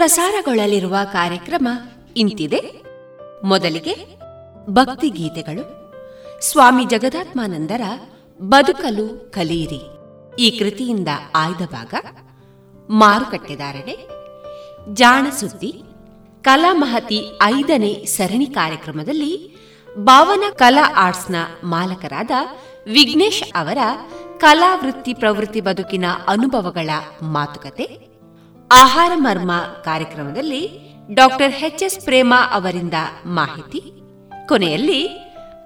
ಪ್ರಸಾರಗೊಳ್ಳಲಿರುವ ಕಾರ್ಯಕ್ರಮ ಇಂತಿದೆ. ಮೊದಲಿಗೆ ಭಕ್ತಿ ಗೀತೆಗಳು ಸ್ವಾಮಿ ಜಗದಾತ್ಮಾನಂದರ ಬದುಕಲು ಕಲಿಯಿರಿ. ಈ ಕೃತಿಯಿಂದ ಆಯ್ದ ಭಾಗ ಮಾರುಕಟ್ಟೆದಾರಣೆ ಜಾಣ ಸುದ್ದಿ. ಕಲಾಮಹತಿ ಐದನೇ ಸರಣಿ ಕಾರ್ಯಕ್ರಮದಲ್ಲಿ ಭಾವನ ಕಲಾ ಆರ್ಟ್ಸ್ನ ಮಾಲಕರಾದ ವಿಘ್ನೇಶ್ ಅವರ ಕಲಾ ವೃತ್ತಿ ಪ್ರವೃತ್ತಿ ಬದುಕಿನ ಅನುಭವಗಳ ಮಾತುಕತೆ. ಆಹಾರ ಮರ್ಮ ಕಾರ್ಯಕ್ರಮದಲ್ಲಿ ಡಾಕ್ಟರ್ ಎಚ್ ಎಸ್ ಪ್ರೇಮಾ ಅವರಿಂದ ಮಾಹಿತಿ. ಕೊನೆಯಲ್ಲಿ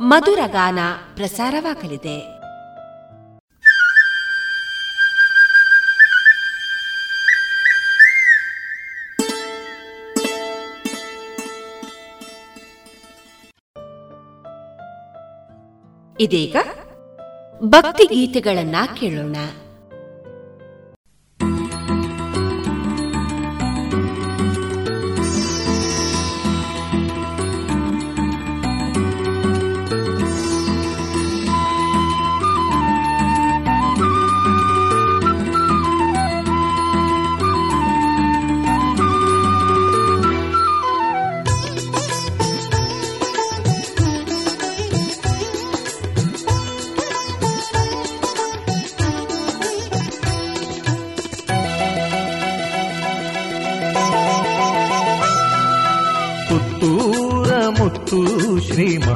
ಮಧುರ ಗಾನ ಪ್ರಸಾರವಾಗಲಿದೆ. ಇದೀಗ ಭಕ್ತಿ ಗೀತೆಗಳನ್ನ ಕೇಳೋಣ.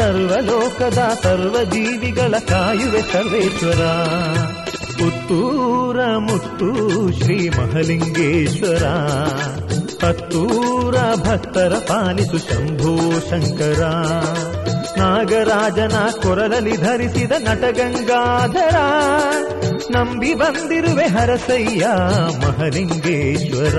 ಸರ್ವಲೋಕದ ಸರ್ವಜೀವಿಗಳ ಕಾಯುವೆ ಸರ್ವೇಶ್ವರ. ಪುತ್ತೂರ ಮುತ್ತು ಶ್ರೀ ಮಹಲಿಂಗೇಶ್ವರ. ಹತ್ತೂರ ಭಕ್ತರ ಪಾಲಿಸು ಶಂಭೋ ಶಂಕರ. ನಾಗರಾಜನ ಕೊರಲಲ್ಲಿ ಧರಿಸಿದ ನಟಗಂಗಾಧರ ನಂಬಿ ಬಂದಿರುವೆ ಹರಸಯ್ಯ ಮಹಲಿಂಗೇಶ್ವರ.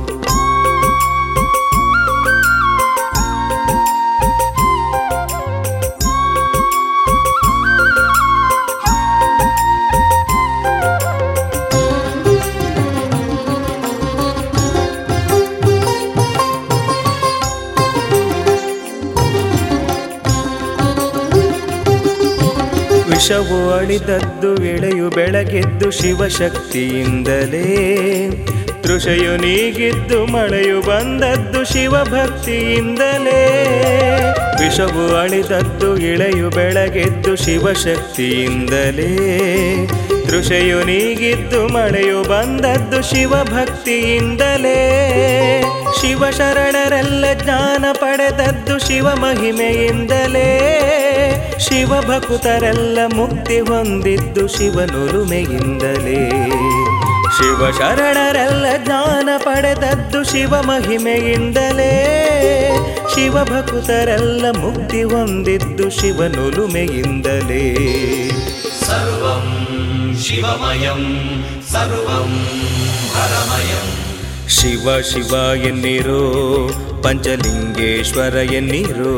ವಿಷವು ಅಳಿದದ್ದು ಎಳೆಯು ಬೆಳಗೆದ್ದು ಶಿವಶಕ್ತಿಯಿಂದಲೇ. ತೃಷೆಯು ನೀಗಿದ್ದು ಮಳೆಯು ಬಂದದ್ದು ಶಿವಭಕ್ತಿಯಿಂದಲೇ. ವಿಷವು ಅಳಿದದ್ದು ಇಳೆಯು ಬೆಳಗೆದ್ದು ಶಿವಶಕ್ತಿಯಿಂದಲೇ. ತೃಷೆಯು ನೀಗಿದ್ದು ಮಳೆಯು ಬಂದದ್ದು ಶಿವಭಕ್ತಿಯಿಂದಲೇ. ಶಿವಶರಣರೆಲ್ಲ ಜ್ಞಾನ ಪಡೆದದ್ದು ಶಿವ ಮಹಿಮೆಯಿಂದಲೇ ಶಿವಭಕ್ತರೆಲ್ಲ ಮುಕ್ತಿ ಹೊಂದಿದ್ದು ಶಿವನುರುಮೆಯಿಂದಲೇ ಶಿವ ಶರಣರೆಲ್ಲ ಜ್ಞಾನ ಪಡೆದದ್ದು ಶಿವ ಮಹಿಮೆಯಿಂದಲೇ. ಮುಕ್ತಿ ಹೊಂದಿದ್ದು ಶಿವನುರುಮೆಯಿಂದಲೇ ಸರ್ವಂ ಶಿವಮಯಂ ಸರ್ವಂ ಹರಮಯಂ. ಶಿವ ಶಿವ ಎನ್ನಿರೋ ಪಂಚಲಿಂಗೇಶ್ವರ ಎನ್ನಿರೋ.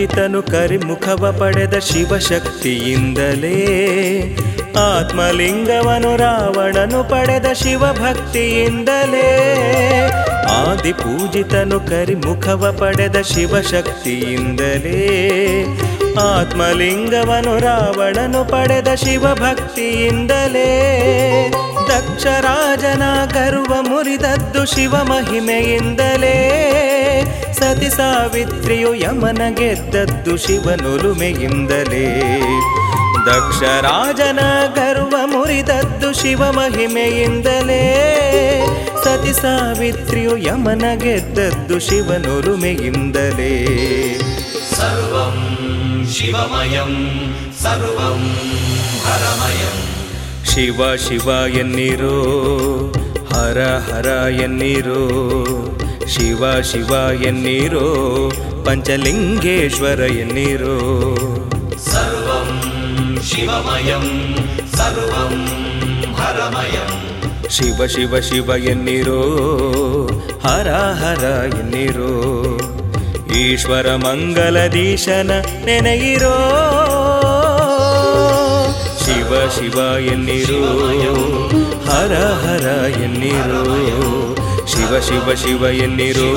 ಪೂಜಿತನು ಕರಿಮುಖವ ಪಡೆದ ಶಿವಶಕ್ತಿಯಿಂದಲೇ, ಆತ್ಮಲಿಂಗವನು ರಾವಣನು ಪಡೆದ ಶಿವಭಕ್ತಿಯಿಂದಲೇ, ಆದಿ ಪೂಜಿತನು ಕರಿಮುಖವ ಪಡೆದ ಶಿವಶಕ್ತಿಯಿಂದಲೇ, ಆತ್ಮಲಿಂಗವನು ರಾವಣನು ಪಡೆದ ಶಿವಭಕ್ತಿಯಿಂದಲೇ, ದಕ್ಷರಾಜನ ಗರ್ವ ಮುರಿದದ್ದು ಶಿವ ಮಹಿಮೆಯಿಂದಲೇ ಸತಿ ಸಾವಿತ್ರಿಯು ಯಮನ ಗೆದ್ದದ್ದು ಶಿವನುಲುಮೆಯಿಂದಲೇ. ದಕ್ಷರಾಜನ ಗರ್ವ ಮುರಿದದ್ದು ಶಿವ ಮಹಿಮೆಯಿಂದಲೇ. ಸತಿ ಸಾವಿತ್ರಿಯು ಯಮನ ಗೆದ್ದದ್ದು ಶಿವನುಲುಮೆಯಿಂದಲೇ. ಸರ್ವಂ ಶಿವಮಯಂ ಸರ್ವಂ ಹರಮಯಂ. ಶಿವ ಶಿವ ಎನ್ನಿರೋ ಹರ ಹರ ಎನ್ನಿರೋ. ಶಿವ ಶಿವ ಎನ್ನಿರೋ ಪಂಚಲಿಂಗೇಶ್ವರ ಎನ್ನಿರೋ. ಸರ್ವಂ ಶಿವಮಯಂ ಸರ್ವಂ ಹರಮಯಂ. ಶಿವ ಶಿವ ಶಿವ ಎನ್ನಿರೋ ಹರ ಹರ ಎನ್ನಿರೋ. ಈಶ್ವರ ಮಂಗಲದೀಶನ ನೆನೆಯಿರೋ. ಶಿವ ಶಿವ ಎನ್ನಿರೋ ಹರ ಹರ ಎನ್ನಿರೋ. ಶಿವ ಶಿವ ಶಿವ ಎನ್ನಿರೋ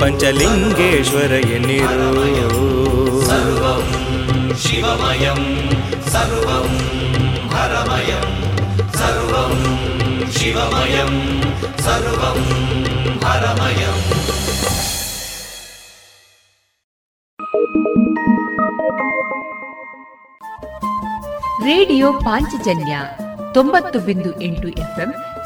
ಪಂಚಲಿಂಗೇಶ್ವರ ಎನ್ನಿರೋ ಸರ್ವಂ ಶಿವಮಯಂ ಸರ್ವಂ ಹರಮಯಂ ಸರ್ವಂ ಶಿವಮಯಂ ಸರ್ವಂ ಹರಮಯಂ ರೇಡಿಯೋ ಪಾಂಚಜನ್ಯ ತೊಂಬತ್ತು ಬಿಂದು ಎಂಟು ಎಫ್ಎಂ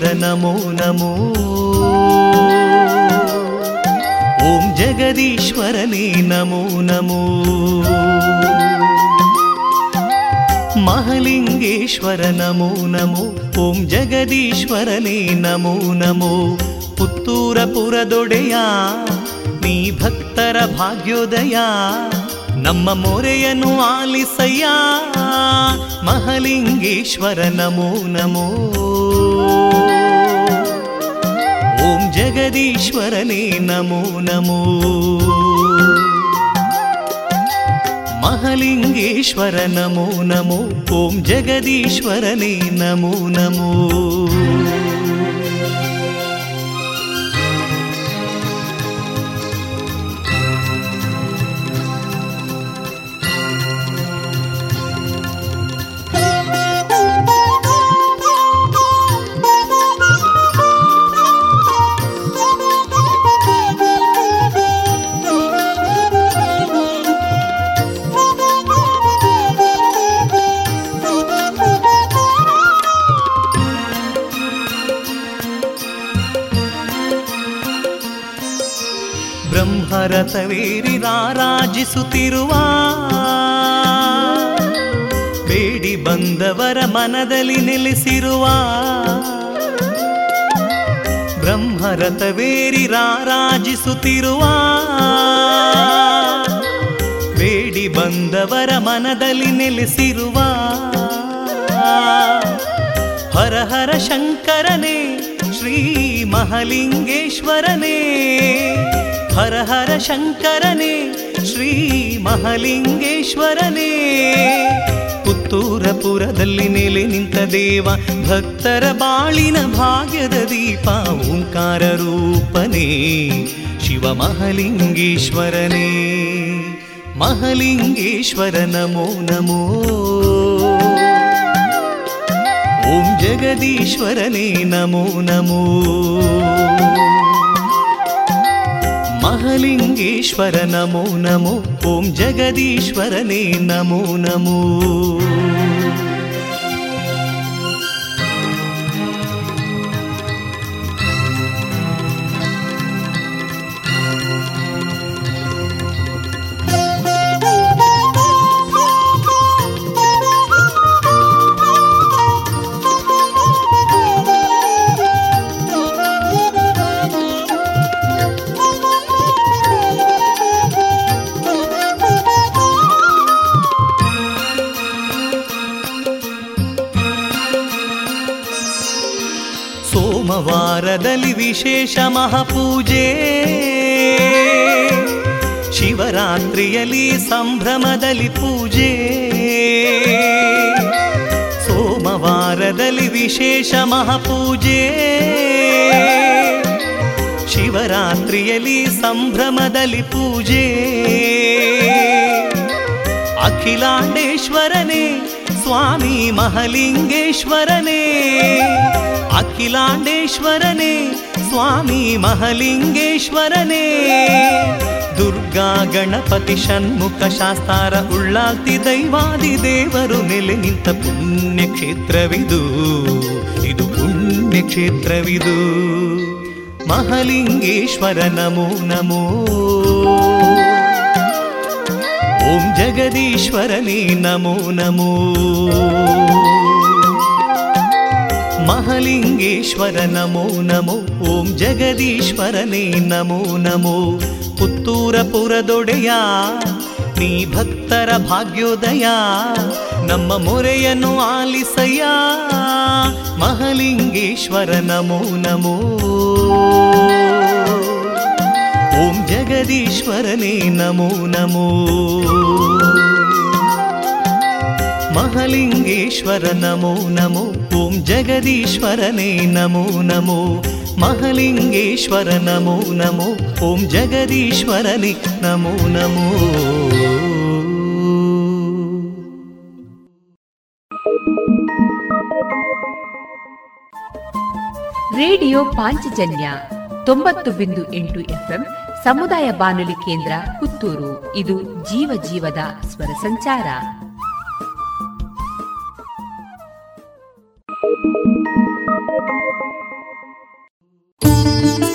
ಮಹಲಿಂಗೇಶ್ವರ ನಮೋ. ನಮೋ ಓಂ ಜಗದೀಶ್ವರನೇ ನಮೋ ನಮೋ. ಮಹಲಿಂಗೇಶ್ವರ ನಮೋ ನಮೋ. ಓಂ ಜಗದೀಶ್ವರನೇ ನಮೋ ನಮೋ. ಪುತ್ತೂರ ಪುರದೊಡೆಯ ನೀ ಭಕ್ತರ ಭಾಗ್ಯೋದಯ. ನಮ್ಮ ಮೊರೆಯನ್ನು ಆಲಿಸಯ್ಯ. ಮಹಲಿಂಗೇಶ್ವರ ನಮೋ ನಮೋ. ಓಂ ಜಗದೀಶ್ವರನೇ ನಮೋ ನಮೋ ಮಹಲಿಂಗೇಶ್ವರ ನಮೋ ನಮೋ ಓಂ ಜಗದೀಶ್ವರನೇ ನಮೋ ನಮೋ ಬ್ರಹ್ಮರಥವೇರಿ ರಾರಾಜಿಸುತ್ತಿರುವ ಬೇಡಿ ಬಂದವರ ಮನದಲ್ಲಿ ನೆಲೆಸಿರುವ ಬ್ರಹ್ಮರಥವೇರಿ ರಾರಾಜಿಸುತ್ತಿರುವ ಬೇಡಿ ಬಂದವರ ಮನದಲ್ಲಿ ನೆಲೆಸಿರುವ ಹರ ಹರ ಶಂಕರನೇ, ಶ್ರೀ ಮಹಲಿಂಗೇಶ್ವರನೇ. ಹರ ಹರ ಶಂಕರನೇ, ಶ್ರೀ ಮಹಲಿಂಗೇಶ್ವರನೇ. ಪುತ್ತೂರಪುರದಲ್ಲಿ ನೆಲೆ ನಿಂತ ದೇವ, ಭಕ್ತರ ಬಾಳಿನ ಭಾಗ್ಯದ ದೀಪ, ಓಂಕಾರ ರೂಪನೇ. ಶಿವ ಮಹಲಿಂಗೇಶ್ವರನೇ, ಮಹಾಲಿಂಗೇಶ್ವರ ನಮೋ ನಮೋ. ಓಂ ಜಗದೀಶ್ವರನೇ, ನಮೋ ನಮೋ. ಮಹಲಿಂಗೇಶ್ವರ ನಮೋ ನಮೋ ಓಂ ಜಗದೀಶ್ವರನೇ ನಮೋ ನಮೋ ಸೋಮವಾರದಲ್ಲಿ ವಿಶೇಷ ಮಹಾಪೂಜೆ. ಶಿವರಾತ್ರಿಯಲ್ಲಿ ಸಂಭ್ರಮದಲ್ಲಿ ಪೂಜೆ. ಸೋಮವಾರದಲ್ಲಿ ವಿಶೇಷ ಮಹಾಪೂಜೆ. ಶಿವರಾತ್ರಿಯಲ್ಲಿ ಸಂಭ್ರಮದಲ್ಲಿ ಪೂಜೆ. ಅಖಿಲಾಂಡೇಶ್ವರನೇ, ಸ್ವಾಮಿ ಮಹಲಿಂಗೇಶ್ವರನೇ. ಅಖಿಲಾಂಡೇಶ್ವರನೇ, ಸ್ವಾಮಿ ಮಹಲಿಂಗೇಶ್ವರನೇ. ದುರ್ಗಾ ಗಣಪತಿ ಷಣ್ಮುಖ ಶಾಸ್ತಾರ ಉಳ್ಳಾಲ್ತಿ ದೈವಾದಿ ದೇವರು ನೆಲೆ ನಿಂತ ಪುಣ್ಯ ಕ್ಷೇತ್ರವಿದು ಇದು ಪುಣ್ಯ ಕ್ಷೇತ್ರವಿದು ಮಹಲಿಂಗೇಶ್ವರ ನಮೋ ನಮೋ. ಓಂ ಜಗದೀಶ್ವರನೇ ನಮೋ ನಮೋ. ಮಹಲಿಂಗೇಶ್ವರ ನಮೋ ನಮೋ, ಓಂ ಜಗದೀಶ್ವರನೇ ನಮೋ ನಮೋ. ಪುತ್ತೂರ ಪುರದೊಡೆಯ ನೀ ಭಕ್ತರ ಭಾಗ್ಯೋದಯ, ನಮ್ಮ ಮೊರೆಯನ್ನು ಆಲಿಸಯ್ಯ. ಮಹಲಿಂಗೇಶ್ವರ ನಮೋ ನಮೋ. ಓಂ ಜಗದೀಶ್ವರನೇ ನಮೋ ನಮೋ. ಮಹಲಿಂಗೇಶ್ವರ ನಮೋ ನಮೋ, ಓಂ ಜಗದೀಶ್ವರನೇ ನಮೋ ನಮೋ. ಮಹಲಿಂಗೇಶ್ವರ ನಮೋ ನಮೋ, ಓಂ ಜಗದೀಶ್ವರನೇ ನಮೋ ನಮೋ. ರೇಡಿಯೋ ಪಾಂಚಜನ್ಯ ತೊಂಬತ್ತು ಬಿಂದು ಎಂಟು ಎಫ್ಎಂ ಸಮುದಾಯ ಬಾನುಲಿ ಕೇಂದ್ರ ಪುತ್ತೂರು. ಇದು ಜೀವ ಜೀವದ ಸ್ವರ ಸಂಚಾರ. ದಿನವೂ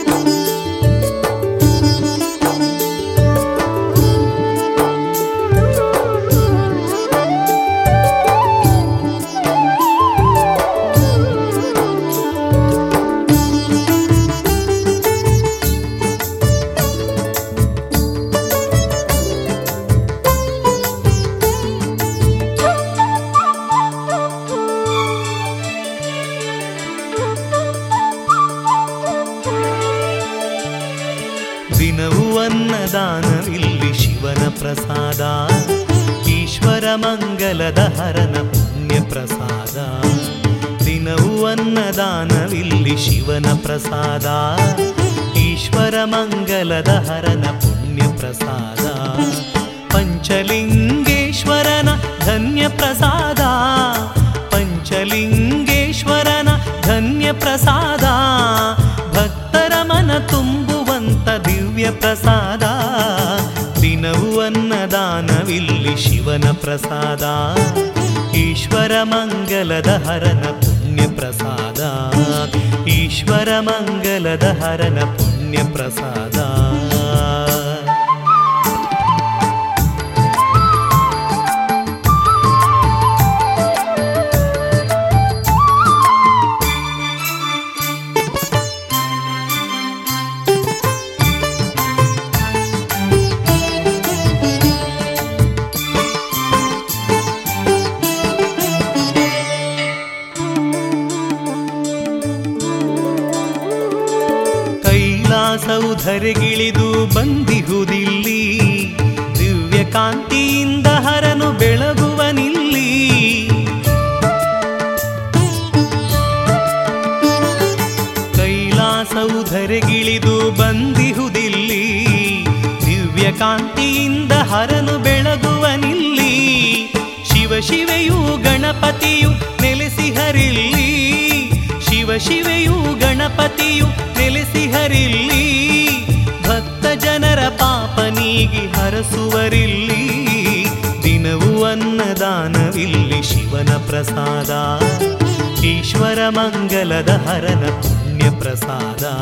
हरन पुण्यप्रसादा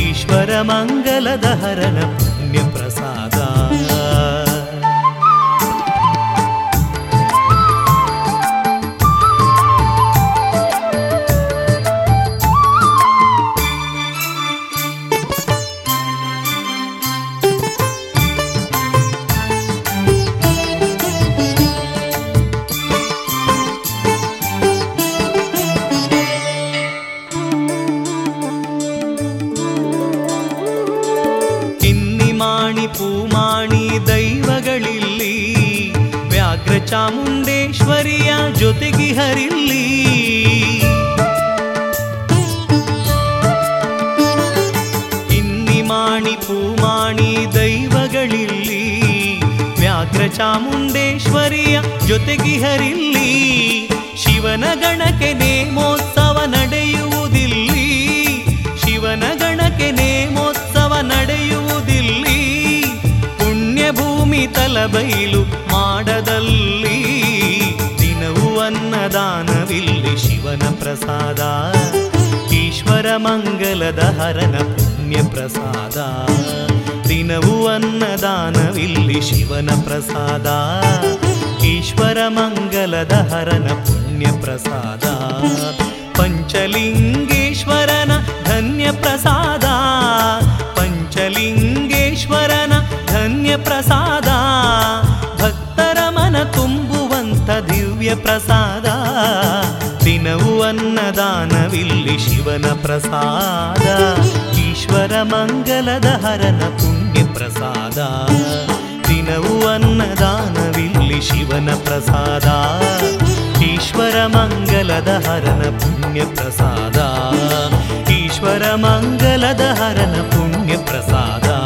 ईश्वरमङ्गलदहरन पुण्यप्रसाद. ಚಾಮುಂಡೇಶ್ವರಿಯ ಜೊತೆಗೆ ಹರಿಲ್ಲಿ ಮಾಣಿ ಪೂಮಾಣಿ ದೈವಗಳಿಲ್ಲಿ ವ್ಯಾಘ್ರ ಚಾಮುಂಡೇಶ್ವರಿಯ ಜೊತೆಗೆ ಹರಿಲ್ಲಿ ಶಿವನ ಗಣಕ್ಕೆ ನೇಮೋತ್ಸವ ನಡೆಯುವುದಿಲ್ಲಿ. ಶಿವನ ಗಣಕ್ಕೆ ನೇಮೋತ್ಸವ ನಡೆಯುವುದಿಲ್ಲಿ. ಪುಣ್ಯಭೂಮಿ ತಲಬೈಲು ಮಾಡದಲ್ಲಿ ದಿನವೂ ಅನ್ನದಾನವಿಲ್ಲಿ ಶಿವನ ಪ್ರಸಾದ. ಈಶ್ವರ ಮಂಗಲದ ಹರನ ಪುಣ್ಯ ಪ್ರಸಾದ. ದಿನವೂ ಅನ್ನದಾನವಿಲ್ಲಿ ಶಿವನ ಪ್ರಸಾದ. ಈಶ್ವರ ಮಂಗಲದ ಹರನ ಪುಣ್ಯ ಪ್ರಸಾದ. ಪಂಚಲಿಂಗೇಶ್ವರನ ಧನ್ಯ ಪ್ರಸಾದ. ಪ್ರಸಾದ. ದಿನವು ಅನ್ನದಾನವಿಲ್ಲಿ ಶಿವನ ಪ್ರಸಾದ. ಈಶ್ವರ ಮಂಗಲದ ಹರನ ಪುಣ್ಯ ಪ್ರಸಾದ. ದಿನವು ಅನ್ನದಾನವಿಲ್ಲಿ ಶಿವನ ಪ್ರಸಾದ. ಈಶ್ವರ ಮಂಗಲದ ಹರನ ಪುಣ್ಯ ಪ್ರಸಾದ. ಈಶ್ವರ ಮಂಗಲದ ಹರನ ಪುಣ್ಯ ಪ್ರಸಾದ.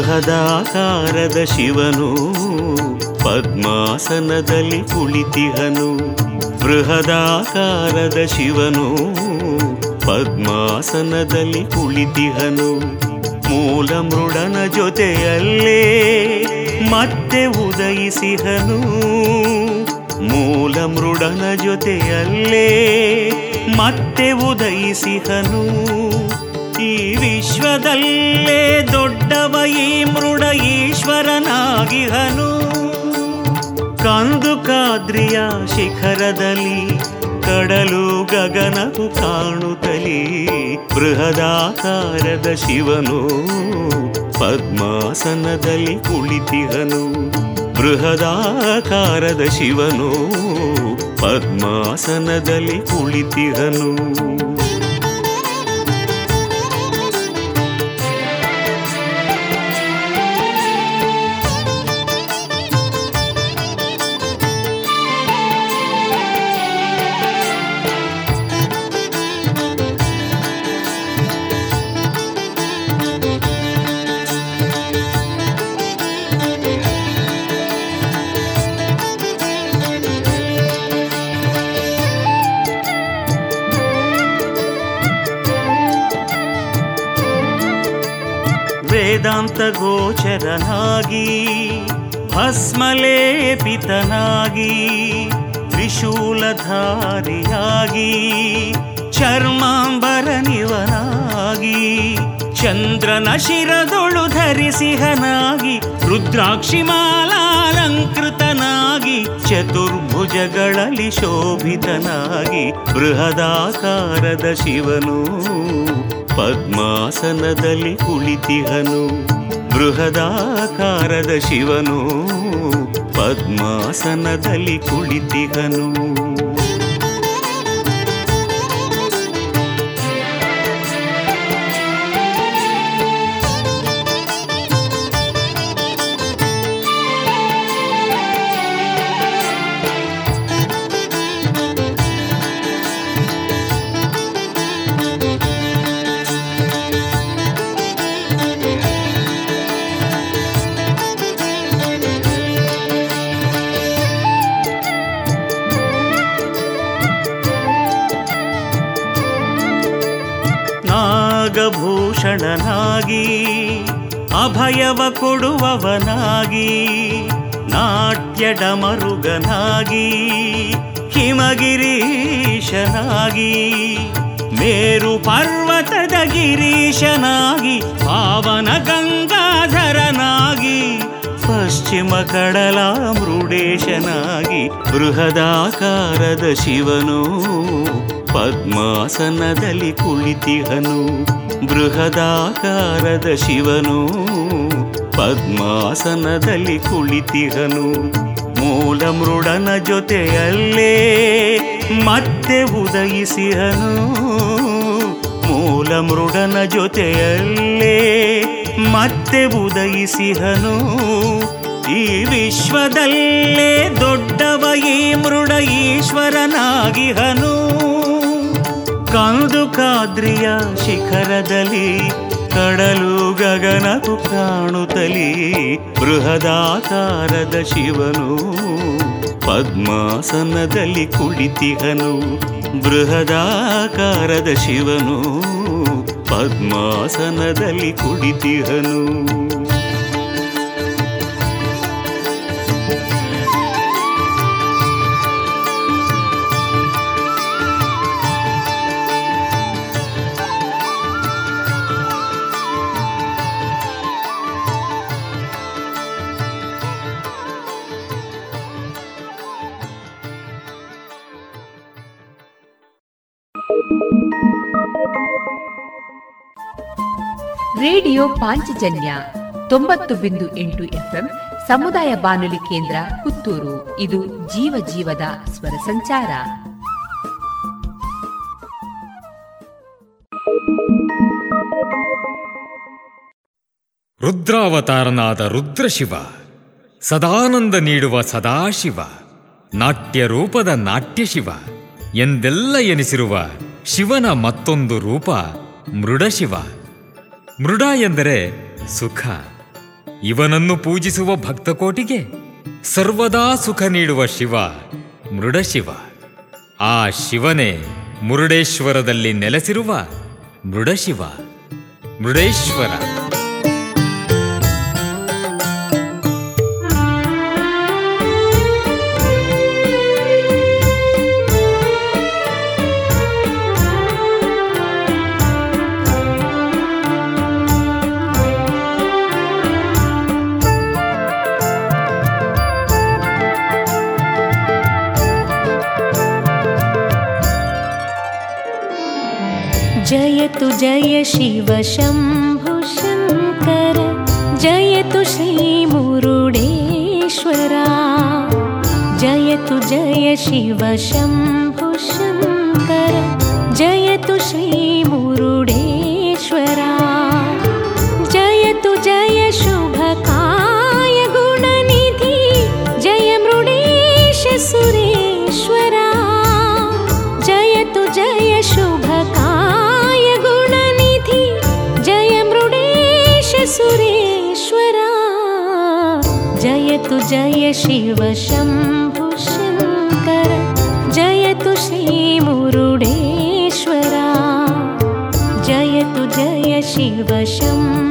ಬೃಹದಾಕಾರದ ಶಿವನು, ಪದ್ಮಾಸನದಲ್ಲಿ ಕುಳಿತಿಹನು. ಬೃಹದಾಕಾರದ ಶಿವನು, ಪದ್ಮಾಸನದಲ್ಲಿ ಕುಳಿತಿಹನು. ಮೂಲ ಮೃಡನ ಜೊತೆಯಲ್ಲೇ ಮತ್ತೆ ಉದಯಿಸಿಹನು. ಮೂಲ ಮೃಡನ ಜೊತೆಯಲ್ಲೇ ಮತ್ತೆ ಉದಯಿಸಿಹನು. ಈ ವಿಶ್ವದಲ್ಲೇ ದೊಡ್ಡವ ಈ ಮೃಡ ಈಶ್ವರನಾಗಿಹನು. ಕಂದುಕಾದ್ರಿಯ ಶಿಖರದಲ್ಲಿ ಕಡಲು ಗಗನವು ಕಾಣುತ್ತಲೀ ಬೃಹದಾಕಾರದ ಶಿವನು ಪದ್ಮಾಸನದಲ್ಲಿ ಕುಳಿತಿಹನು. ಬೃಹದಾಕಾರದ ಶಿವನು ಪದ್ಮಾಸನದಲ್ಲಿ ಕುಳಿತಿಹನು. ವೇದಾಂತ ಗೋಚರನಾಗಿ, ಭಸ್ಮಲೇಪಿತನಾಗಿ, ತ್ರಿಶೂಲಧಾರಿಯಾಗಿ, ಚರ್ಮಾಂಬರ ನಿವನಾಗಿ, ಚಂದ್ರನ ಶಿರದೊಳು ಧರಿಸಿಹನಾಗಿ ರುದ್ರಾಕ್ಷಿ ಮಾಲಾಲಂಕೃತನಾಗಿ, ಚತುರ್ಭುಜಗಳಲ್ಲಿ ಶೋಭಿತನಾಗಿ, ಬೃಹದಾಕಾರದ ಶಿವನು ಪದ್ಮಾಸನದಲ್ಲಿ ಕುಳಿತಿಹನು. ಬೃಹದಾಕಾರದ ಶಿವನು. ಪದ್ಮಾಸನದಲ್ಲಿ ಕುಳಿತಿಹನು. ನಾಗಭೂಷಣನಾಗಿ ಅಭಯವ ಕೊಡುವವನಾಗಿ ನಾಟ್ಯ ಮರುಗನಾಗಿ, ಹಿಮಗಿರೀಶನಾಗಿ, ಮೇರು ಪರ್ವತದ ಗಿರೀಶನಾಗಿ, ಪಾವನ ಗಂಗಾಧರನಾಗಿ, ಪಶ್ಚಿಮ ಕಡಲ ಮೃಡೇಶನಾಗಿ ಬೃಹದಾಕಾರದ ಶಿವನು, ಪದ್ಮಾಸನದಲ್ಲಿ ಕುಳಿತಿಹನು. ಬೃಹದಾಕಾರದ ಶಿವನು, ಪದ್ಮಾಸನದಲ್ಲಿ ಕುಳಿತಿಹನು ಮೂಲ ಮೃಡನ ಜೊತೆಯಲ್ಲೇ ಮತ್ತೆ ಉದಯಿಸಿಹನು ಮೂಲ ಮೃಡನ ಜೊತೆಯಲ್ಲೇ ಮತ್ತೆ ಉದಯಿಸಿಹನು ಈ ವಿಶ್ವದಲ್ಲೇ ದೊಡ್ಡವ ಈ ಮೃಡ ಕಂದು ಕಾದ್ರಿಯ ಶಿಖರದಲ್ಲಿ ಕಡಲು ಗಗನಕು ಕಾಣುತ್ತಲಿ ಬೃಹದಾಕಾರದ ಶಿವನು ಪದ್ಮಾಸನದಲ್ಲಿ ಕುಳಿತಿಹನು ಬೃಹದಾಕಾರದ ಶಿವನು ಪದ್ಮಾಸನದಲ್ಲಿ ಕುಳಿತಿಹನು. ರೇಡಿಯೋ ಪಾಂಚಜನ್ಯ ತೊಂಬತ್ತು ಬಿಂದು ಎಂಟು ಎಫ್ಎಂ ಸಮುದಾಯ ಬಾನುಲಿ ಕೇಂದ್ರ ಪುತ್ತೂರು. ಇದು ಜೀವ ಜೀವದ ಸ್ವರ ಸಂಚಾರ. ರುದ್ರಾವತಾರನಾದ ರುದ್ರಶಿವ, ಸದಾನಂದ ನೀಡುವ ಸದಾಶಿವ, ನಾಟ್ಯ ರೂಪದ ನಾಟ್ಯಶಿವ ಎಂದೆಲ್ಲ ಎನಿಸಿರುವ ಶಿವನ ಮತ್ತೊಂದು ರೂಪ ಮೃಡಶಿವ. ಮೃಡ ಎಂದರೆ ಸುಖ. ಇವನನ್ನು ಪೂಜಿಸುವ ಭಕ್ತಕೋಟಿಗೆ ಸರ್ವದಾ ಸುಖ ನೀಡುವ ಶಿವ ಮೃಡಶಿವ ಆ ಶಿವನೇ ಮುರುಡೇಶ್ವರದಲ್ಲಿ ನೆಲೆಸಿರುವ ಮೃಡಶಿವ ಮೃಡೇಶ್ವರ. जयतु जय शिव शम्भु शङ्कर जयतु श्रीमुरुडेश्वरा जयतु जय शिव शम्भु शङ्कर जयतु श्रीमुरुडेश्वरा शिव शम्भु शङ्कर जयतु श्रीमुरुडेश्वरा। जयतु जय शिव शम्भु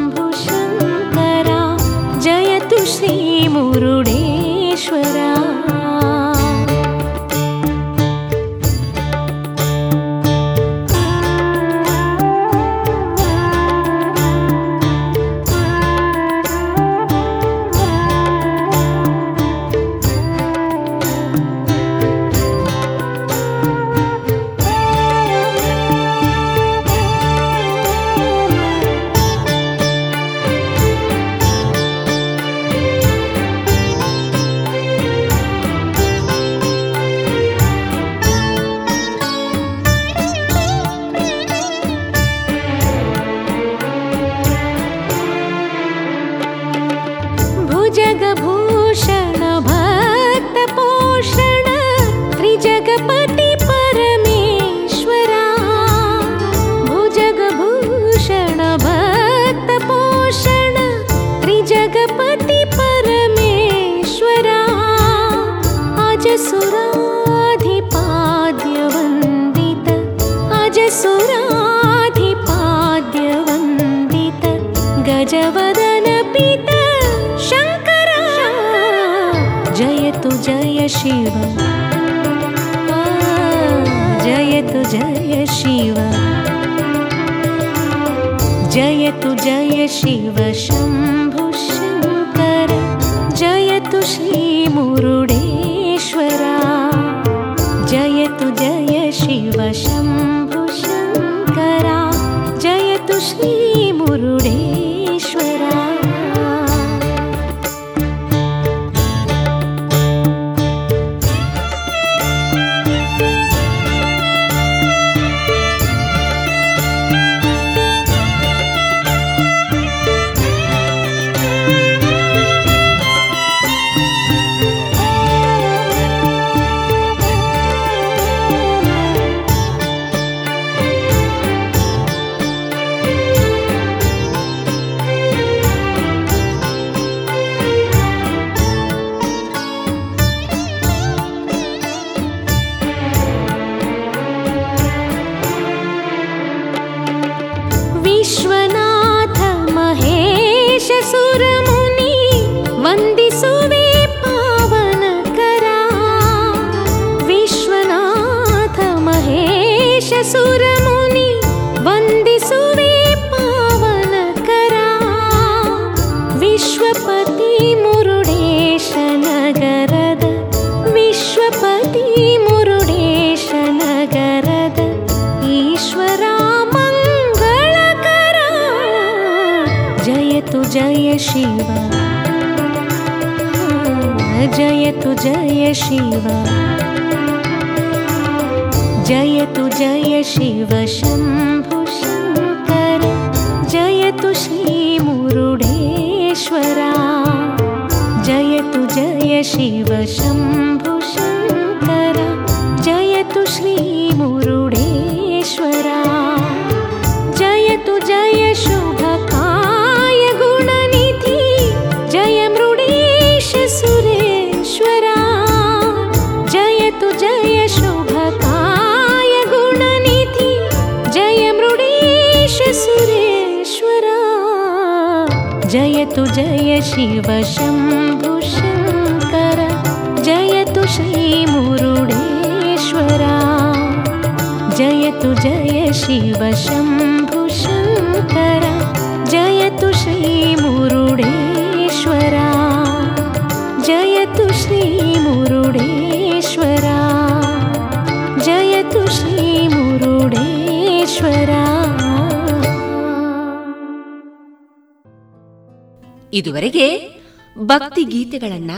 श्रीमुरुडेश्वरा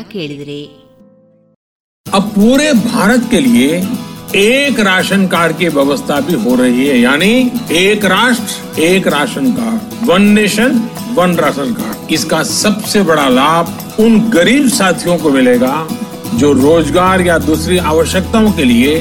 ಕೇಳಿದರೆ अब पूरे भारत के लिए एक राशन कार्ड की व्यवस्था भी हो रही है यानी एक राष्ट्र एक ration card one nation one ration card इसका सबसे बड़ा लाभ उन गरीब साथियों को मिलेगा जो रोजगार या दूसरी आवश्यकताओं के लिए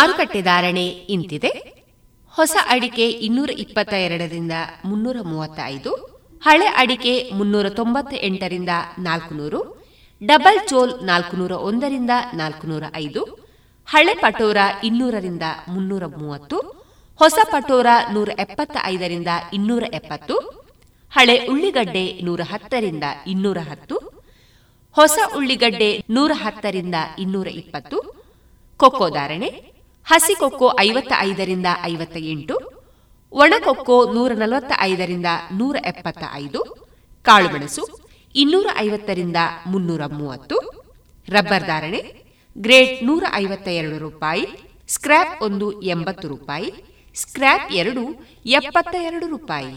ಮಾರುಕಟ್ಟೆ ಧಾರಣೆ ಇಂತಿದೆ. ಹೊಸ ಅಡಿಕೆ ಇನ್ನೂರ ಇಪ್ಪತ್ತ ಎರಡರಿಂದ ಮುನ್ನೂರ ಮೂವತ್ತೈದು, ಹಳೆ ಅಡಿಕೆ ಮುನ್ನೂರ ತೊಂಬತ್ತ ಎಂಟರಿಂದ ನಾಲ್ಕುನೂರು, ಡಬಲ್ ಚೋಲ್ ನಾಲ್ಕುನೂರ ಒಂದರಿಂದ ನಾಲ್ಕುನೂರ ಐದು, ಹಳೆ ಪಟೋರ ಇನ್ನೂರರಿಂದ ಮುನ್ನೂರ ಮೂವತ್ತು, ಹೊಸ ಪಟೋರ ನೂರ ಎಪ್ಪತ್ತ ಐದರಿಂದ ಇನ್ನೂರ ಎಪ್ಪತ್ತು, ಹಳೆ ಉಳ್ಳಿಗಡ್ಡೆ ನೂರ ಹತ್ತರಿಂದ ಇನ್ನೂರ ಹತ್ತು, ಹೊಸ ಉಳ್ಳಿಗಡ್ಡೆ ನೂರ ಹತ್ತರಿಂದ ಇನ್ನೂರ ಇಪ್ಪತ್ತು, ಕೊಕ್ಕೋ ಧಾರಣೆ ಹಸಿ ಕೊಕ್ಕೋ ಐವತ್ತ ಐದರಿಂದ ಐವತ್ತ ಎಂಟು ಒಣಕೊಕ್ಕೋ ನೂರ ನಲವತ್ತ ಐದರಿಂದ ನೂರ ಎಪ್ಪತ್ತ ಐದು ಕಾಳುಮೆಣಸು ಇನ್ನೂರ ಐವತ್ತರಿಂದ ಮುನ್ನೂರ ಮೂವತ್ತು ರಬ್ಬರ್ ಧಾರಣೆ ಗ್ರೇಡ್ ನೂರ ಐವತ್ತ ಎರಡು ರೂಪಾಯಿ, ಸ್ಕ್ರ್ಯಾಪ್ ಒಂದು ಎಂಬತ್ತು ರೂಪಾಯಿ, ಸ್ಕ್ರ್ಯಾಪ್ ಎರಡು ಎಪ್ಪತ್ತ ಎರಡು ರೂಪಾಯಿ.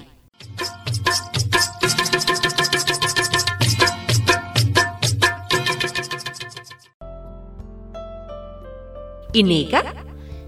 ಇನ್ನೀಗ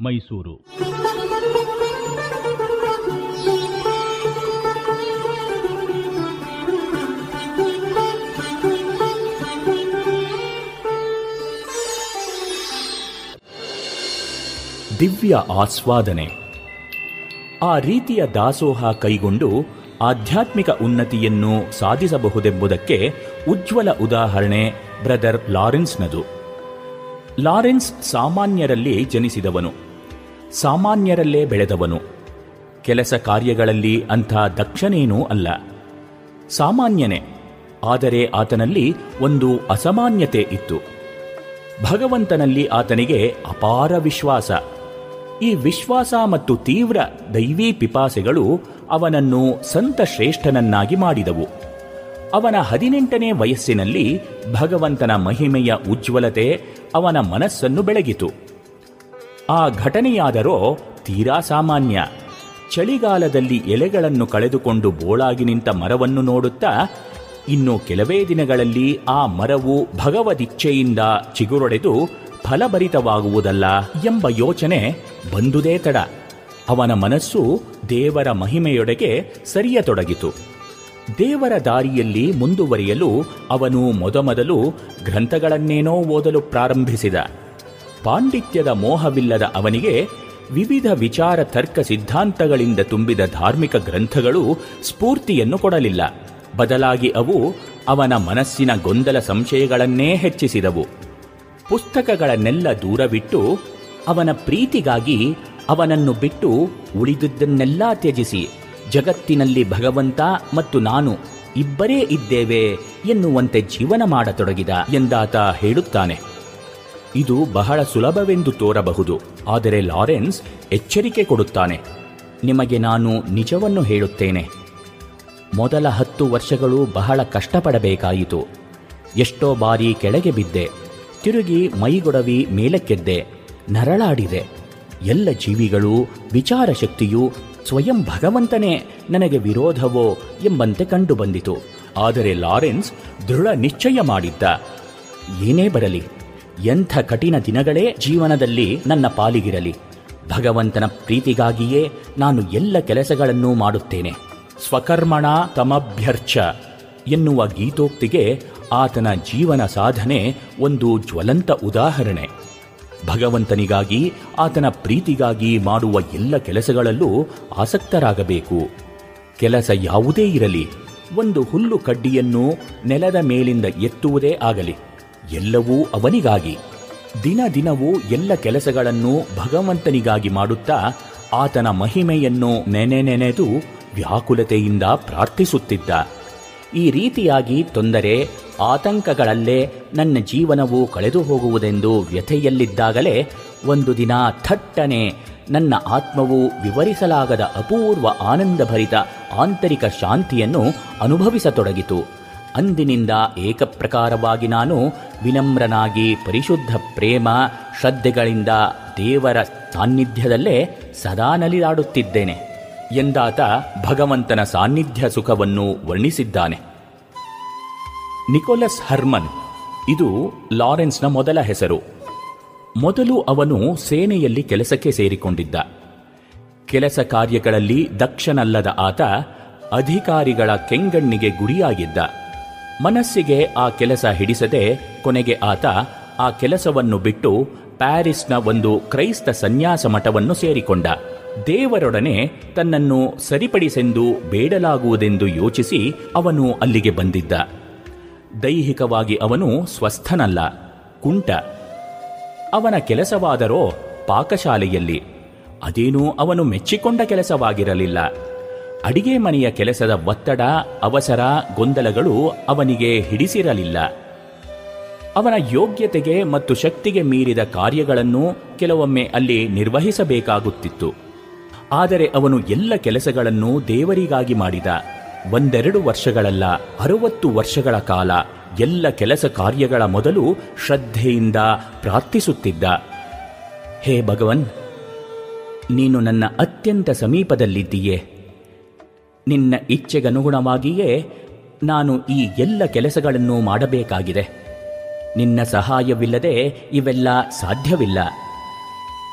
ಮೈಸೂರು. ದಿವ್ಯ ಆಸ್ವಾದನೆ. ಆ ರೀತಿಯ ದಾಸೋಹ ಕೈಗೊಂಡು ಆಧ್ಯಾತ್ಮಿಕ ಉನ್ನತಿಯನ್ನು ಸಾಧಿಸಬಹುದೆಂಬುದಕ್ಕೆ ಉಜ್ವಲ ಉದಾಹರಣೆ ಬ್ರದರ್ ಲಾರೆನ್ಸ್ನದು. ಲಾರೆನ್ಸ್ ಸಾಮಾನ್ಯರಲ್ಲಿ ಜನಿಸಿದವನು. ಸಾಮಾನ್ಯರಲ್ಲೇ ಬೆಳೆದವನು. ಕೆಲಸ ಕಾರ್ಯಗಳಲ್ಲಿ ಅಂಥ ದಕ್ಷನೇನೂ ಅಲ್ಲ. ಸಾಮಾನ್ಯನೇ, ಆದರೆ ಆತನಲ್ಲಿ ಒಂದು ಅಸಾಮಾನ್ಯತೆ ಇತ್ತು. ಭಗವಂತನಲ್ಲಿ ಆತನಿಗೆ ಅಪಾರ ವಿಶ್ವಾಸ. ಈ ವಿಶ್ವಾಸ ಮತ್ತು ತೀವ್ರ ದೈವೀ ಪಿಪಾಸೆಗಳು ಅವನನ್ನು ಸಂತ ಶ್ರೇಷ್ಠನನ್ನಾಗಿ ಮಾಡಿದವು. ಅವನ ಹದಿನೆಂಟನೇ ವಯಸ್ಸಿನಲ್ಲಿ ಭಗವಂತನ ಮಹಿಮೆಯ ಉಜ್ವಲತೆ ಅವನ ಮನಸ್ಸನ್ನು ಬೆಳಗಿತು. ಆ ಘಟನೆಯಾದರೋ ತೀರಾ ಸಾಮಾನ್ಯ. ಚಳಿಗಾಲದಲ್ಲಿ ಎಲೆಗಳನ್ನು ಕಳೆದುಕೊಂಡು ಬೋಳಾಗಿ ನಿಂತ ಮರವನ್ನು ನೋಡುತ್ತಾ, ಇನ್ನು ಕೆಲವೇ ದಿನಗಳಲ್ಲಿ ಆ ಮರವು ಭಗವದಿಚ್ಛೆಯಿಂದ ಚಿಗುರೊಡೆದು ಫಲಭರಿತವಾಗುವುದಲ್ಲ ಎಂಬ ಯೋಚನೆ ಬಂದುದೇ ತಡ. ಅವನ ಮನಸ್ಸು ದೇವರ ಮಹಿಮೆಯೊಡೆಗೆ ಸರಿಯತೊಡಗಿತು. ದೇವರ ದಾರಿಯಲ್ಲಿ ಮುಂದುವರಿಯಲು ಅವನು ಮೊದಮೊದಲು ಗ್ರಂಥಗಳನ್ನೇನೋ ಓದಲು ಪ್ರಾರಂಭಿಸಿದ. ಪಾಂಡಿತ್ಯದ ಮೋಹವಿಲ್ಲದ ಅವನಿಗೆ ವಿವಿಧ ವಿಚಾರ ತರ್ಕ ಸಿದ್ಧಾಂತಗಳಿಂದ ತುಂಬಿದ ಧಾರ್ಮಿಕ ಗ್ರಂಥಗಳು ಸ್ಫೂರ್ತಿಯನ್ನು ಕೊಡಲಿಲ್ಲ. ಬದಲಾಗಿ ಅವು ಅವನ ಮನಸ್ಸಿನ ಗೊಂದಲ ಸಂಶಯಗಳನ್ನೇ ಹೆಚ್ಚಿಸಿದವು. ಪುಸ್ತಕಗಳನ್ನೆಲ್ಲ ದೂರವಿಟ್ಟು ಅವನ ಪ್ರೀತಿಗಾಗಿ ಅವನನ್ನು ಬಿಟ್ಟು ಉಳಿದುದನ್ನೆಲ್ಲ ತ್ಯಜಿಸಿ. ಜಗತ್ತಿನಲ್ಲಿ ಭಗವಂತ ಮತ್ತು ನಾನು ಇಬ್ಬರೇ ಇದ್ದೇವೆ ಎನ್ನುವಂತೆ ಜೀವನ ಮಾಡತೊಡಗಿದ ಎಂದಾತ ಹೇಳುತ್ತಾನೆ. ಇದು ಬಹಳ ಸುಲಭವೆಂದು ತೋರಬಹುದು, ಆದರೆ ಲಾರೆನ್ಸ್ ಎಚ್ಚರಿಕೆ ಕೊಡುತ್ತಾನೆ. ನಿಮಗೆ ನಾನು ನಿಜವನ್ನು ಹೇಳುತ್ತೇನೆ. ಮೊದಲ ಹತ್ತು ವರ್ಷಗಳು ಬಹಳ ಕಷ್ಟಪಡಬೇಕಾಯಿತು. ಎಷ್ಟೋ ಬಾರಿ ಕೆಳಗೆ ಬಿದ್ದೆ, ತಿರುಗಿ ಮೈಗೊಡವಿ ಮೇಲಕ್ಕೆದ್ದೆ, ನರಳಾಡಿದೆ. ಎಲ್ಲ ಜೀವಿಗಳು ವಿಚಾರ ಶಕ್ತಿಯು ಸ್ವಯಂ ಭಗವಂತನೇ ನನಗೆ ವಿರೋಧವೋ ಎಂಬಂತೆ ಕಂಡುಬಂದಿತು. ಆದರೆ ಲಾರೆನ್ಸ್ ದೃಢ ನಿಶ್ಚಯ ಮಾಡಿದ್ದ. ಏನೇ ಬರಲಿ, ಎಂಥ ಕಠಿಣ ದಿನಗಳೇ ಜೀವನದಲ್ಲಿ ನನ್ನ ಪಾಲಿಗಿರಲಿ. ಭಗವಂತನ ಪ್ರೀತಿಗಾಗಿಯೇ ನಾನು ಎಲ್ಲ ಕೆಲಸಗಳನ್ನೂ ಮಾಡುತ್ತೇನೆ. ಸ್ವಕರ್ಮಣ ತಮಭ್ಯರ್ಚ ಎನ್ನುವ ಗೀತೋಕ್ತಿಗೆ ಆತನ ಜೀವನ ಸಾಧನೆ ಒಂದು ಜ್ವಲಂತ ಉದಾಹರಣೆ. ಭಗವಂತನಿಗಾಗಿ, ಆತನ ಪ್ರೀತಿಗಾಗಿ ಮಾಡುವ ಎಲ್ಲ ಕೆಲಸಗಳಲ್ಲೂ ಆಸಕ್ತರಾಗಬೇಕು. ಕೆಲಸ ಯಾವುದೇ ಇರಲಿ, ಒಂದು ಹುಲ್ಲು ಕಡ್ಡಿಯನ್ನು ನೆಲದ ಮೇಲಿಂದ ಎತ್ತುವುದೇ ಆಗಲಿ, ಎಲ್ಲವೂ ಅವನಿಗಾಗಿ. ದಿನ ದಿನವೂ ಎಲ್ಲ ಕೆಲಸಗಳನ್ನು ಭಗವಂತನಿಗಾಗಿ ಮಾಡುತ್ತಾ, ಆತನ ಮಹಿಮೆಯನ್ನು ನೆನೆ ನೆನೆದು ವ್ಯಾಕುಲತೆಯಿಂದ ಪ್ರಾರ್ಥಿಸುತ್ತಿದ್ದ. ಈ ರೀತಿಯಾಗಿ ತೊಂದರೆ ಆತಂಕಗಳಲ್ಲೇ ನನ್ನ ಜೀವನವು ಕಳೆದು ಹೋಗುವುದೆಂದು ವ್ಯಥೆಯಲ್ಲಿದ್ದಾಗಲೇ ಒಂದು ದಿನ ಥಟ್ಟನೆ ನನ್ನ ಆತ್ಮವು ವಿವರಿಸಲಾಗದ ಅಪೂರ್ವ ಆನಂದಭರಿತ ಆಂತರಿಕ ಶಾಂತಿಯನ್ನು ಅನುಭವಿಸತೊಡಗಿತು. ಅಂದಿನಿಂದ ಏಕಪ್ರಕಾರವಾಗಿ ನಾನು ವಿನಮ್ರನಾಗಿ ಪರಿಶುದ್ಧ ಪ್ರೇಮ ಶ್ರದ್ಧೆಗಳಿಂದ ದೇವರ ಸಾನ್ನಿಧ್ಯದಲ್ಲೇ ಸದಾ ನಲಿದಾಡುತ್ತಿದ್ದೇನೆ ಎಂದಾತ ಭಗವಂತನ ಸಾನ್ನಿಧ್ಯ ಸುಖವನ್ನು ವರ್ಣಿಸಿದ್ದಾನೆ. ನಿಕೋಲಸ್ ಹರ್ಮನ್, ಇದು ಲಾರೆನ್ಸ್ನ ಮೊದಲ ಹೆಸರು. ಮೊದಲು ಅವನು ಸೇನೆಯಲ್ಲಿ ಕೆಲಸಕ್ಕೆ ಸೇರಿಕೊಂಡಿದ್ದ. ಕೆಲಸ ಕಾರ್ಯಗಳಲ್ಲಿ ದಕ್ಷನಲ್ಲದ ಆತ ಅಧಿಕಾರಿಗಳ ಕೆಂಗಣ್ಣಿಗೆ ಗುರಿಯಾಗಿದ್ದ. ಮನಸ್ಸಿಗೆ ಆ ಕೆಲಸ ಹಿಡಿಸದೆ ಕೊನೆಗೆ ಆತ ಆ ಕೆಲಸವನ್ನು ಬಿಟ್ಟು ಪ್ಯಾರಿಸ್ನ ಒಂದು ಕ್ರೈಸ್ತ ಸನ್ಯಾಸ ಮಠವನ್ನು ಸೇರಿಕೊಂಡ. ದೇವರೊಡನೆ ತನ್ನನ್ನು ಸರಿಪಡಿಸೆಂದು ಬೇಡಲಾಗುವುದೆಂದು ಯೋಚಿಸಿ ಅವನು ಅಲ್ಲಿಗೆ ಬಂದಿದ್ದ. ದೈಹಿಕವಾಗಿ ಅವನು ಸ್ವಸ್ಥನಲ್ಲ, ಕುಂಟ. ಅವನ ಕೆಲಸವಾದರೋ ಪಾಕಶಾಲೆಯಲ್ಲಿ. ಅದೇನೂ ಅವನು ಮೆಚ್ಚಿಕೊಂಡ ಕೆಲಸವಾಗಿರಲಿಲ್ಲ. ಅಡಿಗೆ ಮನೆಯ ಕೆಲಸದ ಒತ್ತಡ, ಅವಸರ, ಗೊಂದಲಗಳು ಅವನಿಗೆ ಹಿಡಿಸಿರಲಿಲ್ಲ. ಅವನ ಯೋಗ್ಯತೆಗೆ ಮತ್ತು ಶಕ್ತಿಗೆ ಮೀರಿದ ಕಾರ್ಯಗಳನ್ನು ಕೆಲವೊಮ್ಮೆ ಅಲ್ಲಿ ನಿರ್ವಹಿಸಬೇಕಾಗುತ್ತಿತ್ತು. ಆದರೆ ಅವನು ಎಲ್ಲ ಕೆಲಸಗಳನ್ನು ದೇವರಿಗಾಗಿ ಮಾಡಿದ. ಒಂದೆರಡು ವರ್ಷಗಳಲ್ಲ, ಅರುವತ್ತು ವರ್ಷಗಳ ಕಾಲ ಎಲ್ಲ ಕೆಲಸ ಕಾರ್ಯಗಳ ಮೊದಲು ಶ್ರದ್ಧೆಯಿಂದ ಪ್ರಾರ್ಥಿಸುತ್ತಿದ್ದ. ಹೇ ಭಗವನ್, ನೀನು ನನ್ನ ಅತ್ಯಂತ ಸಮೀಪದಲ್ಲಿದ್ದೀಯೆ. ನಿನ್ನ ಇಚ್ಛೆಗನುಗುಣವಾಗಿಯೇ ನಾನು ಈ ಎಲ್ಲ ಕೆಲಸಗಳನ್ನು ಮಾಡಬೇಕಾಗಿದೆ. ನಿನ್ನ ಸಹಾಯವಿಲ್ಲದೆ ಇವೆಲ್ಲ ಸಾಧ್ಯವಿಲ್ಲ.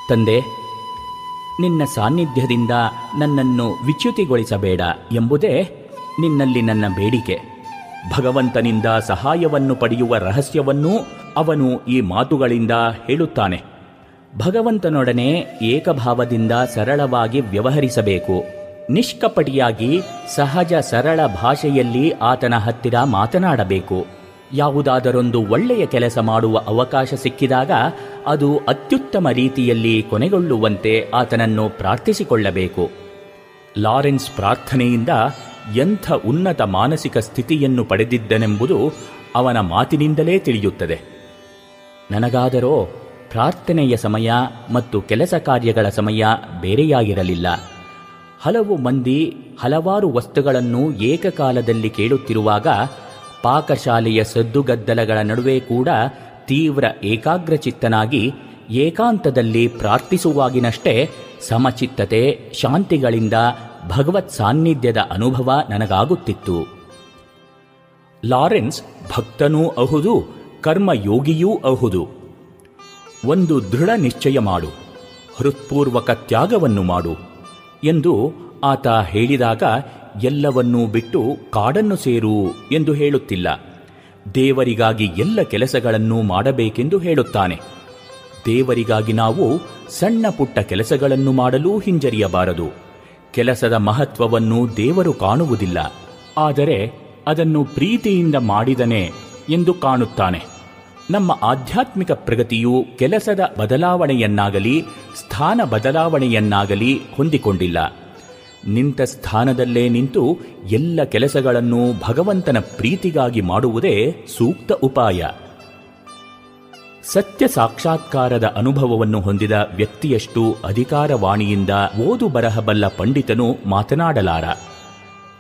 ತಂದೆ ನಿನ್ನ ಸಾನ್ನಿಧ್ಯದಿಂದ ನನ್ನನ್ನು ವಿಚ್ಯುತಿಗೊಳಿಸಬೇಡ ಎಂಬುದೇ ನಿನ್ನಲ್ಲಿ ನನ್ನ ಬೇಡಿಕೆ. ಭಗವಂತನಿಂದ ಸಹಾಯವನ್ನು ಪಡೆಯುವ ರಹಸ್ಯವನ್ನೂ ಅವನು ಈ ಮಾತುಗಳಿಂದ ಹೇಳುತ್ತಾನೆ. ಭಗವಂತನೊಡನೆ ಏಕಭಾವದಿಂದ ಸರಳವಾಗಿ ವ್ಯವಹರಿಸಬೇಕು. ನಿಷ್ಕಪಟಿಯಾಗಿ ಸಹಜ ಸರಳ ಭಾಷೆಯಲ್ಲಿ ಆತನ ಹತ್ತಿರ ಮಾತನಾಡಬೇಕು. ಯಾವುದಾದರೊಂದು ಒಳ್ಳೆಯ ಕೆಲಸ ಮಾಡುವ ಅವಕಾಶ ಸಿಕ್ಕಿದಾಗ ಅದು ಅತ್ಯುತ್ತಮ ರೀತಿಯಲ್ಲಿ ಕೊನೆಗೊಳ್ಳುವಂತೆ ಆತನನ್ನು ಪ್ರಾರ್ಥಿಸಿಕೊಳ್ಳಬೇಕು. ಲಾರೆನ್ಸ್ ಪ್ರಾರ್ಥನೆಯಿಂದ ಎಂಥ ಉನ್ನತ ಮಾನಸಿಕ ಸ್ಥಿತಿಯನ್ನು ಪಡೆದಿದ್ದನೆಂಬುದು ಅವನ ಮಾತಿನಿಂದಲೇ ತಿಳಿಯುತ್ತದೆ. ನನಗಾದರೋ ಪ್ರಾರ್ಥನೆಯ ಸಮಯ ಮತ್ತು ಕೆಲಸ ಕಾರ್ಯಗಳ ಸಮಯ ಬೇರೆಯಾಗಿರಲಿಲ್ಲ. ಹಲವು ಮಂದಿ ಹಲವಾರು ವಸ್ತುಗಳನ್ನು ಏಕಕಾಲದಲ್ಲಿ ಕೇಳುತ್ತಿರುವಾಗ ಪಾಕಶಾಲೆಯ ಸದ್ದುಗದ್ದಲಗಳ ನಡುವೆ ಕೂಡ ತೀವ್ರ ಏಕಾಗ್ರಚಿತ್ತನಾಗಿ ಏಕಾಂತದಲ್ಲಿ ಪ್ರಾರ್ಥಿಸುವಾಗಿನಷ್ಟೇ ಸಮಚಿತ್ತತೆ, ಶಾಂತಿಗಳಿಂದ ಭಗವತ್ ಸಾನ್ನಿಧ್ಯದ ಅನುಭವ ನನಗಾಗುತ್ತಿತ್ತು. ಲಾರೆನ್ಸ್ ಭಕ್ತನೂ ಅಹುದು, ಕರ್ಮಯೋಗಿಯೂ ಅಹುದು. ಒಂದು ದೃಢ ನಿಶ್ಚಯ ಮಾಡು, ಹೃತ್ಪೂರ್ವಕ ತ್ಯಾಗವನ್ನು ಮಾಡು ಎಂದು ಆತ ಹೇಳಿದಾಗ ಎಲ್ಲವನ್ನೂ ಬಿಟ್ಟು ಕಾಡನ್ನು ಸೇರು ಎಂದು ಹೇಳುತ್ತಿಲ್ಲ. ದೇವರಿಗಾಗಿ ಎಲ್ಲ ಕೆಲಸಗಳನ್ನು ಮಾಡಬೇಕೆಂದು ಹೇಳುತ್ತಾನೆ. ದೇವರಿಗಾಗಿ ನಾವು ಸಣ್ಣ ಪುಟ್ಟ ಕೆಲಸಗಳನ್ನು ಮಾಡಲೂ ಹಿಂಜರಿಯಬಾರದು. ಕೆಲಸದ ಮಹತ್ವವನ್ನು ದೇವರು ಕಾಣುವುದಿಲ್ಲ. ಆದರೆ ಅದನ್ನು ಪ್ರೀತಿಯಿಂದ ಮಾಡಿದನೆ ಎಂದು ಕಾಣುತ್ತಾನೆ. ನಮ್ಮ ಆಧ್ಯಾತ್ಮಿಕ ಪ್ರಗತಿಯು ಕೆಲಸದ ಬದಲಾವಣೆಯನ್ನಾಗಲಿ, ಸ್ಥಾನ ಬದಲಾವಣೆಯನ್ನಾಗಲಿ ಹೊಂದಿಕೊಂಡಿಲ್ಲ. ನಿಂತ ಸ್ಥಾನದಲ್ಲೇ ನಿಂತು ಎಲ್ಲ ಕೆಲಸಗಳನ್ನು ಭಗವಂತನ ಪ್ರೀತಿಗಾಗಿ ಮಾಡುವುದೇ ಸೂಕ್ತ ಉಪಾಯ. ಸತ್ಯ ಸಾಕ್ಷಾತ್ಕಾರದ ಅನುಭವವನ್ನು ಹೊಂದಿದ ವ್ಯಕ್ತಿಯಷ್ಟು ಅಧಿಕಾರವಾಣಿಯಿಂದ ಓದು ಬರಹಬಲ್ಲ ಪಂಡಿತನು ಮಾತನಾಡಲಾರ.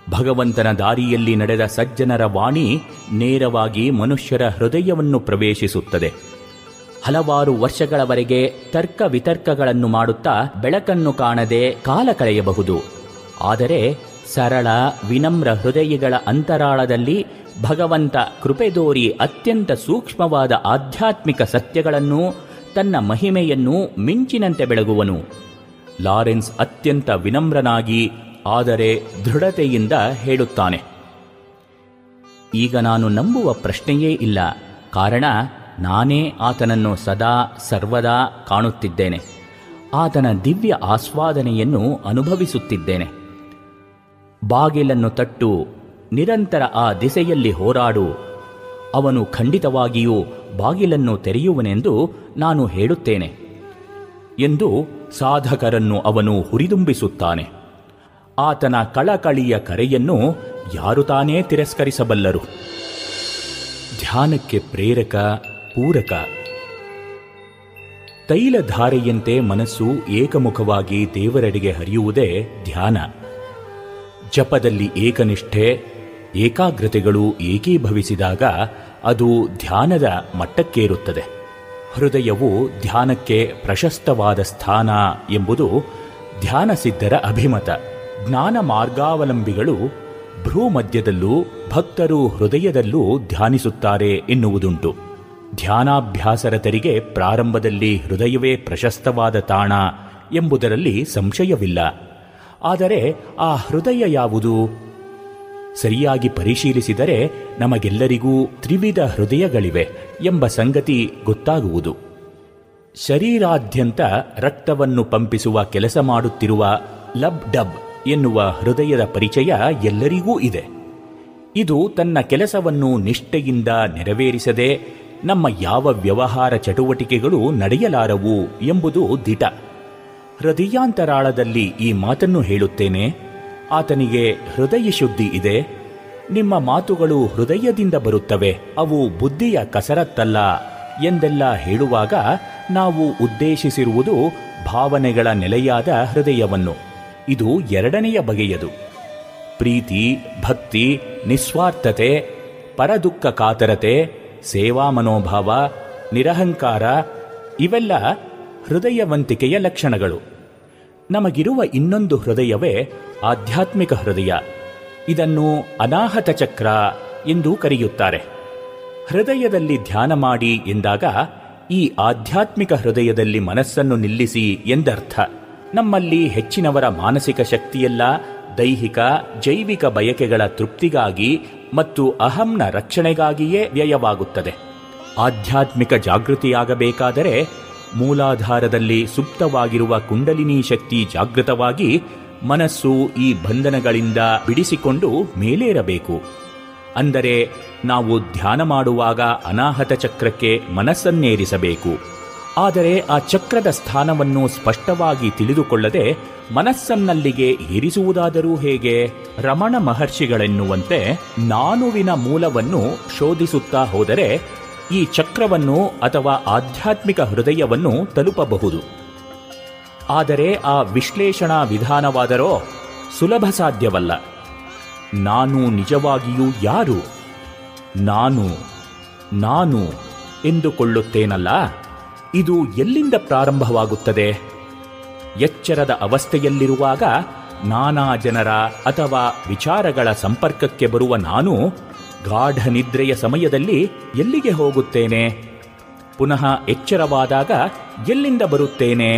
ಭಗವಂತನ ದಾರಿಯಲ್ಲಿ ನಡೆದ ಸಜ್ಜನರ ವಾಣಿ ನೇರವಾಗಿ ಮನುಷ್ಯರ ಹೃದಯವನ್ನು ಪ್ರವೇಶಿಸುತ್ತದೆ. ಹಲವಾರು ವರ್ಷಗಳವರೆಗೆ ತರ್ಕ ವಿತರ್ಕಗಳನ್ನು ಮಾಡುತ್ತಾ ಬೆಳಕನ್ನು ಕಾಣದೆ ಕಾಲ ಕಳೆಯಬಹುದು. ಆದರೆ ಸರಳ ವಿನಮ್ರ ಹೃದಯಗಳ ಅಂತರಾಳದಲ್ಲಿ ಭಗವಂತ ಕೃಪೆದೋರಿ ಅತ್ಯಂತ ಸೂಕ್ಷ್ಮವಾದ ಆಧ್ಯಾತ್ಮಿಕ ಸತ್ಯಗಳನ್ನು ತನ್ನ ಮಹಿಮೆಯನ್ನು ಮಿಂಚಿನಂತೆ ಬೆಳಗುವನು. ಲಾರೆನ್ಸ್ ಅತ್ಯಂತ ವಿನಮ್ರನಾಗಿ, ಆದರೆ ದೃಢತೆಯಿಂದ ಹೇಳುತ್ತಾನೆ. ಈಗ ನಾನು ನಂಬುವ ಪ್ರಶ್ನೆಯೇ ಇಲ್ಲ. ಕಾರಣ, ನಾನೇ ಆತನನ್ನು ಸದಾ ಸರ್ವದಾ ಕಾಣುತ್ತಿದ್ದೇನೆ. ಆತನ ದಿವ್ಯ ಆಸ್ವಾದನೆಯನ್ನು ಅನುಭವಿಸುತ್ತಿದ್ದೇನೆ. ಬಾಗಿಲನ್ನು ತಟ್ಟು ನಿರಂತರ ಆ ದಿಸೆಯಲ್ಲಿ ಹೋರಾಡು. ಅವನು ಖಂಡಿತವಾಗಿಯೂ ಬಾಗಿಲನ್ನು ತೆರೆಯುವನೆಂದು ನಾನು ಹೇಳುತ್ತೇನೆ ಎಂದು ಸಾಧಕರನ್ನು ಅವನು ಹುರಿದುಂಬಿಸುತ್ತಾನೆ. ಆತನ ಕಳಕಳಿಯ ಕರೆಯನ್ನು ಯಾರು ತಾನೇ ತಿರಸ್ಕರಿಸಬಲ್ಲರು. ಧ್ಯಾನಕ್ಕೆ ಪ್ರೇರಕ, ಪೂರಕ. ತೈಲಧಾರೆಯಂತೆ ಮನಸ್ಸು ಏಕಮುಖವಾಗಿ ದೇವರೆಡೆಗೆ ಹರಿಯುವುದೇ ಧ್ಯಾನ. ಜಪದಲ್ಲಿ ಏಕನಿಷ್ಠೆ, ಏಕಾಗ್ರತೆಗಳು ಏಕೀಭವಿಸಿದಾಗ ಅದು ಧ್ಯಾನದ ಮಟ್ಟಕ್ಕೇರುತ್ತದೆ. ಹೃದಯವು ಧ್ಯಾನಕ್ಕೆ ಪ್ರಶಸ್ತವಾದ ಸ್ಥಾನ ಎಂಬುದು ಧ್ಯಾನಸಿದ್ಧರ ಅಭಿಮತ. ಜ್ಞಾನ ಮಾರ್ಗಾವಲಂಬಿಗಳು ಭ್ರೂಮಧ್ಯದಲ್ಲೂ ಭಕ್ತರು ಹೃದಯದಲ್ಲೂ ಧ್ಯಾನಿಸುತ್ತಾರೆ ಎನ್ನುವುದುಂಟು. ಧ್ಯಾನಾಭ್ಯಾಸರತರಿಗೆ ಪ್ರಾರಂಭದಲ್ಲಿ ಹೃದಯವೇ ಪ್ರಶಸ್ತವಾದ ತಾಣ ಎಂಬುದರಲ್ಲಿ ಸಂಶಯವಿಲ್ಲ. ಆದರೆ ಆ ಹೃದಯ ಯಾವುದು? ಸರಿಯಾಗಿ ಪರಿಶೀಲಿಸಿದರೆ ನಮಗೆಲ್ಲರಿಗೂ ತ್ರಿವಿಧ ಹೃದಯಗಳಿವೆ ಎಂಬ ಸಂಗತಿ ಗೊತ್ತಾಗುವುದು. ಶರೀರಾದ್ಯಂತ ರಕ್ತವನ್ನು ಪಂಪಿಸುವ ಕೆಲಸ ಮಾಡುತ್ತಿರುವ ಲಬ್ ಡಬ್ ಎನ್ನುವ ಹೃದಯದ ಪರಿಚಯ ಎಲ್ಲರಿಗೂ ಇದೆ. ಇದು ತನ್ನ ಕೆಲಸವನ್ನು ನಿಷ್ಠೆಯಿಂದ ನೆರವೇರಿಸದೆ ನಮ್ಮ ಯಾವ ವ್ಯವಹಾರ ಚಟುವಟಿಕೆಗಳು ನಡೆಯಲಾರವು ಎಂಬುದು ದಿಟ. ಹೃದಯಾಂತರಾಳದಲ್ಲಿ ಈ ಮಾತನ್ನು ಹೇಳುತ್ತೇನೆ. ಆತನಿಗೆ ಹೃದಯ ಶುದ್ಧಿ ಇದೆ. ನಿಮ್ಮ ಮಾತುಗಳು ಹೃದಯದಿಂದ ಬರುತ್ತವೆ. ಅವು ಬುದ್ಧಿಯ ಕಸರತ್ತಲ್ಲ ಎಂದೆಲ್ಲ ಹೇಳುವಾಗ ನಾವು ಉದ್ದೇಶಿಸಿರುವುದು ಭಾವನೆಗಳ ನೆಲೆಯಾದ ಹೃದಯವನ್ನು. ಇದು ಎರಡನೆಯ ಬಗೆಯದು. ಪ್ರೀತಿ, ಭಕ್ತಿ, ನಿಸ್ವಾರ್ಥತೆ ಪರದುಃಖ ಕಾತರತೆ ಸೇವಾ ಮನೋಭಾವ, ನಿರಹಂಕಾರ, ಇವೆಲ್ಲ ಹೃದಯವಂತಿಕೆಯ ಲಕ್ಷಣಗಳು. ನಮಗಿರುವ ಇನ್ನೊಂದು ಹೃದಯವೇ ಆಧ್ಯಾತ್ಮಿಕ ಹೃದಯ. ಇದನ್ನು ಅನಾಹತ ಚಕ್ರ ಎಂದು ಕರೆಯುತ್ತಾರೆ. ಹೃದಯದಲ್ಲಿ ಧ್ಯಾನ ಮಾಡಿ ಎಂದಾಗ ಈ ಆಧ್ಯಾತ್ಮಿಕ ಹೃದಯದಲ್ಲಿ ಮನಸ್ಸನ್ನು ನಿಲ್ಲಿಸಿ ಎಂದರ್ಥ. ನಮ್ಮಲ್ಲಿ ಹೆಚ್ಚಿನವರ ಮಾನಸಿಕ ಶಕ್ತಿಯೆಲ್ಲ ದೈಹಿಕ, ಜೈವಿಕ ಬಯಕೆಗಳ ತೃಪ್ತಿಗಾಗಿ ಮತ್ತು ಅಹಂನ ರಕ್ಷಣೆಗಾಗಿಯೇ ವ್ಯಯವಾಗುತ್ತದೆ. ಆಧ್ಯಾತ್ಮಿಕ ಜಾಗೃತಿಯಾಗಬೇಕಾದರೆ ಮೂಲಾಧಾರದಲ್ಲಿ ಸುಪ್ತವಾಗಿರುವ ಕುಂಡಲಿನಿ ಶಕ್ತಿ ಜಾಗೃತವಾಗಿ ಮನಸ್ಸು ಈ ಬಂಧನಗಳಿಂದ ಬಿಡಿಸಿಕೊಂಡು ಮೇಲೇರಬೇಕು. ಅಂದರೆ ನಾವು ಧ್ಯಾನ ಮಾಡುವಾಗ ಅನಾಹತ ಚಕ್ರಕ್ಕೆ ಮನಸ್ಸನ್ನೇರಿಸಬೇಕು. ಆದರೆ ಆ ಚಕ್ರದ ಸ್ಥಾನವನ್ನು ಸ್ಪಷ್ಟವಾಗಿ ತಿಳಿದುಕೊಳ್ಳದೆ ಮನಸ್ಸನ್ನಲ್ಲಿಗೆ ಏರಿಸುವುದಾದರೂ ಹೇಗೆ? ರಮಣ ಮಹರ್ಷಿಗಳೆನ್ನುವಂತೆ ನಾನುವಿನ ಮೂಲವನ್ನು ಶೋಧಿಸುತ್ತಾ ಹೋದರೆ ಈ ಚಕ್ರವನ್ನು ಅಥವಾ ಆಧ್ಯಾತ್ಮಿಕ ಹೃದಯವನ್ನು ತಲುಪಬಹುದು. ಆದರೆ ಆ ವಿಶ್ಲೇಷಣಾ ವಿಧಾನವಾದರೋ ಸುಲಭ ಸಾಧ್ಯವಲ್ಲ. ನಾನು ನಿಜವಾಗಿಯೂ ಯಾರು? ನಾನು ನಾನು ಎಂದುಕೊಳ್ಳುತ್ತೇನಲ್ಲ? ಇದು ಎಲ್ಲಿಂದ ಪ್ರಾರಂಭವಾಗುತ್ತದೆ? ಎಚ್ಚರದ ಅವಸ್ಥೆಯಲ್ಲಿರುವಾಗ ನಾನಾ ಜನರ ಅಥವಾ ವಿಚಾರಗಳ ಸಂಪರ್ಕಕ್ಕೆ ಬರುವ ನಾನು ಗಾಢ ನಿದ್ರೆಯ ಸಮಯದಲ್ಲಿ ಎಲ್ಲಿಗೆ ಹೋಗುತ್ತೇನೆ? ಪುನಃ ಎಚ್ಚರವಾದಾಗ ಎಲ್ಲಿಂದ ಬರುತ್ತೇನೆ?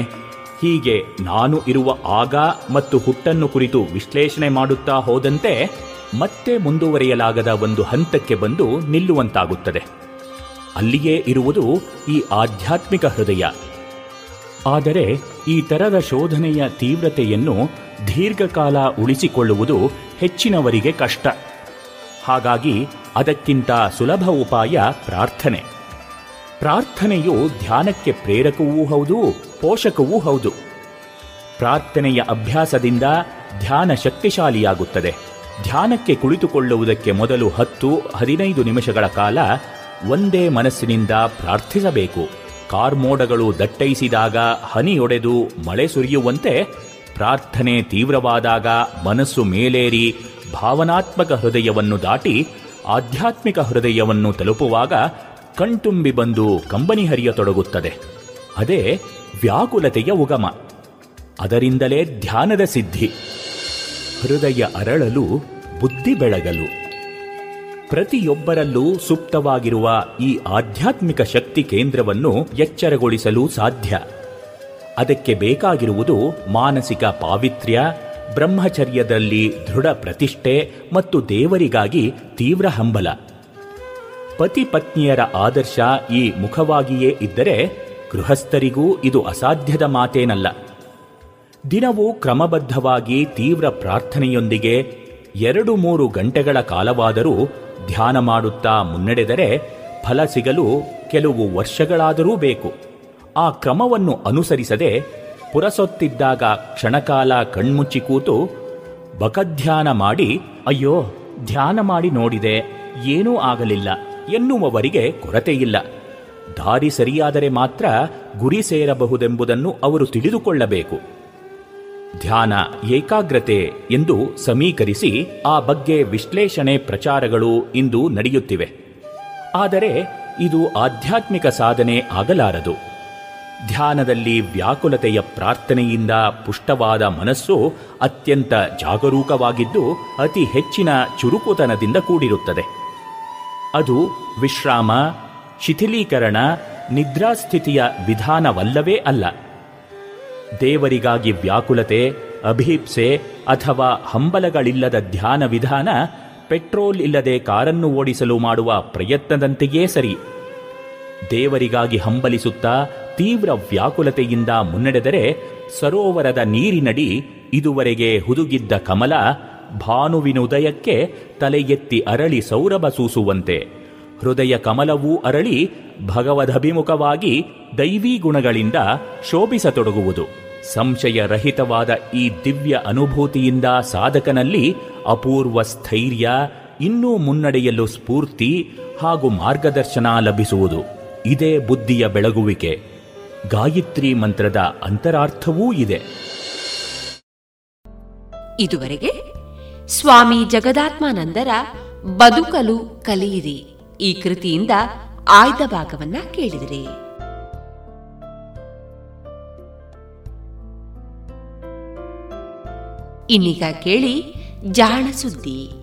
ಹೀಗೆ ನಾನು ಇರುವ ಆಗ ಮತ್ತು ಹುಟ್ಟನ್ನು ಕುರಿತು ವಿಶ್ಲೇಷಣೆ ಮಾಡುತ್ತಾ ಹೋದಂತೆ ಮತ್ತೆ ಮುಂದುವರಿಯಲಾಗದ ಒಂದು ಹಂತಕ್ಕೆ ಬಂದು ನಿಲ್ಲುವಂತಾಗುತ್ತದೆ. ಅಲ್ಲಿಯೇ ಇರುವುದು ಈ ಆಧ್ಯಾತ್ಮಿಕ ಹೃದಯ. ಆದರೆ ಈ ತರದ ಶೋಧನೆಯ ತೀವ್ರತೆಯನ್ನು ದೀರ್ಘಕಾಲ ಉಳಿಸಿಕೊಳ್ಳುವುದು ಹೆಚ್ಚಿನವರಿಗೆ ಕಷ್ಟ. ಹಾಗಾಗಿ ಅದಕ್ಕಿಂತ ಸುಲಭ ಉಪಾಯ ಪ್ರಾರ್ಥನೆ. ಪ್ರಾರ್ಥನೆಯು ಧ್ಯಾನಕ್ಕೆ ಪ್ರೇರಕವೂ ಹೌದು, ಪೋಷಕವೂ ಹೌದು. ಪ್ರಾರ್ಥನೆಯ ಅಭ್ಯಾಸದಿಂದ ಧ್ಯಾನ ಶಕ್ತಿಶಾಲಿಯಾಗುತ್ತದೆ. ಧ್ಯಾನಕ್ಕೆ ಕುಳಿತುಕೊಳ್ಳುವುದಕ್ಕೆ ಮೊದಲು ಹತ್ತು, ಹದಿನೈದು ನಿಮಿಷಗಳ ಕಾಲ ಒಂದೇ ಮನಸ್ಸಿನಿಂದ ಪ್ರಾರ್ಥಿಸಬೇಕು. ಕಾರ್ಮೋಡಗಳು ದಟ್ಟೈಸಿದಾಗ ಹನಿಯೊಡೆದು ಮಳೆ ಸುರಿಯುವಂತೆ ಪ್ರಾರ್ಥನೆ ತೀವ್ರವಾದಾಗ ಮನಸ್ಸು ಮೇಲೇರಿ ಭಾವನಾತ್ಮಕ ಹೃದಯವನ್ನು ದಾಟಿ ಆಧ್ಯಾತ್ಮಿಕ ಹೃದಯವನ್ನು ತಲುಪುವಾಗ ಕಣ್ತುಂಬಿ ಬಂದು ಕಂಬನಿ ಹರಿಯತೊಡಗುತ್ತದೆ. ಅದೇ ವ್ಯಾಕುಲತೆಯ ಉಗಮ. ಅದರಿಂದಲೇ ಧ್ಯಾನದ ಸಿದ್ಧಿ. ಹೃದಯ ಅರಳಲು ಬುದ್ಧಿ ಬೆಳಗಲು. ಪ್ರತಿಯೊಬ್ಬರಲ್ಲೂ ಸುಪ್ತವಾಗಿರುವ ಈ ಆಧ್ಯಾತ್ಮಿಕ ಶಕ್ತಿ ಕೇಂದ್ರವನ್ನು ಎಚ್ಚರಗೊಳಿಸಲು ಸಾಧ್ಯ. ಅದಕ್ಕೆ ಬೇಕಾಗಿರುವುದು ಮಾನಸಿಕ ಪಾವಿತ್ರ್ಯ ಬ್ರಹ್ಮಚರ್ಯದಲ್ಲಿ ದೃಢ ಪ್ರತಿಷ್ಠೆ ಮತ್ತು ದೇವರಿಗಾಗಿ ತೀವ್ರ ಹಂಬಲ. ಪತಿ ಪತ್ನಿಯರ ಆದರ್ಶ ಈ ಮುಖವಾಗಿಯೇ ಇದ್ದರೆ ಗೃಹಸ್ಥರಿಗೂ ಇದು ಅಸಾಧ್ಯದ ಮಾತೇನಲ್ಲ. ದಿನವೂ ಕ್ರಮಬದ್ಧವಾಗಿ ತೀವ್ರ ಪ್ರಾರ್ಥನೆಯೊಂದಿಗೆ ಎರಡು ಮೂರು ಗಂಟೆಗಳ ಕಾಲವಾದರೂ ಧ್ಯಾನ ಮಾಡುತ್ತಾ ಮುನ್ನಡೆದರೆ ಫಲ ಸಿಗಲು ಕೆಲವು ವರ್ಷಗಳಾದರೂ ಬೇಕು. ಆ ಕ್ರಮವನ್ನು ಅನುಸರಿಸದೆ ಪುರಸೊತ್ತಿದ್ದಾಗ ಕ್ಷಣಕಾಲ ಕಣ್ಮುಚ್ಚಿ ಕೂತು ಬಕಧ್ಯಾನ ಮಾಡಿ, ಅಯ್ಯೋ, ಧ್ಯಾನ ಮಾಡಿ ನೋಡಿದೆ, ಏನೂ ಆಗಲಿಲ್ಲ, ಎನ್ನುವವರಿಗೆ ಕೊರತೆಯಿಲ್ಲ. ದಾರಿ ಸರಿಯಾದರೆ ಮಾತ್ರ ಗುರಿ ಸೇರಬಹುದೆಂಬುದನ್ನು ಅವರು ತಿಳಿದುಕೊಳ್ಳಬೇಕು. ಧ್ಯಾನ ಏಕಾಗ್ರತೆ ಎಂದು ಸಮೀಕರಿಸಿ ಆ ಬಗ್ಗೆ ವಿಶ್ಲೇಷಣೆ ಪ್ರಚಾರಗಳು ಇಂದು ನಡೆಯುತ್ತಿವೆ. ಆದರೆ ಇದು ಆಧ್ಯಾತ್ಮಿಕ ಸಾಧನೆ ಆಗಲಾರದು. ಧ್ಯಾನದಲ್ಲಿ ವ್ಯಾಕುಲತೆಯ ಪ್ರಾರ್ಥನೆಯಿಂದ ಪುಷ್ಟವಾದ ಮನಸ್ಸು ಅತ್ಯಂತ ಜಾಗರೂಕವಾಗಿದ್ದು ಅತಿ ಹೆಚ್ಚಿನ ಚುರುಕುತನದಿಂದ ಕೂಡಿರುತ್ತದೆ. ಅದು ವಿಶ್ರಾಮ, ಶಿಥಿಲೀಕರಣ, ನಿದ್ರಾಸ್ಥಿತಿಯ ವಿಧಾನವಲ್ಲವೇ ಅಲ್ಲ. ದೇವರಿಗಾಗಿ ವ್ಯಾಕುಲತೆ ಅಭೀಪ್ಸೆ ಅಥವಾ ಹಂಬಲಗಳಿಲ್ಲದ ಧ್ಯಾನ ವಿಧಾನ ಪೆಟ್ರೋಲ್ ಇಲ್ಲದೆ ಕಾರನ್ನು ಓಡಿಸಲು ಮಾಡುವ ಪ್ರಯತ್ನದಂತೆಯೇ ಸರಿ. ದೇವರಿಗಾಗಿ ಹಂಬಲಿಸುತ್ತಾ ತೀವ್ರ ವ್ಯಾಕುಲತೆಯಿಂದ ಮುನ್ನಡೆದರೆ ಸರೋವರದ ನೀರಿನಡಿ ಇದುವರೆಗೆ ಹುದುಗಿದ್ದ ಕಮಲ ಭಾನುವಿನುದಯಕ್ಕೆ ತಲೆ ಎತ್ತಿ ಅರಳಿ ಸೌರಭ ಸೂಸುವಂತೆ. ಹೃದಯ ಕಮಲವೂ ಅರಳಿ ಭಗವದಭಿಮುಖವಾಗಿ ದೈವೀ ಗುಣಗಳಿಂದ ಶೋಭಿಸತೊಡಗುವುದು. ಸಂಶಯರಹಿತವಾದ ಈ ದಿವ್ಯ ಅನುಭೂತಿಯಿಂದ ಸಾಧಕನಲ್ಲಿ ಅಪೂರ್ವ ಸ್ಥೈರ್ಯ, ಇನ್ನೂ ಮುನ್ನಡೆಯಲು ಸ್ಫೂರ್ತಿ ಹಾಗೂ ಮಾರ್ಗದರ್ಶನ ಲಭಿಸುವುದು. ಇದೇ ಬುದ್ಧಿಯ ಬೆಳಗುವಿಕೆ. ಗಾಯತ್ರಿ ಮಂತ್ರದ ಅಂತರಾರ್ಥವೂ ಇದೆ. ಇದುವರೆಗೆ ಸ್ವಾಮಿ ಜಗದಾತ್ಮಾನಂದರ ಬದುಕಲು ಕಲಿಯಿರಿ. ಈ ಕೃತಿಯಿಂದ ಆಯ್ದ ಭಾಗವನ್ನ ಕೇಳಿದಿರಿ. ಇನ್ನೀಗ ಕೇಳಿ ಜಾಣ ಸುದ್ದಿ.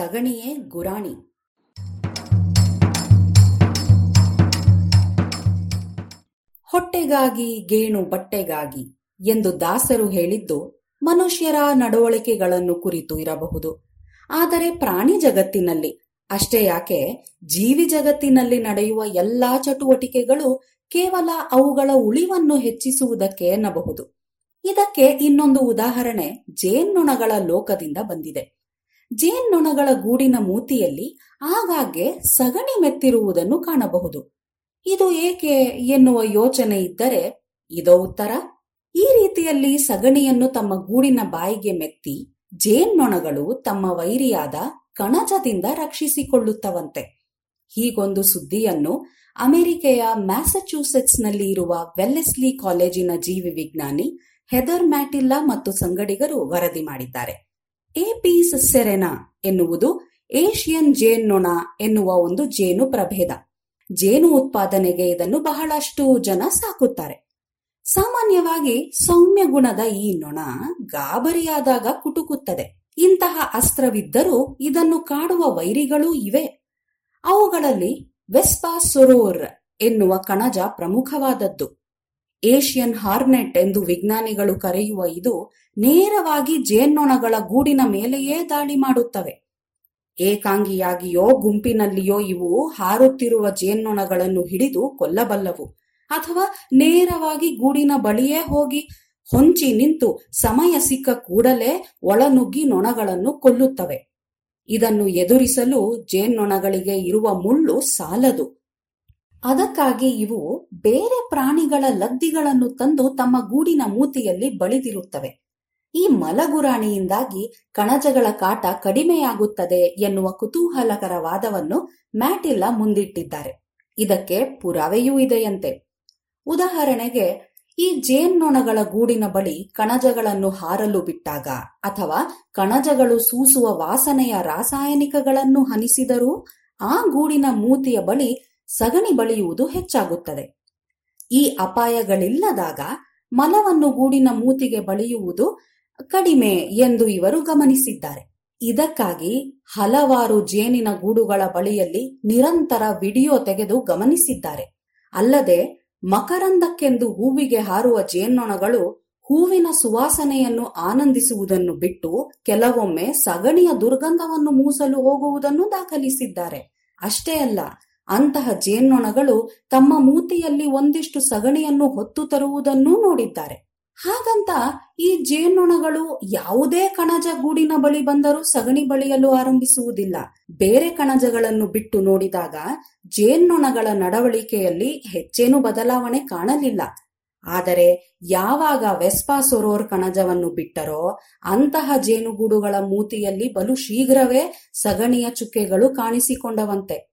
ಸಗಣಿಯೇ ಗುರಾಣಿ. ಹೊಟ್ಟೆಗಾಗಿ, ಗೇಣು ಬಟ್ಟೆಗಾಗಿ ಎಂದು ದಾಸರು ಹೇಳಿದ್ದು ಮನುಷ್ಯರ ನಡವಳಿಕೆಗಳನ್ನು ಕುರಿತು ಇರಬಹುದು. ಆದರೆ ಪ್ರಾಣಿ ಜಗತ್ತಿನಲ್ಲಿ, ಅಷ್ಟೇ ಯಾಕೆ ಜೀವಿ ಜಗತ್ತಿನಲ್ಲಿ ನಡೆಯುವ ಎಲ್ಲಾ ಚಟುವಟಿಕೆಗಳು ಕೇವಲ ಅವುಗಳ ಉಳಿವನ್ನು ಹೆಚ್ಚಿಸುವುದಕ್ಕೆ ಎನ್ನಬಹುದು ಇದಕ್ಕೆ ಇನ್ನೊಂದು ಉದಾಹರಣೆ ಜೇನ್ನೊಣಗಳ ಲೋಕದಿಂದ ಬಂದಿದೆ. ಜೇನ್ನೊಣಗಳ ಗೂಡಿನ ಮೂತಿಯಲ್ಲಿ ಆಗಾಗ್ಗೆ ಸಗಣಿ ಮೆತ್ತಿರುವುದನ್ನು ಕಾಣಬಹುದು. ಇದು ಏಕೆ ಎನ್ನುವ ಯೋಚನೆ ಇದ್ದರೆ ಇದೋ ಉತ್ತರ. ಈ ರೀತಿಯಲ್ಲಿ ಸಗಣಿಯನ್ನು ತಮ್ಮ ಗೂಡಿನ ಬಾಯಿಗೆ ಮೆತ್ತಿ ಜೇನ್ನೊಣಗಳು ತಮ್ಮ ವೈರಿಯಾದ ಕಣಜದಿಂದ ರಕ್ಷಿಸಿಕೊಳ್ಳುತ್ತವಂತೆ. ಹೀಗೊಂದು ಸುದ್ದಿಯನ್ನು ಅಮೆರಿಕೆಯ ಮ್ಯಾಸಚ್ಯೂಸೆಟ್ಸ್ನಲ್ಲಿ ಇರುವ ವೆಲ್ಲೆಸ್ಲಿ ಕಾಲೇಜಿನ ಜೀವಿ ವಿಜ್ಞಾನಿ ಹೆದರ್ ಮ್ಯಾಟಿಲ್ಲಾ ಮತ್ತು ಸಂಗಡಿಗರು ವರದಿ ಮಾಡಿದ್ದಾರೆ. ಎಪೀಸ್ ಸೆರೆನಾ ಎನ್ನುವುದು ಏಷಿಯನ್ ಜೇನ್ನೊಣ ಎನ್ನುವ ಒಂದು ಜೇನು ಪ್ರಭೇದ. ಜೇನು ಉತ್ಪಾದನೆಗೆ ಇದನ್ನು ಬಹಳಷ್ಟು ಜನ ಸಾಕುತ್ತಾರೆ. ಸಾಮಾನ್ಯವಾಗಿ ಸೌಮ್ಯ ಗುಣದ ಈ ನೊಣ ಗಾಬರಿಯಾದಾಗ ಕುಟುಕುತ್ತದೆ. ಇಂತಹ ಅಸ್ತ್ರವಿದ್ದರೂ ಇದನ್ನು ಕಾಡುವ ವೈರಿಗಳೂ ಇವೆ. ಅವುಗಳಲ್ಲಿ ವೆಸ್ಪಾ ಸೊರೋರ್ ಎನ್ನುವ ಕಣಜ ಪ್ರಮುಖವಾದದ್ದು. ಏಷಿಯನ್ ಹಾರ್ನೆಟ್ ಎಂದು ವಿಜ್ಞಾನಿಗಳು ಕರೆಯುವ ಇದು ನೇರವಾಗಿ ಜೇನ್ನೊಣಗಳ ಗೂಡಿನ ಮೇಲೆಯೇ ದಾಳಿ ಮಾಡುತ್ತವೆ. ಏಕಾಂಗಿಯಾಗಿಯೋ ಗುಂಪಿನಲ್ಲಿಯೋ ಇವು ಹಾರುತ್ತಿರುವ ಜೇನ್ನೊಣಗಳನ್ನು ಹಿಡಿದು ಕೊಲ್ಲಬಲ್ಲವು. ಅಥವಾ ನೇರವಾಗಿ ಗೂಡಿನ ಬಳಿಯೇ ಹೋಗಿ ಹೊಂಚಿ ನಿಂತು ಸಮಯ ಸಿಕ್ಕ ಕೂಡಲೇ ಒಳನುಗ್ಗಿ ನೊಣಗಳನ್ನು ಕೊಲ್ಲುತ್ತವೆ. ಇದನ್ನು ಎದುರಿಸಲು ಜೇನ್ನೊಣಗಳಿಗೆ ಇರುವ ಮುಳ್ಳು ಸಾಲದು. ಅದಕ್ಕಾಗಿ ಇವು ಬೇರೆ ಪ್ರಾಣಿಗಳ ಲದ್ದಿಗಳನ್ನು ತಂದು ತಮ್ಮ ಗೂಡಿನ ಮೂತಿಯಲ್ಲಿ ಬಳಿದಿರುತ್ತವೆ. ಈ ಮಲಗುರಾಣಿಯಿಂದಾಗಿ ಕಣಜಗಳ ಕಾಟ ಕಡಿಮೆಯಾಗುತ್ತದೆ ಎನ್ನುವ ಕುತೂಹಲಕರ ವಾದವನ್ನು ಮ್ಯಾಟಿಲ್ಲ ಮುಂದಿಟ್ಟಿದ್ದಾರೆ. ಇದಕ್ಕೆ ಪುರಾವೆಯೂ ಇದೆಯಂತೆ. ಉದಾಹರಣೆಗೆ, ಈ ಜೇನ್ನೊಣಗಳ ಗೂಡಿನ ಬಳಿ ಕಣಜಗಳನ್ನು ಹಾರಲು ಬಿಟ್ಟಾಗ ಅಥವಾ ಕಣಜಗಳು ಸೂಸುವ ವಾಸನೆಯ ರಾಸಾಯನಿಕಗಳನ್ನು ಹನಿಸಿದರೂ ಆ ಗೂಡಿನ ಮೂತಿಯ ಬಳಿ ಸಗಣಿ ಬಳಿಯುವುದು ಹೆಚ್ಚಾಗುತ್ತದೆ. ಈ ಅಪಾಯಗಳಿಲ್ಲದಾಗ ಮಲವನ್ನು ಗೂಡಿನ ಮೂತಿಗೆ ಬಳಿಯುವುದು ಕಡಿಮೆ ಎಂದು ಇವರು ಗಮನಿಸಿದ್ದಾರೆ. ಇದಕ್ಕಾಗಿ ಹಲವಾರು ಜೇನಿನ ಗೂಡುಗಳ ಬಳಿಯಲ್ಲಿ ನಿರಂತರ ವಿಡಿಯೋ ತೆಗೆದು ಗಮನಿಸಿದ್ದಾರೆ. ಅಲ್ಲದೆ ಮಕರಂದಕ್ಕೆಂದು ಹೂವಿಗೆ ಹಾರುವ ಜೇನ್ನೊಣಗಳು ಹೂವಿನ ಸುವಾಸನೆಯನ್ನು ಆನಂದಿಸುವುದನ್ನು ಬಿಟ್ಟು ಕೆಲವೊಮ್ಮೆ ಸಗಣಿಯ ದುರ್ಗಂಧವನ್ನು ಮೂಸಲು ಹೋಗುವುದನ್ನು ದಾಖಲಿಸಿದ್ದಾರೆ. ಅಷ್ಟೇ ಅಲ್ಲ ಅಂತಹ ಜೇನ್ನೊಣಗಳು ತಮ್ಮ ಮೂತಿಯಲ್ಲಿ ಒಂದಿಷ್ಟು ಸಗಣಿಯನ್ನು ಹೊತ್ತು ತರುವುದನ್ನೂ ನೋಡಿದ್ದಾರೆ. ಹಾಗಂತ ಈ ಜೇನ್ನೊಣಗಳು ಯಾವುದೇ ಕಣಜ ಗೂಡಿನ ಬಳಿ ಬಂದರೂ ಸಗಣಿ ಬಳಿಯಲು ಆರಂಭಿಸುವುದಿಲ್ಲ. ಬೇರೆ ಕಣಜಗಳನ್ನು ಬಿಟ್ಟು ನೋಡಿದಾಗ ಜೇನ್ನೊಣಗಳ ನಡವಳಿಕೆಯಲ್ಲಿ ಹೆಚ್ಚೇನು ಬದಲಾವಣೆ ಕಾಣಲಿಲ್ಲ. ಆದರೆ ಯಾವಾಗ ವೆಸ್ಪಾ ಸೊರೋರ್ ಕಣಜವನ್ನು ಬಿಟ್ಟರೋ ಅಂತಹ ಜೇನುಗೂಡುಗಳ ಮೂತಿಯಲ್ಲಿ ಬಲು ಶೀಘ್ರವೇ ಸಗಣಿಯ ಚುಕ್ಕೆಗಳು ಕಾಣಿಸಿಕೊಂಡವಂತೆ.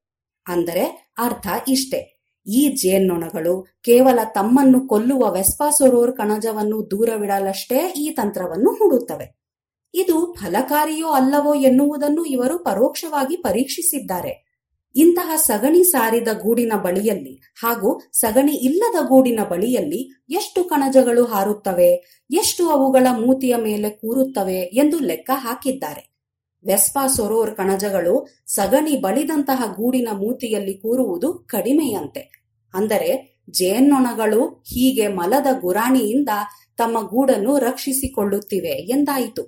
ಅಂದರೆ ಅರ್ಥ ಇಷ್ಟೆ. ಈ ಜೇನ್ನೊಣಗಳು ಕೇವಲ ತಮ್ಮನ್ನು ಕೊಲ್ಲುವ ವೆಸ್ಪಾಸೊರೋರ್ ಕಣಜವನ್ನು ದೂರವಿಡಲಷ್ಟೇ ಈ ತಂತ್ರವನ್ನು ಹೂಡುತ್ತವೆ. ಇದು ಫಲಕಾರಿಯೋ ಅಲ್ಲವೋ ಎನ್ನುವುದನ್ನು ಇವರು ಪರೋಕ್ಷವಾಗಿ ಪರೀಕ್ಷಿಸಿದ್ದಾರೆ. ಇಂತಹ ಸಗಣಿ ಸಾರಿದ ಗೂಡಿನ ಬಳಿಯಲ್ಲಿ ಹಾಗೂ ಸಗಣಿ ಇಲ್ಲದ ಗೂಡಿನ ಬಳಿಯಲ್ಲಿ ಎಷ್ಟು ಕಣಜಗಳು ಹಾರುತ್ತವೆ, ಎಷ್ಟು ಅವುಗಳ ಮೂತಿಯ ಮೇಲೆ ಕೂರುತ್ತವೆ ಎಂದು ಲೆಕ್ಕ ಹಾಕಿದ್ದಾರೆ. ವೆಸ್ಪಾ ಸೊರೋರ್ ಕಣಜಗಳು ಸಗಣಿ ಬಳಿದಂತಹ ಗೂಡಿನ ಮೂತಿಯಲ್ಲಿ ಕೂರುವುದು ಕಡಿಮೆಯಂತೆ. ಅಂದರೆ ಜೇನ್ನೊಣಗಳು ಹೀಗೆ ಮಲದ ಗುರಾಣಿಯಿಂದ ತಮ್ಮ ಗೂಡನ್ನು ರಕ್ಷಿಸಿಕೊಳ್ಳುತ್ತಿವೆ ಎಂದಾಯಿತು.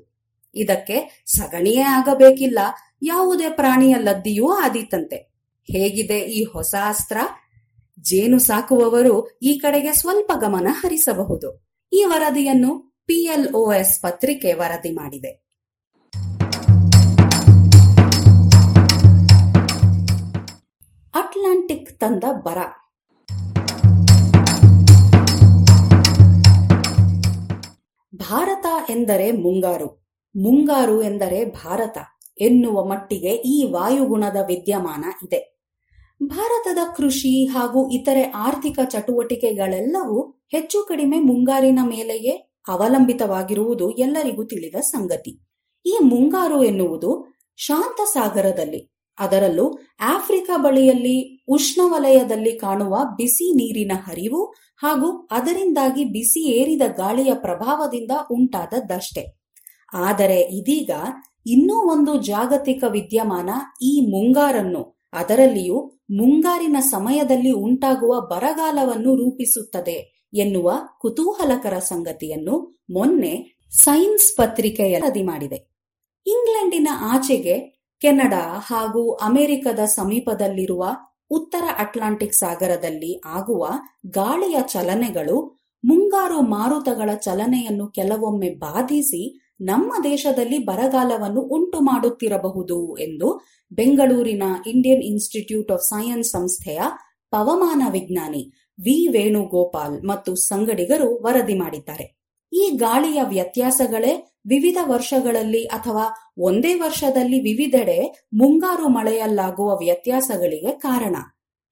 ಇದಕ್ಕೆ ಸಗಣಿಯೇ ಆಗಬೇಕಿಲ್ಲ, ಯಾವುದೇ ಪ್ರಾಣಿಯ ಲದ್ದಿಯೂ ಆದೀತಂತೆ. ಹೇಗಿದೆ ಈ ಹೊಸ ಅಸ್ತ್ರ? ಜೇನು ಸಾಕುವವರು ಈ ಕಡೆಗೆ ಸ್ವಲ್ಪ ಗಮನ ಹರಿಸಬಹುದು. ಈ ವರದಿಯನ್ನು ಪಿಎಲ್ಒಎಸ್ ಪತ್ರಿಕೆ ವರದಿ ಮಾಡಿದೆ. ಅಟ್ಲಾಂಟಿಕ್ ತಂದ ಬರ. ಭಾರತ ಎಂದರೆ ಮುಂಗಾರು. ಮುಂಗಾರು ಎಂದರೆ ಭಾರತ ಎನ್ನುವ ಮಟ್ಟಿಗೆ ಈ ವಾಯುಗುಣದ ವಿದ್ಯಮಾನ ಇದೆ. ಭಾರತದ ಕೃಷಿ ಹಾಗೂ ಇತರೆ ಆರ್ಥಿಕ ಚಟುವಟಿಕೆಗಳೆಲ್ಲವೂ ಹೆಚ್ಚು ಕಡಿಮೆ ಮುಂಗಾರಿನ ಮೇಲೆಯೇ ಅವಲಂಬಿತವಾಗಿರುವುದು ಎಲ್ಲರಿಗೂ ತಿಳಿದ ಸಂಗತಿ. ಈ ಮುಂಗಾರು ಎನ್ನುವುದು ಶಾಂತ ಸಾಗರದಲ್ಲಿ ಅದರಲ್ಲೂ ಆಫ್ರಿಕಾ ಬಳಿಯಲ್ಲಿ ಉಷ್ಣವಲಯದಲ್ಲಿ ಕಾಣುವ ಬಿಸಿ ನೀರಿನ ಹರಿವು ಹಾಗೂ ಅದರಿಂದಾಗಿ ಬಿಸಿ ಏರಿದ ಗಾಳಿಯ ಪ್ರಭಾವದಿಂದ ಉಂಟಾದದ್ದಷ್ಟೇ. ಆದರೆ ಇದೀಗ ಇನ್ನೂ ಒಂದು ಜಾಗತಿಕ ವಿದ್ಯಮಾನ ಈ ಮುಂಗಾರನ್ನು, ಅದರಲ್ಲಿಯೂ ಮುಂಗಾರಿನ ಸಮಯದಲ್ಲಿ ಉಂಟಾಗುವ ಬರಗಾಲವನ್ನು ರೂಪಿಸುತ್ತದೆ ಎನ್ನುವ ಕುತೂಹಲಕರ ಸಂಗತಿಯನ್ನು ಮೊನ್ನೆ ಸೈನ್ಸ್ ಪತ್ರಿಕೆಯ ವರದಿ ಮಾಡಿದೆ. ಇಂಗ್ಲೆಂಡಿನ ಆಚೆಗೆ ಕೆನಡಾ ಹಾಗೂ ಅಮೆರಿಕದ ಸಮೀಪದಲ್ಲಿರುವ ಉತ್ತರ ಅಟ್ಲಾಂಟಿಕ್ ಸಾಗರದಲ್ಲಿ ಆಗುವ ಗಾಳಿಯ ಚಲನೆಗಳು ಮುಂಗಾರು ಮಾರುತಗಳ ಚಲನೆಯನ್ನು ಕೆಲವೊಮ್ಮೆ ಬಾಧಿಸಿ ನಮ್ಮ ದೇಶದಲ್ಲಿ ಬರಗಾಲವನ್ನು ಉಂಟು ಮಾಡುತ್ತಿರಬಹುದು ಎಂದು ಬೆಂಗಳೂರಿನ ಇಂಡಿಯನ್ ಇನ್ಸ್ಟಿಟ್ಯೂಟ್ ಆಫ್ ಸೈನ್ಸ್ ಸಂಸ್ಥೆಯ ಪವಮಾನ ವಿಜ್ಞಾನಿ ವಿ ವೇಣುಗೋಪಾಲ್ ಮತ್ತು ಸಂಗಡಿಗರು ವರದಿ ಮಾಡಿದ್ದಾರೆ. ಈ ಗಾಳಿಯ ವ್ಯತ್ಯಾಸಗಳೇ ವಿವಿಧ ವರ್ಷಗಳಲ್ಲಿ ಅಥವಾ ಒಂದೇ ವರ್ಷದಲ್ಲಿ ವಿವಿಧೆಡೆ ಮುಂಗಾರು ಮಳೆಯಲ್ಲಾಗುವ ವ್ಯತ್ಯಾಸಗಳಿಗೆ ಕಾರಣ.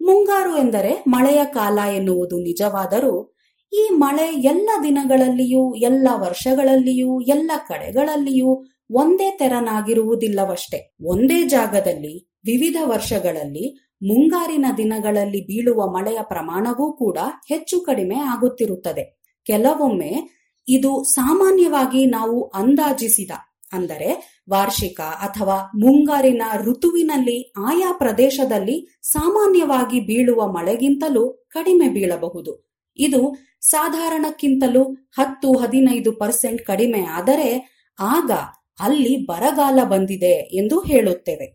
ಮುಂಗಾರು ಎಂದರೆ ಮಳೆಯ ಕಾಲ ಎನ್ನುವುದು ನಿಜವಾದರೂ ಈ ಮಳೆ ಎಲ್ಲ ದಿನಗಳಲ್ಲಿಯೂ, ಎಲ್ಲ ವರ್ಷಗಳಲ್ಲಿಯೂ, ಎಲ್ಲ ಕಡೆಗಳಲ್ಲಿಯೂ ಒಂದೇ ತೆರನಾಗಿರುವುದಿಲ್ಲವಷ್ಟೇ. ಒಂದೇ ಜಾಗದಲ್ಲಿ, ವಿವಿಧ ವರ್ಷಗಳಲ್ಲಿ ಮುಂಗಾರಿನ ದಿನಗಳಲ್ಲಿ ಬೀಳುವ ಮಳೆಯ ಪ್ರಮಾಣವೂ ಕೂಡ ಹೆಚ್ಚು ಕಡಿಮೆ ಆಗುತ್ತಿರುತ್ತದೆ. ಕೆಲವೊಮ್ಮೆ ಇದು ಸಾಮಾನ್ಯವಾಗಿ ನಾವು ಅಂದಾಜಿಸಿದ, ಅಂದರೆ ವಾರ್ಷಿಕ ಅಥವಾ ಮುಂಗಾರಿನ ಋತುವಿನಲ್ಲಿ ಆಯಾ ಪ್ರದೇಶದಲ್ಲಿ ಸಾಮಾನ್ಯವಾಗಿ ಬೀಳುವ ಮಳೆಗಿಂತಲೂ ಕಡಿಮೆ ಬೀಳಬಹುದು. ಇದು ಸಾಧಾರಣಕ್ಕಿಂತಲೂ ಹತ್ತು ಹದಿನೈದು ಪರ್ಸೆಂಟ್ ಕಡಿಮೆ ಆದರೆ ಆಗ ಅಲ್ಲಿ ಬರಗಾಲ ಬಂದಿದೆ ಎಂದು ಹೇಳುತ್ತೇವೆ.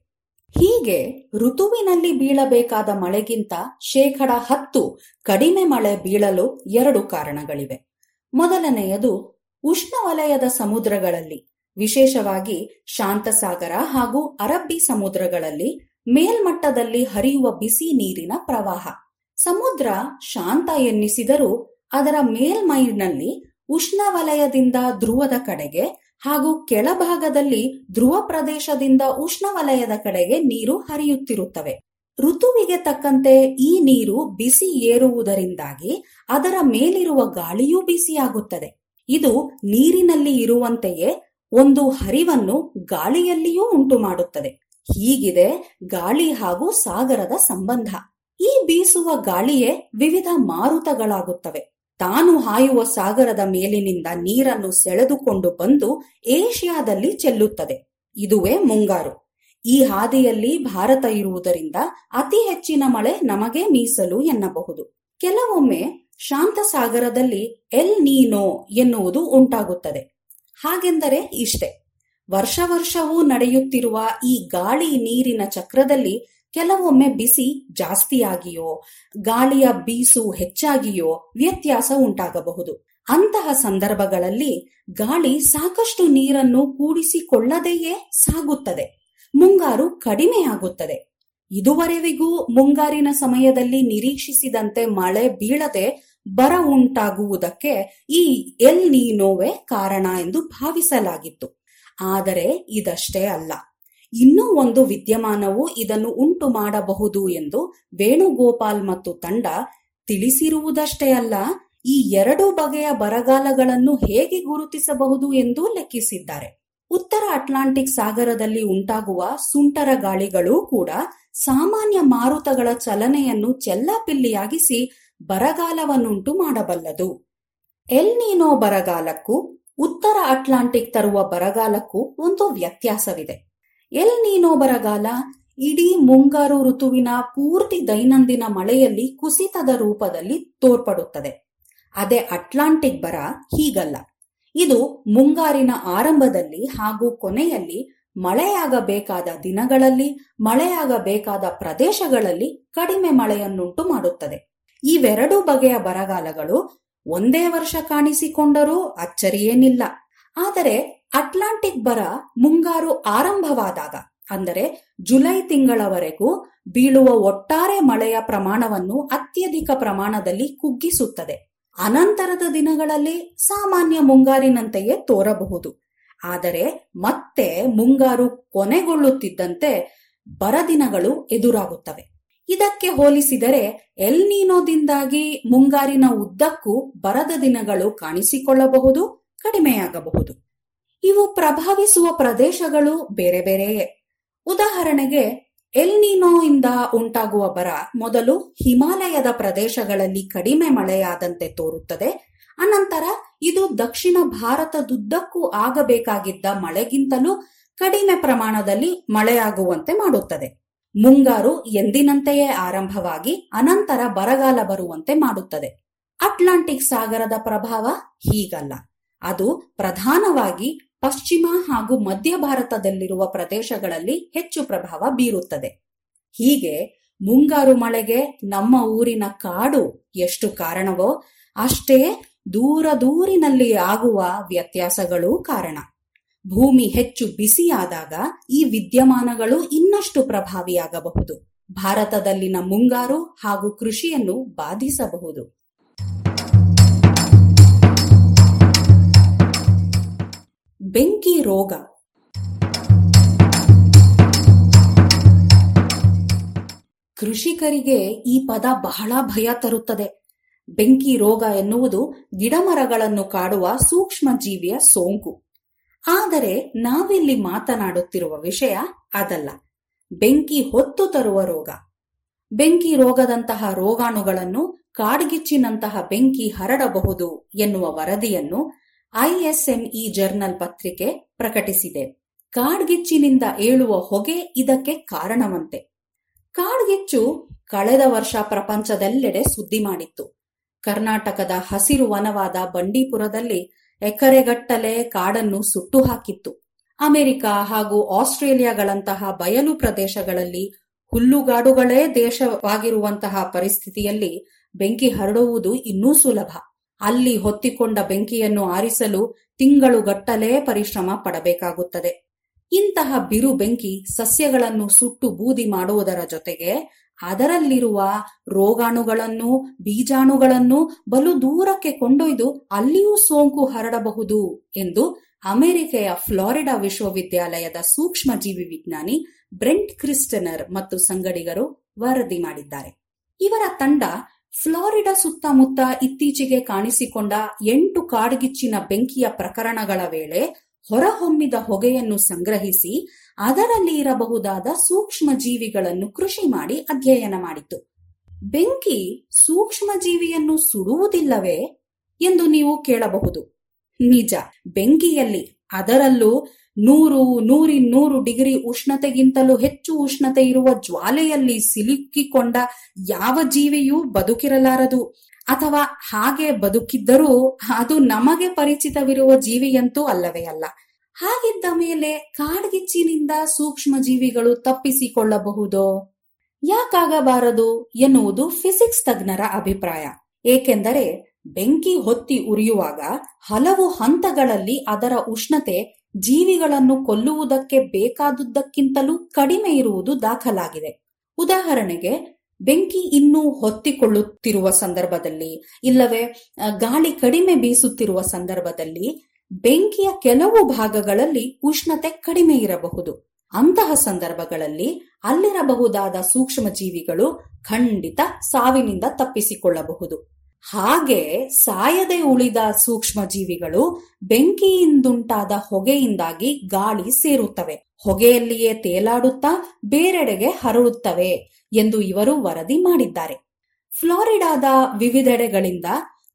ಹೀಗೆ ಋತುವಿನಲ್ಲಿ ಬೀಳಬೇಕಾದ ಮಳೆಗಿಂತ ಶೇಕಡ ಹತ್ತು ಕಡಿಮೆ ಮಳೆ ಬೀಳಲು ಎರಡು ಕಾರಣಗಳಿವೆ. ಮೊದಲನೆಯದು ಉಷ್ಣವಲಯದ ಸಮುದ್ರಗಳಲ್ಲಿ, ವಿಶೇಷವಾಗಿ ಶಾಂತಸಾಗರ ಹಾಗೂ ಅರಬ್ಬಿ ಸಮುದ್ರಗಳಲ್ಲಿ ಮೇಲ್ಮಟ್ಟದಲ್ಲಿ ಹರಿಯುವ ಬಿಸಿ ನೀರಿನ ಪ್ರವಾಹ. ಸಮುದ್ರ ಶಾಂತ ಎನ್ನಿಸಿದರೂ ಅದರ ಮೇಲ್ಮೈನಲ್ಲಿ ಉಷ್ಣವಲಯದಿಂದ ಧ್ರುವದ ಕಡೆಗೆ ಹಾಗೂ ಕೆಳಭಾಗದಲ್ಲಿ ಧ್ರುವ ಪ್ರದೇಶದಿಂದ ಉಷ್ಣವಲಯದ ಕಡೆಗೆ ನೀರು ಹರಿಯುತ್ತಿರುತ್ತವೆ. ಋತುವಿಗೆ ತಕ್ಕಂತೆ ಈ ನೀರು ಬಿಸಿ ಏರುವುದರಿಂದಾಗಿ ಅದರ ಮೇಲಿರುವ ಗಾಳಿಯೂ ಬಿಸಿಯಾಗುತ್ತದೆ. ಇದು ನೀರಿನಲ್ಲಿ ಇರುವಂತೆಯೇ ಒಂದು ಹರಿವನ್ನು ಗಾಳಿಯಲ್ಲಿಯೂ ಉಂಟು ಮಾಡುತ್ತದೆ ಹೀಗಿದೆ ಗಾಳಿ ಹಾಗೂ ಸಾಗರದ ಸಂಬಂಧ. ಈ ಬೀಸುವ ಗಾಳಿಯೇ ವಿವಿಧ ಮಾರುತಗಳಾಗುತ್ತವೆ. ತಾನು ಹಾಯುವ ಸಾಗರದ ಮೇಲಿನಿಂದ ನೀರನ್ನು ಸೆಳೆದುಕೊಂಡು ಬಂದು ಏಷ್ಯಾದಲ್ಲಿ ಚೆಲ್ಲುತ್ತದೆ. ಇದುವೇ ಮುಂಗಾರು. ಈ ಹಾದಿಯಲ್ಲಿ ಭಾರತ ಇರುವುದರಿಂದ ಅತಿ ಹೆಚ್ಚಿನ ಮಳೆ ನಮಗೆ ಮೀಸಲು ಎನ್ನಬಹುದು. ಕೆಲವೊಮ್ಮೆ ಶಾಂತ ಸಾಗರದಲ್ಲಿ ಎಲ್ ನೀನೋ ಎನ್ನುವುದು ಉಂಟಾಗುತ್ತದೆ. ಹಾಗೆಂದರೆ ಇಷ್ಟೆ. ವರ್ಷ ವರ್ಷವೂ ನಡೆಯುತ್ತಿರುವ ಈ ಗಾಳಿ ನೀರಿನ ಚಕ್ರದಲ್ಲಿ ಕೆಲವೊಮ್ಮೆ ಬಿಸಿ ಜಾಸ್ತಿಯಾಗಿಯೋ, ಗಾಳಿಯ ಬೀಸು ಹೆಚ್ಚಾಗಿಯೋ ವ್ಯತ್ಯಾಸ ಉಂಟಾಗಬಹುದು. ಅಂತಹ ಸಂದರ್ಭಗಳಲ್ಲಿ ಗಾಳಿ ಸಾಕಷ್ಟು ನೀರನ್ನು ಕೂಡಿಸಿಕೊಳ್ಳದೆಯೇ ಸಾಗುತ್ತದೆ. ಮುಂಗಾರು ಕಡಿಮೆಯಾಗುತ್ತದೆ ಇದುವರೆವಿಗೂ ಮುಂಗಾರಿನ ಸಮಯದಲ್ಲಿ ನಿರೀಕ್ಷಿಸಿದಂತೆ ಮಳೆ ಬೀಳದೆ ಬರ ಉಂಟಾಗುವುದಕ್ಕೆ ಈ ಎಲ್ ನೀನೋವೇ ಕಾರಣ ಎಂದು ಭಾವಿಸಲಾಗಿತ್ತು. ಆದರೆ ಇದಷ್ಟೇ ಅಲ್ಲ. ಇನ್ನೂ ಒಂದು ವಿದ್ಯಮಾನವು ಇದನ್ನು ಉಂಟು ಮಾಡಬಹುದು ಎಂದು ವೇಣುಗೋಪಾಲ್ ಮತ್ತು ತಂಡ ತಿಳಿಸಿರುವುದಷ್ಟೇ ಅಲ್ಲ, ಈ ಎರಡು ಬಗೆಯ ಬರಗಾಲಗಳನ್ನು ಹೇಗೆ ಗುರುತಿಸಬಹುದು ಎಂದು ಲೆಕ್ಕಿಸಿದ್ದಾರೆ. ಉತ್ತರ ಅಟ್ಲಾಂಟಿಕ್ ಸಾಗರದಲ್ಲಿ ಉಂಟಾಗುವ ಸುಂಟರ ಗಾಳಿಗಳು ಕೂಡ ಸಾಮಾನ್ಯ ಮಾರುತಗಳ ಚಲನೆಯನ್ನು ಚೆಲ್ಲಾಪಿಲ್ಲಿಯಾಗಿಸಿ ಬರಗಾಲವನ್ನುಂಟು ಮಾಡಬಲ್ಲದು. ಎಲ್ ನೀನೋ ಬರಗಾಲಕ್ಕೂ ಉತ್ತರ ಅಟ್ಲಾಂಟಿಕ್ ತರುವ ಬರಗಾಲಕ್ಕೂ ಒಂದು ವ್ಯತ್ಯಾಸವಿದೆ. ಎಲ್ ನೀನೋ ಬರಗಾಲ ಇಡೀ ಮುಂಗಾರು ಋತುವಿನ ಪೂರ್ತಿ ದೈನಂದಿನ ಮಳೆಯಲ್ಲಿ ಕುಸಿತದ ರೂಪದಲ್ಲಿ ತೋರ್ಪಡುತ್ತದೆ. ಅದೇ ಅಟ್ಲಾಂಟಿಕ್ ಬರ ಹೀಗಲ್ಲ. ಇದು ಮುಂಗಾರಿನ ಆರಂಭದಲ್ಲಿ ಹಾಗೂ ಕೊನೆಯಲ್ಲಿ ಮಳೆಯಾಗಬೇಕಾದ ದಿನಗಳಲ್ಲಿ, ಮಳೆಯಾಗಬೇಕಾದ ಪ್ರದೇಶಗಳಲ್ಲಿ ಕಡಿಮೆ ಮಳೆಯನ್ನುಂಟು ಮಾಡುತ್ತದೆ. ಇವೆರಡೂ ಬಗೆಯ ಬರಗಾಲಗಳು ಒಂದೇ ವರ್ಷ ಕಾಣಿಸಿಕೊಂಡರೂ ಅಚ್ಚರಿಯೇನಿಲ್ಲ. ಆದರೆ ಅಟ್ಲಾಂಟಿಕ್ ಬರ ಮುಂಗಾರು ಆರಂಭವಾದಾಗ, ಅಂದರೆ ಜುಲೈ ತಿಂಗಳವರೆಗೂ ಬೀಳುವ ಒಟ್ಟಾರೆ ಮಳೆಯ ಪ್ರಮಾಣವನ್ನು ಅತ್ಯಧಿಕ ಪ್ರಮಾಣದಲ್ಲಿ ಕುಗ್ಗಿಸುತ್ತದೆ. ಅನಂತರದ ದಿನಗಳಲ್ಲಿ ಸಾಮಾನ್ಯ ಮುಂಗಾರಿನಂತೆಯೇ ತೋರಬಹುದು. ಆದರೆ ಮತ್ತೆ ಮುಂಗಾರು ಕೊನೆಗೊಳ್ಳುತ್ತಿದ್ದಂತೆ ಬರದಿನಗಳು ಎದುರಾಗುತ್ತವೆ. ಇದಕ್ಕೆ ಹೋಲಿಸಿದರೆ ಎಲ್ ನೀನೋದಿಂದಾಗಿ ಮುಂಗಾರಿನ ಉದ್ದಕ್ಕೂ ಬರದ ದಿನಗಳು ಕಾಣಿಸಿಕೊಳ್ಳಬಹುದು, ಕಡಿಮೆಯಾಗಬಹುದು. ಇವು ಪ್ರಭಾವಿಸುವ ಪ್ರದೇಶಗಳು ಬೇರೆ ಬೇರೆಯೇ. ಉದಾಹರಣೆಗೆ ಎಲ್ ನೀನೋ ಇಂದ ಉಂಟಾಗುವ ಬರ ಮೊದಲು ಹಿಮಾಲಯದ ಪ್ರದೇಶಗಳಲ್ಲಿ ಕಡಿಮೆ ಮಳೆಯಾದಂತೆ ತೋರುತ್ತದೆ. ಅನಂತರ ಇದು ದಕ್ಷಿಣ ಭಾರತದುದ್ದಕ್ಕೂ ಆಗಬೇಕಾಗಿದ್ದ ಮಳೆಗಿಂತಲೂ ಕಡಿಮೆ ಪ್ರಮಾಣದಲ್ಲಿ ಮಳೆಯಾಗುವಂತೆ ಮಾಡುತ್ತದೆ. ಮುಂಗಾರು ಎಂದಿನಂತೆಯೇ ಆರಂಭವಾಗಿ ಅನಂತರ ಬರಗಾಲ ಬರುವಂತೆ ಮಾಡುತ್ತದೆ. ಅಟ್ಲಾಂಟಿಕ್ ಸಾಗರದ ಪ್ರಭಾವ ಹೀಗಲ್ಲ. ಅದು ಪ್ರಧಾನವಾಗಿ ಪಶ್ಚಿಮ ಹಾಗೂ ಮಧ್ಯ ಭಾರತದಲ್ಲಿರುವ ಪ್ರದೇಶಗಳಲ್ಲಿ ಹೆಚ್ಚು ಪ್ರಭಾವ ಬೀರುತ್ತದೆ. ಹೀಗೆ ಮುಂಗಾರು ಮಳೆಗೆ ನಮ್ಮ ಊರಿನ ಕಾಡು ಎಷ್ಟು ಕಾರಣವೋ ಅಷ್ಟೇ ದೂರ ದೂರಿನಲ್ಲಿ ಆಗುವ ವ್ಯತ್ಯಾಸಗಳು ಕಾರಣ. ಭೂಮಿ ಹೆಚ್ಚು ಬಿಸಿಯಾದಾಗ ಈ ವಿದ್ಯಮಾನಗಳು ಇನ್ನಷ್ಟು ಪ್ರಭಾವಿಯಾಗಬಹುದು. ಭಾರತದಲ್ಲಿನ ಮುಂಗಾರು ಹಾಗೂ ಕೃಷಿಯನ್ನು ಬಾಧಿಸಬಹುದು. ಬೆಂಕಿ ರೋಗ. ಕೃಷಿಕರಿಗೆ ಈ ಪದ ಬಹಳ ಭಯ ತರುತ್ತದೆ. ಬೆಂಕಿ ರೋಗ ಎನ್ನುವುದು ಗಿಡಮರಗಳನ್ನು ಕಾಡುವ ಸೂಕ್ಷ್ಮ ಜೀವಿಯ ಸೋಂಕು. ಆದರೆ ನಾವಿಲ್ಲಿ ಮಾತನಾಡುತ್ತಿರುವ ವಿಷಯ ಅದಲ್ಲ. ಬೆಂಕಿ ಹೊತ್ತು ತರುವ ರೋಗ. ಬೆಂಕಿ ರೋಗದಂತಹ ರೋಗಾಣುಗಳನ್ನು ಕಾಡ್ಗಿಚ್ಚಿನಂತಹ ಬೆಂಕಿ ಹರಡಬಹುದು ಎನ್ನುವ ವರದಿಯನ್ನು ಐಎಸ್ಎಂಇ ಜರ್ನಲ್ ಪತ್ರಿಕೆ ಪ್ರಕಟಿಸಿದೆ. ಕಾಡ್ಗಿಚ್ಚಿನಿಂದ ಏಳುವ ಹೊಗೆ ಇದಕ್ಕೆ ಕಾರಣವಂತೆ. ಕಾಡ್ಗಿಚ್ಚು ಕಳೆದ ವರ್ಷ ಪ್ರಪಂಚದೆಲ್ಲೆಡೆ ಸುದ್ದಿ ಮಾಡಿತ್ತು. ಕರ್ನಾಟಕದ ಹಸಿರು ವನವಾದ ಬಂಡೀಪುರದಲ್ಲಿ ಎಕರೆಗಟ್ಟಲೆ ಕಾಡನ್ನು ಸುಟ್ಟು ಹಾಕಿತ್ತು. ಅಮೆರಿಕ ಹಾಗೂ ಆಸ್ಟ್ರೇಲಿಯಾಗಳಂತಹ ಬಯಲು ಪ್ರದೇಶಗಳಲ್ಲಿ ಹುಲ್ಲುಗಾಡುಗಳೇ ದೇಶವಾಗಿರುವಂತಹ ಪರಿಸ್ಥಿತಿಯಲ್ಲಿ ಬೆಂಕಿ ಹರಡುವುದು ಇನ್ನೂ ಸುಲಭ. ಅಲ್ಲಿ ಹೊತ್ತಿಕೊಂಡ ಬೆಂಕಿಯನ್ನು ಆರಿಸಲು ತಿಂಗಳುಗಟ್ಟಲೇ ಪರಿಶ್ರಮ ಪಡಬೇಕಾಗುತ್ತದೆ. ಇಂತಹ ಬಿರು ಬೆಂಕಿ ಸಸ್ಯಗಳನ್ನು ಸುಟ್ಟು ಬೂದಿ ಮಾಡುವುದರ ಜೊತೆಗೆ ಅದರಲ್ಲಿರುವ ರೋಗಾಣುಗಳನ್ನು, ಬೀಜಾಣುಗಳನ್ನು ಬಲು ದೂರಕ್ಕೆ ಕೊಂಡೊಯ್ದು ಅಲ್ಲಿಯೂ ಸೋಂಕು ಹರಡಬಹುದು ಎಂದು ಅಮೆರಿಕೆಯ ಫ್ಲಾರಿಡಾ ವಿಶ್ವವಿದ್ಯಾಲಯದ ಸೂಕ್ಷ್ಮ ಜೀವಿ ವಿಜ್ಞಾನಿ ಬ್ರೆಂಟ್ ಕ್ರಿಸ್ಟನರ್ ಮತ್ತು ಸಂಗಡಿಗರು ವರದಿ ಮಾಡಿದ್ದಾರೆ. ಇವರ ತಂಡ ಫ್ಲಾರಿಡಾ ಸುತ್ತಮುತ್ತ ಇತ್ತೀಚೆಗೆ ಕಾಣಿಸಿಕೊಂಡ ಎಂಟು ಕಾಡ್ಗಿಚ್ಚಿನ ಬೆಂಕಿಯ ಪ್ರಕರಣಗಳ ವೇಳೆ ಹೊರಹೊಮ್ಮಿದ ಹೊಗೆಯನ್ನು ಸಂಗ್ರಹಿಸಿ ಅದರಲ್ಲಿ ಇರಬಹುದಾದ ಸೂಕ್ಷ್ಮ ಜೀವಿಗಳನ್ನು ಕೃಷಿ ಮಾಡಿ ಅಧ್ಯಯನ ಮಾಡಿತು. ಬೆಂಕಿ ಸೂಕ್ಷ್ಮ ಜೀವಿಯನ್ನು ಸುಡುವುದಿಲ್ಲವೇ ಎಂದು ನೀವು ಕೇಳಬಹುದು. ನಿಜ, ಬೆಂಕಿಯಲ್ಲಿ ಅದರಲ್ಲೂ ನೂರು ನೂರಿನ್ನೂರು ಡಿಗ್ರಿ ಉಷ್ಣತೆಗಿಂತಲೂ ಹೆಚ್ಚು ಉಷ್ಣತೆ ಇರುವ ಜ್ವಾಲೆಯಲ್ಲಿ ಸಿಲುಕಿಕೊಂಡ ಯಾವ ಜೀವಿಯೂ ಬದುಕಿರಲಾರದು. ಅಥವಾ ಹಾಗೆ ಬದುಕಿದ್ದರೂ ಅದು ನಮಗೆ ಪರಿಚಿತವಿರುವ ಜೀವಿಯಂತೂ ಅಲ್ಲವೇ ಅಲ್ಲ. ಹಾಗಿದ್ದ ಮೇಲೆ ಕಾಡ್ಗಿಚ್ಚಿನಿಂದ ಸೂಕ್ಷ್ಮ ಜೀವಿಗಳು ತಪ್ಪಿಸಿಕೊಳ್ಳಬಹುದೋ? ಯಾಕಾಗಬಾರದು ಎನ್ನುವುದು ಫಿಸಿಕ್ಸ್ ತಜ್ಞರ ಅಭಿಪ್ರಾಯ. ಏಕೆಂದರೆ ಬೆಂಕಿ ಹೊತ್ತಿ ಉರಿಯುವಾಗ ಹಲವು ಹಂತಗಳಲ್ಲಿ ಅದರ ಉಷ್ಣತೆ ಜೀವಿಗಳನ್ನು ಕೊಲ್ಲುವುದಕ್ಕೆ ಬೇಕಾದುದಕ್ಕಿಂತಲೂ ಕಡಿಮೆ ಇರುವುದು ದಾಖಲಾಗಿದೆ. ಉದಾಹರಣೆಗೆ, ಬೆಂಕಿ ಇನ್ನೂ ಹೊತ್ತಿಕೊಳ್ಳುತ್ತಿರುವ ಸಂದರ್ಭದಲ್ಲಿ, ಇಲ್ಲವೇ ಗಾಳಿ ಕಡಿಮೆ ಬೀಸುತ್ತಿರುವ ಸಂದರ್ಭದಲ್ಲಿ, ಬೆಂಕಿಯ ಕೆಲವು ಭಾಗಗಳಲ್ಲಿ ಉಷ್ಣತೆ ಕಡಿಮೆ ಇರಬಹುದು. ಅಂತಹ ಸಂದರ್ಭಗಳಲ್ಲಿ ಅಲ್ಲಿರಬಹುದಾದ ಸೂಕ್ಷ್ಮ ಜೀವಿಗಳು ಖಂಡಿತ ಸಾವಿನಿಂದ ತಪ್ಪಿಸಿಕೊಳ್ಳಬಹುದು. ಹಾಗೆ ಸಾಯದೆ ಉಳಿದ ಸೂಕ್ಷ್ಮ ಜೀವಿಗಳು ಬೆಂಕಿಯಿಂದುಂಟಾದ ಹೊಗೆಯಿಂದಾಗಿ ಗಾಳಿ ಸೇರುತ್ತವೆ. ಹೊಗೆಯಲ್ಲಿಯೇ ತೇಲಾಡುತ್ತಾ ಬೇರೆಡೆಗೆ ಹರಡುತ್ತವೆ ಎಂದು ಇವರು ವರದಿ ಮಾಡಿದ್ದಾರೆ. ಫ್ಲಾರಿಡಾದ ವಿವಿಧೆಡೆಗಳಿಂದ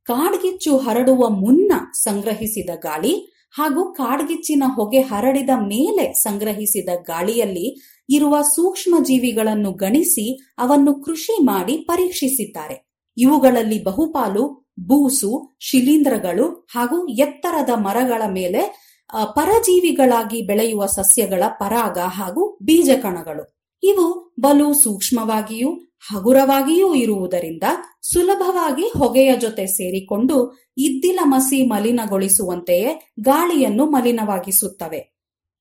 ಕಾಡ್ಗಿಚ್ಚು ಹರಡುವ ಮುನ್ನ ಸಂಗ್ರಹಿಸಿದ ಗಾಳಿ ಹಾಗೂ ಕಾಡ್ಗಿಚ್ಚಿನ ಹೊಗೆ ಹರಡಿದ ಮೇಲೆ ಸಂಗ್ರಹಿಸಿದ ಗಾಳಿಯಲ್ಲಿ ಇರುವ ಸೂಕ್ಷ್ಮ ಜೀವಿಗಳನ್ನು ಗಣಿಸಿ ಅವನ್ನು ಕೃಷಿ ಮಾಡಿ ಪರೀಕ್ಷಿಸಿದ್ದಾರೆ. ಇವುಗಳಲ್ಲಿ ಬಹುಪಾಲು ಬೂಸು, ಶಿಲೀಂಧ್ರಗಳು ಹಾಗೂ ಎತ್ತರದ ಮರಗಳ ಮೇಲೆ ಪರಜೀವಿಗಳಾಗಿ ಬೆಳೆಯುವ ಸಸ್ಯಗಳ ಪರಾಗ ಹಾಗೂ ಬೀಜಕಣಗಳು. ಇವು ಬಲು ಸೂಕ್ಷ್ಮವಾಗಿಯೂ ಹಗುರವಾಗಿಯೂ ಇರುವುದರಿಂದ ಸುಲಭವಾಗಿ ಹೊಗೆಯ ಜೊತೆ ಸೇರಿಕೊಂಡು ಇದ್ದಿಲ ಮಸಿ ಮಲಿನಗೊಳಿಸುವಂತೆಯೇ ಗಾಳಿಯನ್ನು ಮಲಿನವಾಗಿಸುತ್ತವೆ.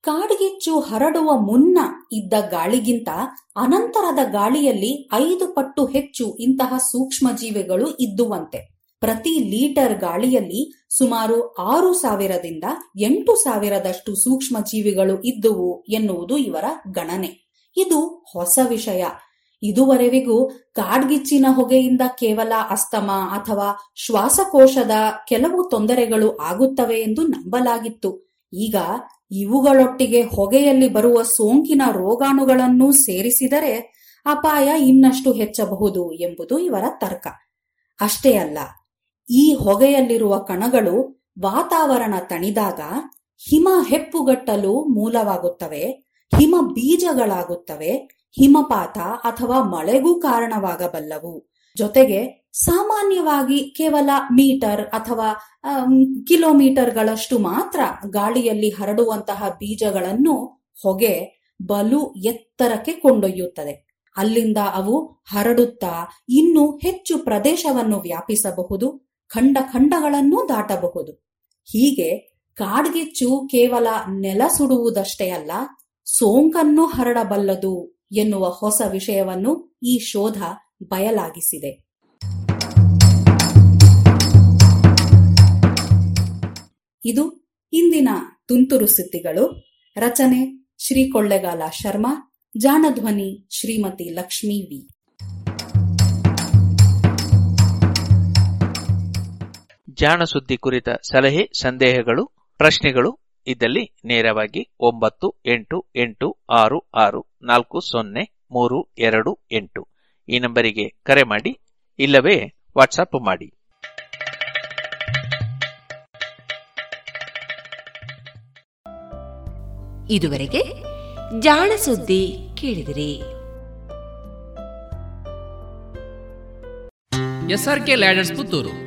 ಕಾಡ್ಗಿಚ್ಚು ಹರಡುವ ಮುನ್ನ ಇದ್ದ ಗಾಳಿಗಿಂತ ಅನಂತರದ ಗಾಳಿಯಲ್ಲಿ ಐದು ಪಟ್ಟು ಹೆಚ್ಚು ಇಂತಹ ಸೂಕ್ಷ್ಮ ಜೀವಿಗಳು ಇದ್ದುವಂತೆ. ಪ್ರತಿ ಲೀಟರ್ ಗಾಳಿಯಲ್ಲಿ ಸುಮಾರು ಆರು ಸಾವಿರದಿಂದ ಎಂಟು ಸಾವಿರದಷ್ಟು ಸೂಕ್ಷ್ಮ ಜೀವಿಗಳು ಇದ್ದುವು ಎನ್ನುವುದು ಇವರ ಗಣನೆ. ಇದು ಹೊಸ ವಿಷಯ. ಇದುವರೆವಿಗೂ ಕಾಡ್ಗಿಚ್ಚಿನ ಹೊಗೆಯಿಂದ ಕೇವಲ ಅಸ್ತಮ ಅಥವಾ ಶ್ವಾಸಕೋಶದ ಕೆಲವು ತೊಂದರೆಗಳು ಆಗುತ್ತವೆ ಎಂದು ನಂಬಲಾಗಿತ್ತು. ಈಗ ಇವುಗಳೊಟ್ಟಿಗೆ ಹೊಗೆಯಲ್ಲಿ ಬರುವ ಸೋಂಕಿನ ರೋಗಾಣುಗಳನ್ನೂ ಸೇರಿಸಿದರೆ ಅಪಾಯ ಇನ್ನಷ್ಟು ಹೆಚ್ಚಬಹುದು ಎಂಬುದು ಇವರ ತರ್ಕ. ಅಷ್ಟೇ ಅಲ್ಲ, ಈ ಹೊಗೆಯಲ್ಲಿರುವ ಕಣಗಳು ವಾತಾವರಣ ತಣಿದಾಗ ಹಿಮ ಹೆಪ್ಪುಗಟ್ಟಲು ಮೂಲವಾಗುತ್ತವೆ, ಹಿಮ ಬೀಜಗಳಾಗುತ್ತವೆ, ಹಿಮಪಾತ ಅಥವಾ ಮಳೆಗೂ ಕಾರಣವಾಗಬಲ್ಲವು. ಜೊತೆಗೆ ಸಾಮಾನ್ಯವಾಗಿ ಕೇವಲ ಮೀಟರ್ ಅಥವಾ ಕಿಲೋಮೀಟರ್ಗಳಷ್ಟು ಮಾತ್ರ ಗಾಳಿಯಲ್ಲಿ ಹರಡುವಂತಹ ಬೀಜಗಳನ್ನು ಹೊಗೆ ಬಲು ಎತ್ತರಕ್ಕೆ ಕೊಂಡೊಯ್ಯುತ್ತದೆ. ಅಲ್ಲಿಂದ ಅವು ಹರಡುತ್ತಾ ಇನ್ನೂ ಹೆಚ್ಚು ಪ್ರದೇಶವನ್ನು ವ್ಯಾಪಿಸಬಹುದು, ಖಂಡ ಖಂಡಗಳನ್ನು ದಾಟಬಹುದು. ಹೀಗೆ ಕಾಡ್ಗಿಚ್ಚು ಕೇವಲ ನೆಲ ಸುಡುವುದಷ್ಟೇ ಅಲ್ಲ, ಸೋಂಕನ್ನು ಹರಡಬಲ್ಲದು ಎನ್ನುವ ಹೊಸ ವಿಷಯವನ್ನು ಈ ಶೋಧ ಬಯಲಾಗಿಸಿದೆ. ಇದು ಇಂದಿನ ತುಂತುರು ಸುದ್ದಿಗಳು. ರಚನೆ ಶ್ರೀ ಕೊಳ್ಳೆಗಾಲ ಶರ್ಮಾ ಜಾಣಧ್ವನಿ ಶ್ರೀಮತಿ ಲಕ್ಷ್ಮೀ ವಿ. ಜಾಣ ಸುದ್ದಿ ಕುರಿತ ಸಲಹೆ, ಸಂದೇಹಗಳು, ಪ್ರಶ್ನೆಗಳು ಇದ್ದಲ್ಲಿ ನೇರವಾಗಿ ಒಂಬತ್ತು ಎಂಟು ಎಂಟು ಆರು ಆರು ನಾಲ್ಕು ಸೊನ್ನೆ ಮೂರು ಎರಡು ಎಂಟು. ಈ ನಂಬರಿಗೆ ಕರೆ ಮಾಡಿ ಇಲ್ಲವೇ ವಾಟ್ಸಪ್ ಮಾಡಿ. ಇದುವರೆಗೆ ಜಾಣ ಸುದ್ದಿ ಕೇಳಿದಿರಿ. SRK Ladders Puttur.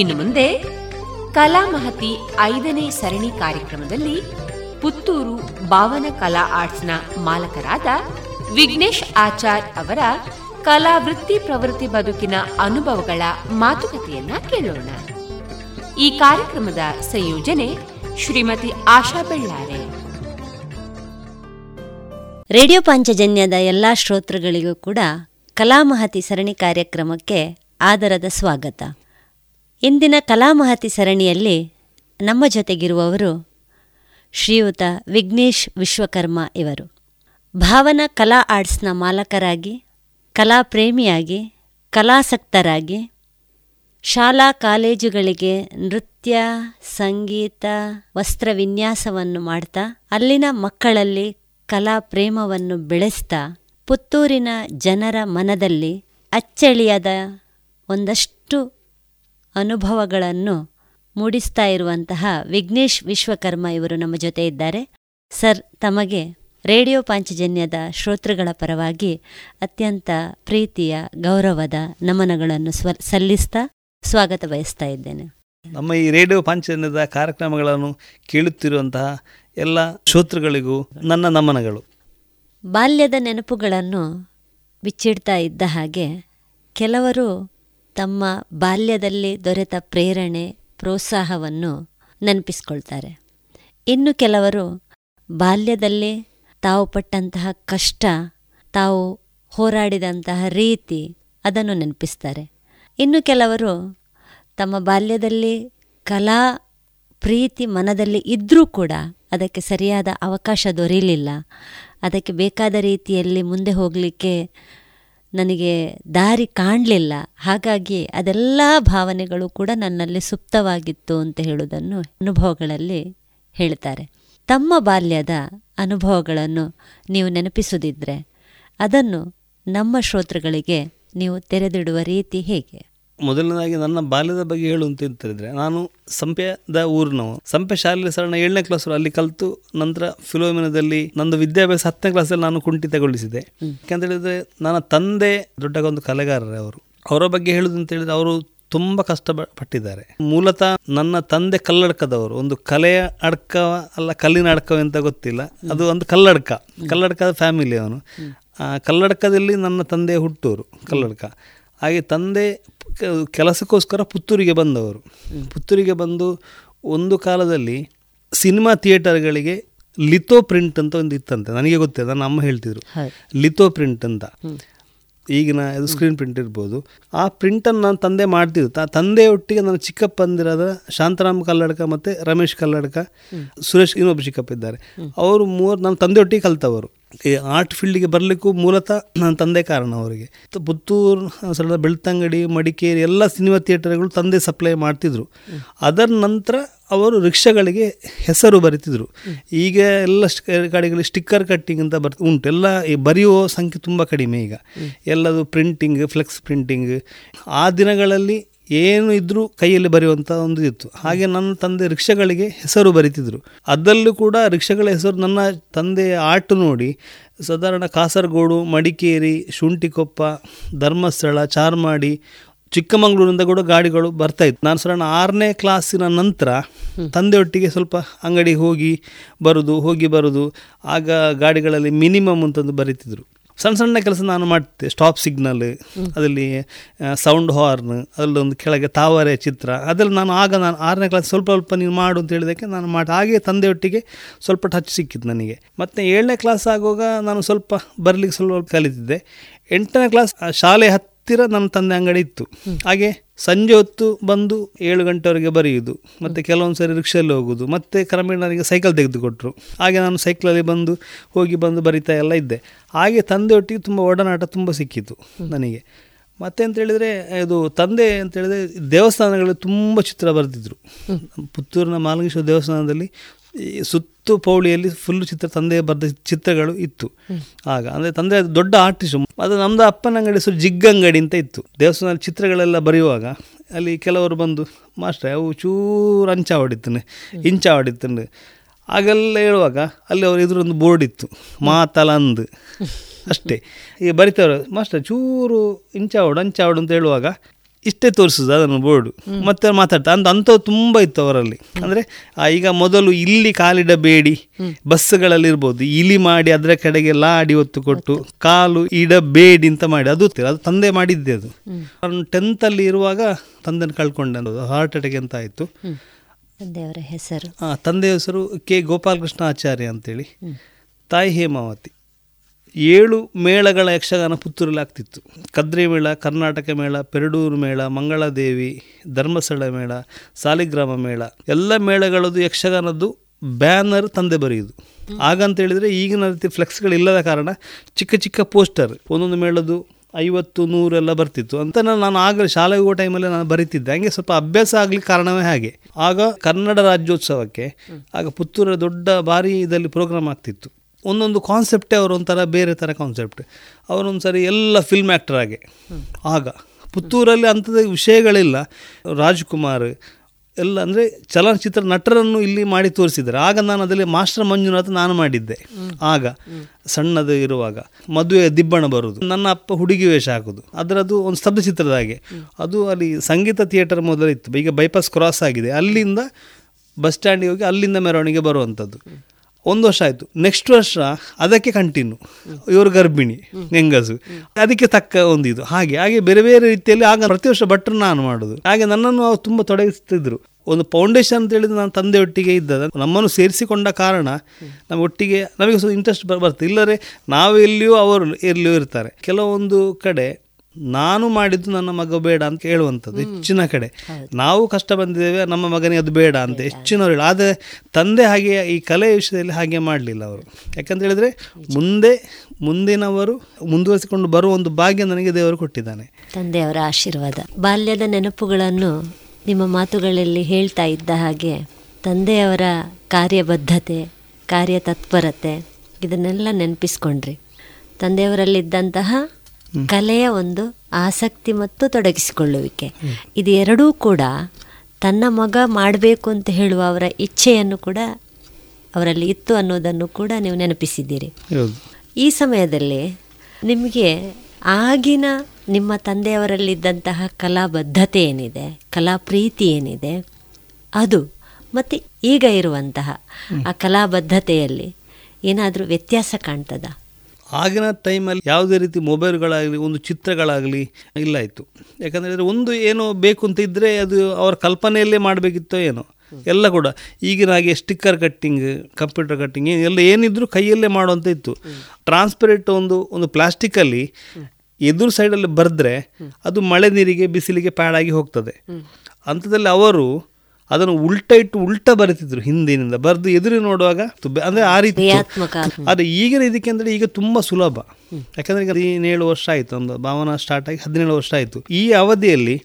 ಇನ್ನು ಮುಂದೆ ಕಲಾ ಮಹತಿ ಐದನೇ ಸರಣಿ ಕಾರ್ಯಕ್ರಮದಲ್ಲಿ ಪುತ್ತೂರು ಭಾವನ ಕಲಾ ಆರ್ಟ್ಸ್ನ ಮಾಲಕರಾದ ವಿಘ್ನೇಶ್ ಆಚಾರ್ ಅವರ ಕಲಾ ವೃತ್ತಿ ಪ್ರವೃತ್ತಿ ಬದುಕಿನ ಅನುಭವಗಳ ಮಾತುಕತೆಯನ್ನ ಕೇಳೋಣ. ಈ ಕಾರ್ಯಕ್ರಮದ ಸಂಯೋಜನೆ ಶ್ರೀಮತಿ ಆಶಾ ಬೆಳ್ಳಾರೆ. ರೇಡಿಯೋ ಪಾಂಚಜನ್ಯದ ಎಲ್ಲಾ ಶ್ರೋತೃಗಳಿಗೂ ಕೂಡ ಕಲಾಮಹತಿ ಸರಣಿ ಕಾರ್ಯಕ್ರಮಕ್ಕೆ ಆದರದ ಸ್ವಾಗತ. ಇಂದಿನ ಕಲಾಮಹತಿ ಸರಣಿಯಲ್ಲಿ ನಮ್ಮ ಜೊತೆಗಿರುವವರು ಶ್ರೀಯುತ ವಿಘ್ನೇಶ್ ವಿಶ್ವಕರ್ಮ ಇವರು. ಭಾವನಾ ಕಲಾ ಆರ್ಟ್ಸ್ನ ಮಾಲಕರಾಗಿ, ಕಲಾ ಪ್ರೇಮಿಯಾಗಿ ಕಲಾಸಕ್ತರಾಗಿ ಶಾಲಾ ಕಾಲೇಜುಗಳಿಗೆ ನೃತ್ಯ, ಸಂಗೀತ, ವಸ್ತ್ರ ವಿನ್ಯಾಸವನ್ನು ಮಾಡ್ತಾ, ಅಲ್ಲಿನ ಮಕ್ಕಳಲ್ಲಿ ಕಲಾ ಪ್ರೇಮವನ್ನು ಬೆಳೆಸ್ತಾ, ಪುತ್ತೂರಿನ ಜನರ ಮನದಲ್ಲಿ ಅಚ್ಚಳಿಯದ ಒಂದಷ್ಟು ಅನುಭವಗಳನ್ನು ಮೂಡಿಸ್ತಾ ಇರುವಂತಹ ವಿಘ್ನೇಶ್ ವಿಶ್ವಕರ್ಮ ಇವರು ನಮ್ಮ ಜೊತೆ ಇದ್ದಾರೆ. ಸರ್ ತಮಗೆ ರೇಡಿಯೋ ಪಾಂಚಜನ್ಯದ ಶ್ರೋತೃಗಳ ಪರವಾಗಿ ಅತ್ಯಂತ ಪ್ರೀತಿಯ ಗೌರವದ ನಮನಗಳನ್ನು ಸ್ವ ಸಲ್ಲಿಸ್ತಾ ಸ್ವಾಗತ ಬಯಸ್ತಾ ಇದ್ದೇನೆ. ನಮ್ಮ ಈ ರೇಡಿಯೋ ಪಾಂಚಜನ್ಯದ ಕಾರ್ಯಕ್ರಮಗಳನ್ನು ಕೇಳುತ್ತಿರುವಂತಹ ಎಲ್ಲ ಶ್ರೋತೃಗಳಿಗೂ ನನ್ನ ನಮನಗಳು. ಬಾಲ್ಯದ ನೆನಪುಗಳನ್ನು ಬಿಚ್ಚಿಡ್ತಾ ಇದ್ದ ಹಾಗೆ ಕೆಲವರು ತಮ್ಮ ಬಾಲ್ಯದಲ್ಲಿ ದೊರೆತ ಪ್ರೇರಣೆ, ಪ್ರೋತ್ಸಾಹವನ್ನು ನೆನಪಿಸ್ಕೊಳ್ತಾರೆ. ಇನ್ನು ಕೆಲವರು ಬಾಲ್ಯದಲ್ಲಿ ತಾವು ಪಟ್ಟಂತಹ ಕಷ್ಟ, ತಾವು ಹೋರಾಡಿದಂತಹ ರೀತಿ ಅದನ್ನು ನೆನಪಿಸ್ತಾರೆ. ಇನ್ನು ಕೆಲವರು ತಮ್ಮ ಬಾಲ್ಯದಲ್ಲಿ ಕಲಾ ಪ್ರೀತಿ ಮನದಲ್ಲಿ ಇದ್ದರೂ ಕೂಡ ಅದಕ್ಕೆ ಸರಿಯಾದ ಅವಕಾಶ ದೊರೆಯಲಿಲ್ಲ ಅದಕ್ಕೆ ಬೇಕಾದ ರೀತಿಯಲ್ಲಿ ಮುಂದೆ ಹೋಗಲಿಕ್ಕೆ ನನಗೆ ದಾರಿ ಕಾಣಲಿಲ್ಲ. ಹಾಗಾಗಿ ಅದೆಲ್ಲ ಭಾವನೆಗಳು ಕೂಡ ನನ್ನಲ್ಲಿ ಸುಪ್ತವಾಗಿತ್ತು ಅಂತ ಹೇಳುವುದನ್ನು ಅನುಭವಗಳಲ್ಲಿ ಹೇಳ್ತಾರೆ. ತಮ್ಮ ಬಾಲ್ಯದ ಅನುಭವಗಳನ್ನು ನೀವು ನೆನಪಿಸುದಿದ್ರೆ ಅದನ್ನು ನಮ್ಮ ಶ್ರೋತೃಗಳಿಗೆ ನೀವು ತೆರೆದಿಡುವ ರೀತಿ ಹೇಗೆ? ಮೊದಲನೇದಾಗಿ ನನ್ನ ಬಾಲ್ಯದ ಬಗ್ಗೆ ಹೇಳು ಅಂತ ಹೇಳಿದ್ರೆ ನಾನು ಸಂಪೆದ ಊರಿನವು. ಸಂಪೆ ಶಾಲೆಯಲ್ಲಿ ಸರ್ ನಾನು ಏಳನೇ ಕ್ಲಾಸ್ ಅಲ್ಲಿ ಕಲಿತು ನಂತರ ಫಿಲೋಮಿನದಲ್ಲಿ ನಂದು ವಿದ್ಯಾಭ್ಯಾಸ ಹತ್ತನೇ ಕ್ಲಾಸಲ್ಲಿ ನಾನು ಕುಂಠಿತಗೊಳಿಸಿದೆ. ಯಾಕಂತ ಹೇಳಿದ್ರೆ ನನ್ನ ತಂದೆ ದೊಡ್ಡ ಒಂದು ಕಲೆಗಾರರೇ ಅವರು. ಅವರ ಬಗ್ಗೆ ಹೇಳುದು ಅಂತ ಹೇಳಿದ್ರೆ ಅವರು ತುಂಬ ಕಷ್ಟ ಪಟ್ಟಿದ್ದಾರೆ ಮೂಲತಃ ನನ್ನ ತಂದೆ ಕಲ್ಲಡ್ಕದವರು. ಒಂದು ಕಲೆಯ ಅಡ್ಕ ಅಲ್ಲ ಕಲ್ಲಿನ ಅಡ್ಕ ಅಂತ ಗೊತ್ತಿಲ್ಲ. ಅದು ಒಂದು ಕಲ್ಲಡ್ಕ. ಕಲ್ಲಡ್ಕದ ಫ್ಯಾಮಿಲಿ ಅವನು. ಕಲ್ಲಡ್ಕದಲ್ಲಿ ನನ್ನ ತಂದೆ ಹುಟ್ಟೂರು ಕಲ್ಲಡ್ಕ. ಹಾಗೆ ತಂದೆ ಕೆಲಸಕ್ಕೋಸ್ಕರ ಪುತ್ತೂರಿಗೆ ಬಂದವರು. ಪುತ್ತೂರಿಗೆ ಬಂದು ಒಂದು ಕಾಲದಲ್ಲಿ ಸಿನಿಮಾ ಥಿಯೇಟರ್ಗಳಿಗೆ ಲಿಥೋ ಪ್ರಿಂಟ್ ಅಂತ ಒಂದು ಇತ್ತಂತೆ. ನನಗೆ ಗೊತ್ತಿದೆ ನನ್ನ ಅಮ್ಮ ಹೇಳ್ತಿದ್ರು. ಲಿಥೋ ಪ್ರಿಂಟ್ ಅಂತ. ಈಗಿನ ಇದು ಸ್ಕ್ರೀನ್ ಪ್ರಿಂಟ್ ಇರ್ಬೋದು. ಆ ಪ್ರಿಂಟನ್ನು ನಾನು ತಂದೆ ಮಾಡ್ತಿದ್ದು ಆ ತಂದೆಯೊಟ್ಟಿಗೆ ನನ್ನ ಚಿಕ್ಕಪ್ಪಂದಿರಾದ ಶಾಂತರಾಮ್ ಕಲ್ಲಡ್ಕ ಮತ್ತು ರಮೇಶ್ ಕಲ್ಲಡ್ಕ ಸುರೇಶ್ ಇನ್ನೊಬ್ಬ ಚಿಕ್ಕಪ್ಪ ಇದ್ದಾರೆ. ಅವರು ಮೂವರು ನನ್ನ ತಂದೆಯೊಟ್ಟಿಗೆ ಕಲ್ತವರು. ಈ ಆರ್ಟ್ ಫೀಲ್ಡಿಗೆ ಬರಲಿಕ್ಕೂ ಮೂಲತಃ ನನ್ನ ತಂದೆ ಕಾರಣ ಅವರಿಗೆ. ಪುತ್ತೂರು, ಸರಳ ಬೆಳ್ತಂಗಡಿ, ಮಡಿಕೇರಿ ಎಲ್ಲ ಸಿನಿಮಾ ಥಿಯೇಟರ್ಗಳು ತಂದೆ ಸಪ್ಲೈ ಮಾಡ್ತಿದ್ರು. ಅದರ ನಂತರ ಅವರು ರಿಕ್ಷಾಗಳಿಗೆ ಹೆಸರು ಬರಿತಿದ್ರು. ಈಗ ಎಲ್ಲ ಕಡೆಗಳಲ್ಲಿ ಸ್ಟಿಕ್ಕರ್ ಕಟ್ಟಿಂಗ್ ಅಂತ ಬರ್ತ, ಉಂಟು. ಎಲ್ಲ ಈ ಬರೆಯುವ ಸಂಖ್ಯೆ ತುಂಬ ಕಡಿಮೆ ಈಗ. ಎಲ್ಲದು ಪ್ರಿಂಟಿಂಗ್, ಫ್ಲೆಕ್ಸ್ ಪ್ರಿಂಟಿಂಗ್. ಆ ದಿನಗಳಲ್ಲಿ ಏನು ಇದ್ದರೂ ಕೈಯಲ್ಲಿ ಬರೆಯುವಂಥ ಒಂದು ಇತ್ತು. ಹಾಗೆ ನನ್ನ ತಂದೆ ರಿಕ್ಷಾಗಳಿಗೆ ಹೆಸರು ಬರಿತಿದ್ರು. ಅದರಲ್ಲೂ ಕೂಡ ರಿಕ್ಷಾಗಳ ಹೆಸರು ನನ್ನ ತಂದೆಯ ಆರ್ಟ್ ನೋಡಿ, ಸಾಧಾರಣ ಕಾಸರಗೋಡು, ಮಡಿಕೇರಿ, ಶುಂಠಿಕೊಪ್ಪ, ಧರ್ಮಸ್ಥಳ, ಚಾರ್ಮಾಡಿ, ಚಿಕ್ಕಮಗಳೂರಿಂದ ಕೂಡ ಗಾಡಿಗಳು ಬರ್ತಾ ಇತ್ತು. ನಾನು ಸರ್ ಆರನೇ ಕ್ಲಾಸಿನ ನಂತರ ತಂದೆಯೊಟ್ಟಿಗೆ ಸ್ವಲ್ಪ ಅಂಗಡಿಗೆ ಹೋಗಿ ಬರೋದು ಹೋಗಿ ಬರೋದು, ಆಗ ಗಾಡಿಗಳಲ್ಲಿ ಮಿನಿಮಮ್ ಅಂತಂದು ಬರೀತಿದ್ರು. ಸಣ್ಣ ಸಣ್ಣ ಕೆಲಸ ನಾನು ಮಾಡ್ತೆ ಸ್ಟಾಪ್ ಸಿಗ್ನಲ್ ಅದರಲ್ಲಿ ಸೌಂಡ್ ಹಾರ್ನ್ ಅದರಲ್ಲೊಂದು ಕೆಳಗೆ ತಾವರೆ ಚಿತ್ರ. ಅದರಲ್ಲಿ ನಾನು ಆಗ ನಾನು ಆರನೇ ಕ್ಲಾಸ್ ಸ್ವಲ್ಪ ಸ್ವಲ್ಪ ನೀವು ಮಾಡು ಅಂತ ಹೇಳಿದಕ್ಕೆ ನಾನು ಮಾಡಿ ಹಾಗೆ ತಂದೆಯೊಟ್ಟಿಗೆ ಸ್ವಲ್ಪ ಟಚ್ ಸಿಕ್ಕಿತ್ತು ನನಗೆ. ಮತ್ತು ಏಳನೇ ಕ್ಲಾಸ್ ಆಗುವಾಗ ನಾನು ಸ್ವಲ್ಪ ಬರಲಿಕ್ಕೆ ಸ್ವಲ್ಪ ಕಲಿತಿದ್ದೆ. ಎಂಟನೇ ಕ್ಲಾಸ್ ಶಾಲೆ ಹತ್ತಿರ ನನ್ನ ತಂದೆ ಅಂಗಡಿ ಇತ್ತು. ಹಾಗೆ ಸಂಜೆ ಹೊತ್ತು ಬಂದು ಏಳು ಗಂಟೆವರೆಗೆ ಬರೆಯುವುದು ಮತ್ತು ಕೆಲವೊಂದು ಸರಿ ಹೋಗುದು ಹೋಗೋದು ಮತ್ತು ಕ್ರಮೇಣ ನನಗೆ ಸೈಕಲ್ ತೆಗೆದುಕೊಟ್ರು. ಹಾಗೆ ನಾನು ಸೈಕಲಲ್ಲಿ ಬಂದು ಹೋಗಿ ಬಂದು ಬರಿತಾ ಎಲ್ಲ ಇದ್ದೆ. ಹಾಗೆ ತಂದೆಯೊಟ್ಟಿಗೆ ತುಂಬ ಒಡನಾಟ ತುಂಬ ಸಿಕ್ಕಿತು ನನಗೆ. ಮತ್ತೆ ಅಂತೇಳಿದರೆ ಇದು ತಂದೆ ಅಂತೇಳಿದರೆ ದೇವಸ್ಥಾನಗಳಲ್ಲಿ ತುಂಬ ಚಿತ್ರ ಬರೆದಿದ್ರು. ಪುತ್ತೂರಿನ ಮಾಲಗೇಶ್ವರ ದೇವಸ್ಥಾನದಲ್ಲಿ ಈ ಸುತ್ತು ಪೌಳಿಯಲ್ಲಿ ಫುಲ್ ಚಿತ್ರ ತಂದೆ ಬರೆದ ಚಿತ್ರಗಳು ಇತ್ತು. ಆಗ ಅಂದರೆ ತಂದೆ ದೊಡ್ಡ ಆರ್ಟಿಸ್ಟು ಅದು ನಮ್ಮದು ಅಪ್ಪನ ಅಂಗಡಿ ಹೆಸರು ಜಿಗ್ಗಂಗಡಿ ಅಂತ ಇತ್ತು. ದೇವಸ್ಥಾನ ಚಿತ್ರಗಳೆಲ್ಲ ಬರೆಯುವಾಗ ಅಲ್ಲಿ ಕೆಲವರು ಬಂದು ಮಾಸ್ಟರ್ ಅವು ಚೂರು ಅಂಚ ಹೊಡಿತಾನೆ ಇಂಚ ಹೊಡಿತಾನೆ. ಆಗೆಲ್ಲ ಹೇಳುವಾಗ ಅಲ್ಲಿ ಅವರು ಎದುರೊಂದು ಬೋರ್ಡ್ ಇತ್ತು ಮಾತಲಂದ್. ಅಷ್ಟೇ. ಈಗ ಬರಿತವ್ರು ಮಾಸ್ಟರ್ ಚೂರು ಇಂಚ ಹೊಡು ಅಂಚ ಹೊಡು ಅಂತ ಹೇಳುವಾಗ ಇಷ್ಟೇ ತೋರಿಸೋದು ಅದನ್ನು ಬೋರ್ಡು. ಮತ್ತೆ ಅವ್ರು ಮಾತಾಡ್ತಾ ಅಂತ ಅಂಥವು ತುಂಬ ಇತ್ತು ಅವರಲ್ಲಿ. ಅಂದರೆ ಈಗ ಮೊದಲು ಇಲ್ಲಿ ಕಾಲಿಡಬೇಡಿ ಬಸ್ಗಳಲ್ಲಿ ಇರ್ಬೋದು ಇಲಿ ಮಾಡಿ ಅದರ ಕಡೆಗೆ ಲಾಡಿ ಒತ್ತು ಕೊಟ್ಟು ಕಾಲು ಇಡಬೇಡಿ ಅಂತ ಮಾಡಿ ಅದು ಅದು ತಂದೆ ಮಾಡಿದ್ದೆ ಅದು. ನಾನು ಟೆಂತಲ್ಲಿ ಇರುವಾಗ ತಂದೆನ ಕಳ್ಕೊಂಡೆ ಹಾರ್ಟ್ ಅಟ್ಯಾಕ್ ಅಂತ ಆಯಿತು. ತಂದೆಯವರ ಹೆಸರು. ಆ, ತಂದೆಯ ಹೆಸರು ಕೆ ಗೋಪಾಲಕೃಷ್ಣ ಆಚಾರ್ಯ ಅಂತೇಳಿ. ತಾಯಿ ಹೇಮಾವತಿ. ಏಳು ಮೇಳಗಳ ಯಕ್ಷಗಾನ ಪುತ್ತೂರಲ್ಲಿ ಆಗ್ತಿತ್ತು ಕದ್ರಿ ಮೇಳ, ಕರ್ನಾಟಕ ಮೇಳ, ಪೆರಡೂರು ಮೇಳ, ಮಂಗಳಾದೇವಿ, ಧರ್ಮಸ್ಥಳ ಮೇಳ, ಸಾಲಿಗ್ರಾಮ ಮೇಳ. ಎಲ್ಲ ಮೇಳಗಳದ್ದು ಯಕ್ಷಗಾನದ್ದು ಬ್ಯಾನರ್ ತಂದೆ ಬರೆಯೋದು. ಹಾಗಂತ ಹೇಳಿದರೆ ಈಗಿನ ರೀತಿ ಫ್ಲೆಕ್ಸ್ಗಳಿಲ್ಲದ ಕಾರಣ ಚಿಕ್ಕ ಚಿಕ್ಕ ಪೋಸ್ಟರ್, ಒಂದೊಂದು ಮೇಳದ್ದು ಐವತ್ತು, ನೂರು ಎಲ್ಲ ಬರ್ತಿತ್ತು. ಅಂತ ನಾನು ಆಗಲೇ ಶಾಲೆಗೆ ಹೋಗೋ ಟೈಮಲ್ಲಿ ನಾನು ಬರೀತಿದ್ದೆ. ಹಂಗೆ ಸ್ವಲ್ಪ ಅಭ್ಯಾಸ ಆಗಲಿ ಕಾರಣವೇ ಹಾಗೆ. ಆಗ ಕನ್ನಡ ರಾಜ್ಯೋತ್ಸವಕ್ಕೆ, ಆಗ ಪುತ್ತೂರ ದೊಡ್ಡ ಭಾರಿ ಇದರಲ್ಲಿ ಪ್ರೋಗ್ರಾಮ್ ಆಗ್ತಿತ್ತು. ಒಂದೊಂದು ಕಾನ್ಸೆಪ್ಟೇ ಅವರು ಒಂಥರ ಬೇರೆ ಥರ ಕಾನ್ಸೆಪ್ಟ್ ಅವರೊಂದು ಸರಿ ಎಲ್ಲ ಫಿಲ್ಮ್ ಆ್ಯಕ್ಟ್ರಾಗೆ ಆಗಿ. ಪುತ್ತೂರಲ್ಲಿ ಅಂಥದ್ದು ವಿಷಯಗಳಿಲ್ಲ. ರಾಜ್ಕುಮಾರ್ ಎಲ್ಲ ಅಂದರೆ ಚಲನಚಿತ್ರ ನಟರನ್ನು ಇಲ್ಲಿ ಮಾಡಿ ತೋರಿಸಿದ್ದಾರೆ. ಆಗ ನಾನು ಅದರಲ್ಲಿ ಮಾಸ್ಟರ್ ಮಂಜುನಾಥ್ ನಾನು ಮಾಡಿದ್ದೆ. ಆಗ ಸಣ್ಣದು ಇರುವಾಗ ಮದುವೆ ದಿಬ್ಬಣ ಬರುವುದು. ನನ್ನ ಅಪ್ಪ ಹುಡುಗಿ ವೇಷ ಹಾಕೋದು ಅದರದ್ದು ಒಂದು ಸ್ತಬ್ಧ ಚಿತ್ರದ ಹಾಗೆ. ಅದು ಅಲ್ಲಿ ಸಂಗೀತ ಥಿಯೇಟರ್ ಮೊದಲಿತ್ತು. ಈಗ ಬೈಪಾಸ್ ಕ್ರಾಸ್ ಆಗಿದೆ. ಅಲ್ಲಿಂದ ಬಸ್ ಸ್ಟ್ಯಾಂಡಿಗೆ ಹೋಗಿ ಅಲ್ಲಿಂದ ಮೆರವಣಿಗೆ ಬರುವಂಥದ್ದು. ಒಂದು ವರ್ಷ ಆಯಿತು. ನೆಕ್ಸ್ಟ್ ವರ್ಷ ಅದಕ್ಕೆ ಕಂಟಿನ್ಯೂ ಇವರು ಗರ್ಭಿಣಿ, ಹೆಂಗಸು. ಅದಕ್ಕೆ ತಕ್ಕ ಒಂದು ಇದು. ಹಾಗೆ ಹಾಗೆ ಬೇರೆ ಬೇರೆ ರೀತಿಯಲ್ಲಿ ಆಗ ಪ್ರತಿ ವರ್ಷ ಭಟ್ರು ನಾನು ಮಾಡೋದು. ಹಾಗೆ ನನ್ನನ್ನು ಅವ್ರು ತುಂಬ ತೊಡಗಿಸ್ತಿದ್ರು. ಒಂದು ಫೌಂಡೇಶನ್ ಅಂತ ಹೇಳಿದ್ರೆ ನಾನು ತಂದೆಯೊಟ್ಟಿಗೆ ಇದ್ದದ ನಮ್ಮನ್ನು ಸೇರಿಸಿಕೊಂಡ ಕಾರಣ ನಮ್ಮ ಒಟ್ಟಿಗೆ ನಮಗೆ ಸ್ವಲ್ಪ ಇಂಟ್ರೆಸ್ಟ್ ಬರ್ತದೆ. ಇಲ್ಲರೆ ನಾವು ಎಲ್ಲಿಯೂ ಅವರು, ಎಲ್ಲಿಯೂ ಇರ್ತಾರೆ. ಕೆಲವೊಂದು ಕಡೆ ನಾನು ಮಾಡಿದ್ದು ನನ್ನ ಮಗ ಬೇಡ ಅಂತ ಹೇಳುವಂಥದ್ದು ಹೆಚ್ಚಿನ ಕಡೆ. ನಾವು ಕಷ್ಟ ಬಂದಿದ್ದೇವೆ ನಮ್ಮ ಮಗನಿಗೆ ಅದು ಬೇಡ ಅಂತ ಹೆಚ್ಚಿನವರು ಹೇಳಿ ಆದರೆ ತಂದೆ ಹಾಗೆ ಈ ಕಲೆ ವಿಷಯದಲ್ಲಿ ಹಾಗೆ ಮಾಡಲಿಲ್ಲ ಅವರು. ಯಾಕಂತ ಹೇಳಿದರೆ ಮುಂದೆ ಮುಂದಿನವರು ಮುಂದುವರಿಸಿಕೊಂಡು ಬರುವ ಒಂದು ಭಾಗ್ಯ ನನಗೆ ದೇವರು ಕೊಟ್ಟಿದ್ದಾನೆ. ತಂದೆಯವರ ಆಶೀರ್ವಾದ. ಬಾಲ್ಯದ ನೆನಪುಗಳನ್ನು ನಿಮ್ಮ ಮಾತುಗಳಲ್ಲಿ ಹೇಳ್ತಾ ಇದ್ದ ಹಾಗೆ ತಂದೆಯವರ ಕಾರ್ಯಬದ್ಧತೆ ಕಾರ್ಯತತ್ಪರತೆ ಇದನ್ನೆಲ್ಲ ನೆನಪಿಸ್ಕೊಂಡ್ರಿ. ತಂದೆಯವರಲ್ಲಿದ್ದಂತಹ ಕಲೆಯ ಒಂದು ಆಸಕ್ತಿ ಮತ್ತು ತೊಡಗಿಸಿಕೊಳ್ಳುವಿಕೆ. ಇದು ಎರಡೂ ಕೂಡ ತನ್ನ ಮಗ ಮಾಡಬೇಕು ಅಂತ ಹೇಳುವ ಅವರ ಇಚ್ಛೆಯನ್ನು ಕೂಡ ಅವರಲ್ಲಿ ಇತ್ತು ಅನ್ನೋದನ್ನು ಕೂಡ ನೀವು ನೆನಪಿಸಿದ್ದೀರಿ. ಈ ಸಮಯದಲ್ಲಿ ನಿಮಗೆ ಆಗಿನ ನಿಮ್ಮ ತಂದೆಯವರಲ್ಲಿದ್ದಂತಹ ಕಲಾಬದ್ಧತೆ ಏನಿದೆ ಕಲಾ ಪ್ರೀತಿ ಏನಿದೆ ಅದು ಮತ್ತು ಈಗ ಇರುವಂತಹ ಆ ಕಲಾಬದ್ಧತೆಯಲ್ಲಿ ಏನಾದರೂ ವ್ಯತ್ಯಾಸ ಕಾಣ್ತದ? ಆಗಿನ ಟೈಮಲ್ಲಿ ಯಾವುದೇ ರೀತಿ ಮೊಬೈಲ್ಗಳಾಗಲಿ ಒಂದು ಚಿತ್ರಗಳಾಗಲಿ ಇಲ್ಲ ಇತ್ತು. ಯಾಕಂದರೆ ಒಂದು ಏನೋ ಬೇಕು ಅಂತ ಇದ್ದರೆ ಅದು ಅವರ ಕಲ್ಪನೆಯಲ್ಲೇ ಮಾಡಬೇಕಿತ್ತೋ ಏನೋ. ಎಲ್ಲ ಕೂಡ ಈಗಿನ ಹಾಗೆ ಸ್ಟಿಕ್ಕರ್ ಕಟ್ಟಿಂಗ್ ಕಂಪ್ಯೂಟರ್ ಕಟ್ಟಿಂಗ್ ಎಲ್ಲ ಏನಿದ್ರೂ ಕೈಯಲ್ಲೇ ಮಾಡುವಂಥ ಇತ್ತು. ಟ್ರಾನ್ಸ್ಪರೆಂಟ್ ಒಂದು ಒಂದು ಪ್ಲಾಸ್ಟಿಕ್ಕಲ್ಲಿ ಎದುರು ಸೈಡಲ್ಲಿ ಬರೆದ್ರೆ ಅದು ಮಳೆ ನೀರಿಗೆ ಬಿಸಿಲಿಗೆ ಪ್ಯಾಡಾಗಿ ಹೋಗ್ತದೆ. ಅಂಥದ್ದಲ್ಲಿ ಅವರು ಅದನ್ನು ಉಲ್ಟ ಇಟ್ಟು ಉಲ್ಟ ಬರೀತಿದ್ರು ಹಿಂದಿನಿಂದ. ಬರೆದು ಎದುರು ನೋಡುವಾಗ ಅಂದ್ರೆ ಆ ರೀತಿ. ಆದರೆ ಈಗಿನ ಇದಕ್ಕೆ ಅಂದರೆ ಈಗ ತುಂಬ ಸುಲಭ. ಯಾಕಂದ್ರೆ ಈಗ ಹದಿನೇಳು ವರ್ಷ ಆಯಿತು ಒಂದು ಭಾವನಾ ಸ್ಟಾರ್ಟ್ ಆಗಿ ಹದಿನೇಳು ವರ್ಷ ಆಯಿತು. ಈ ಅವಧಿಯಲ್ಲಿ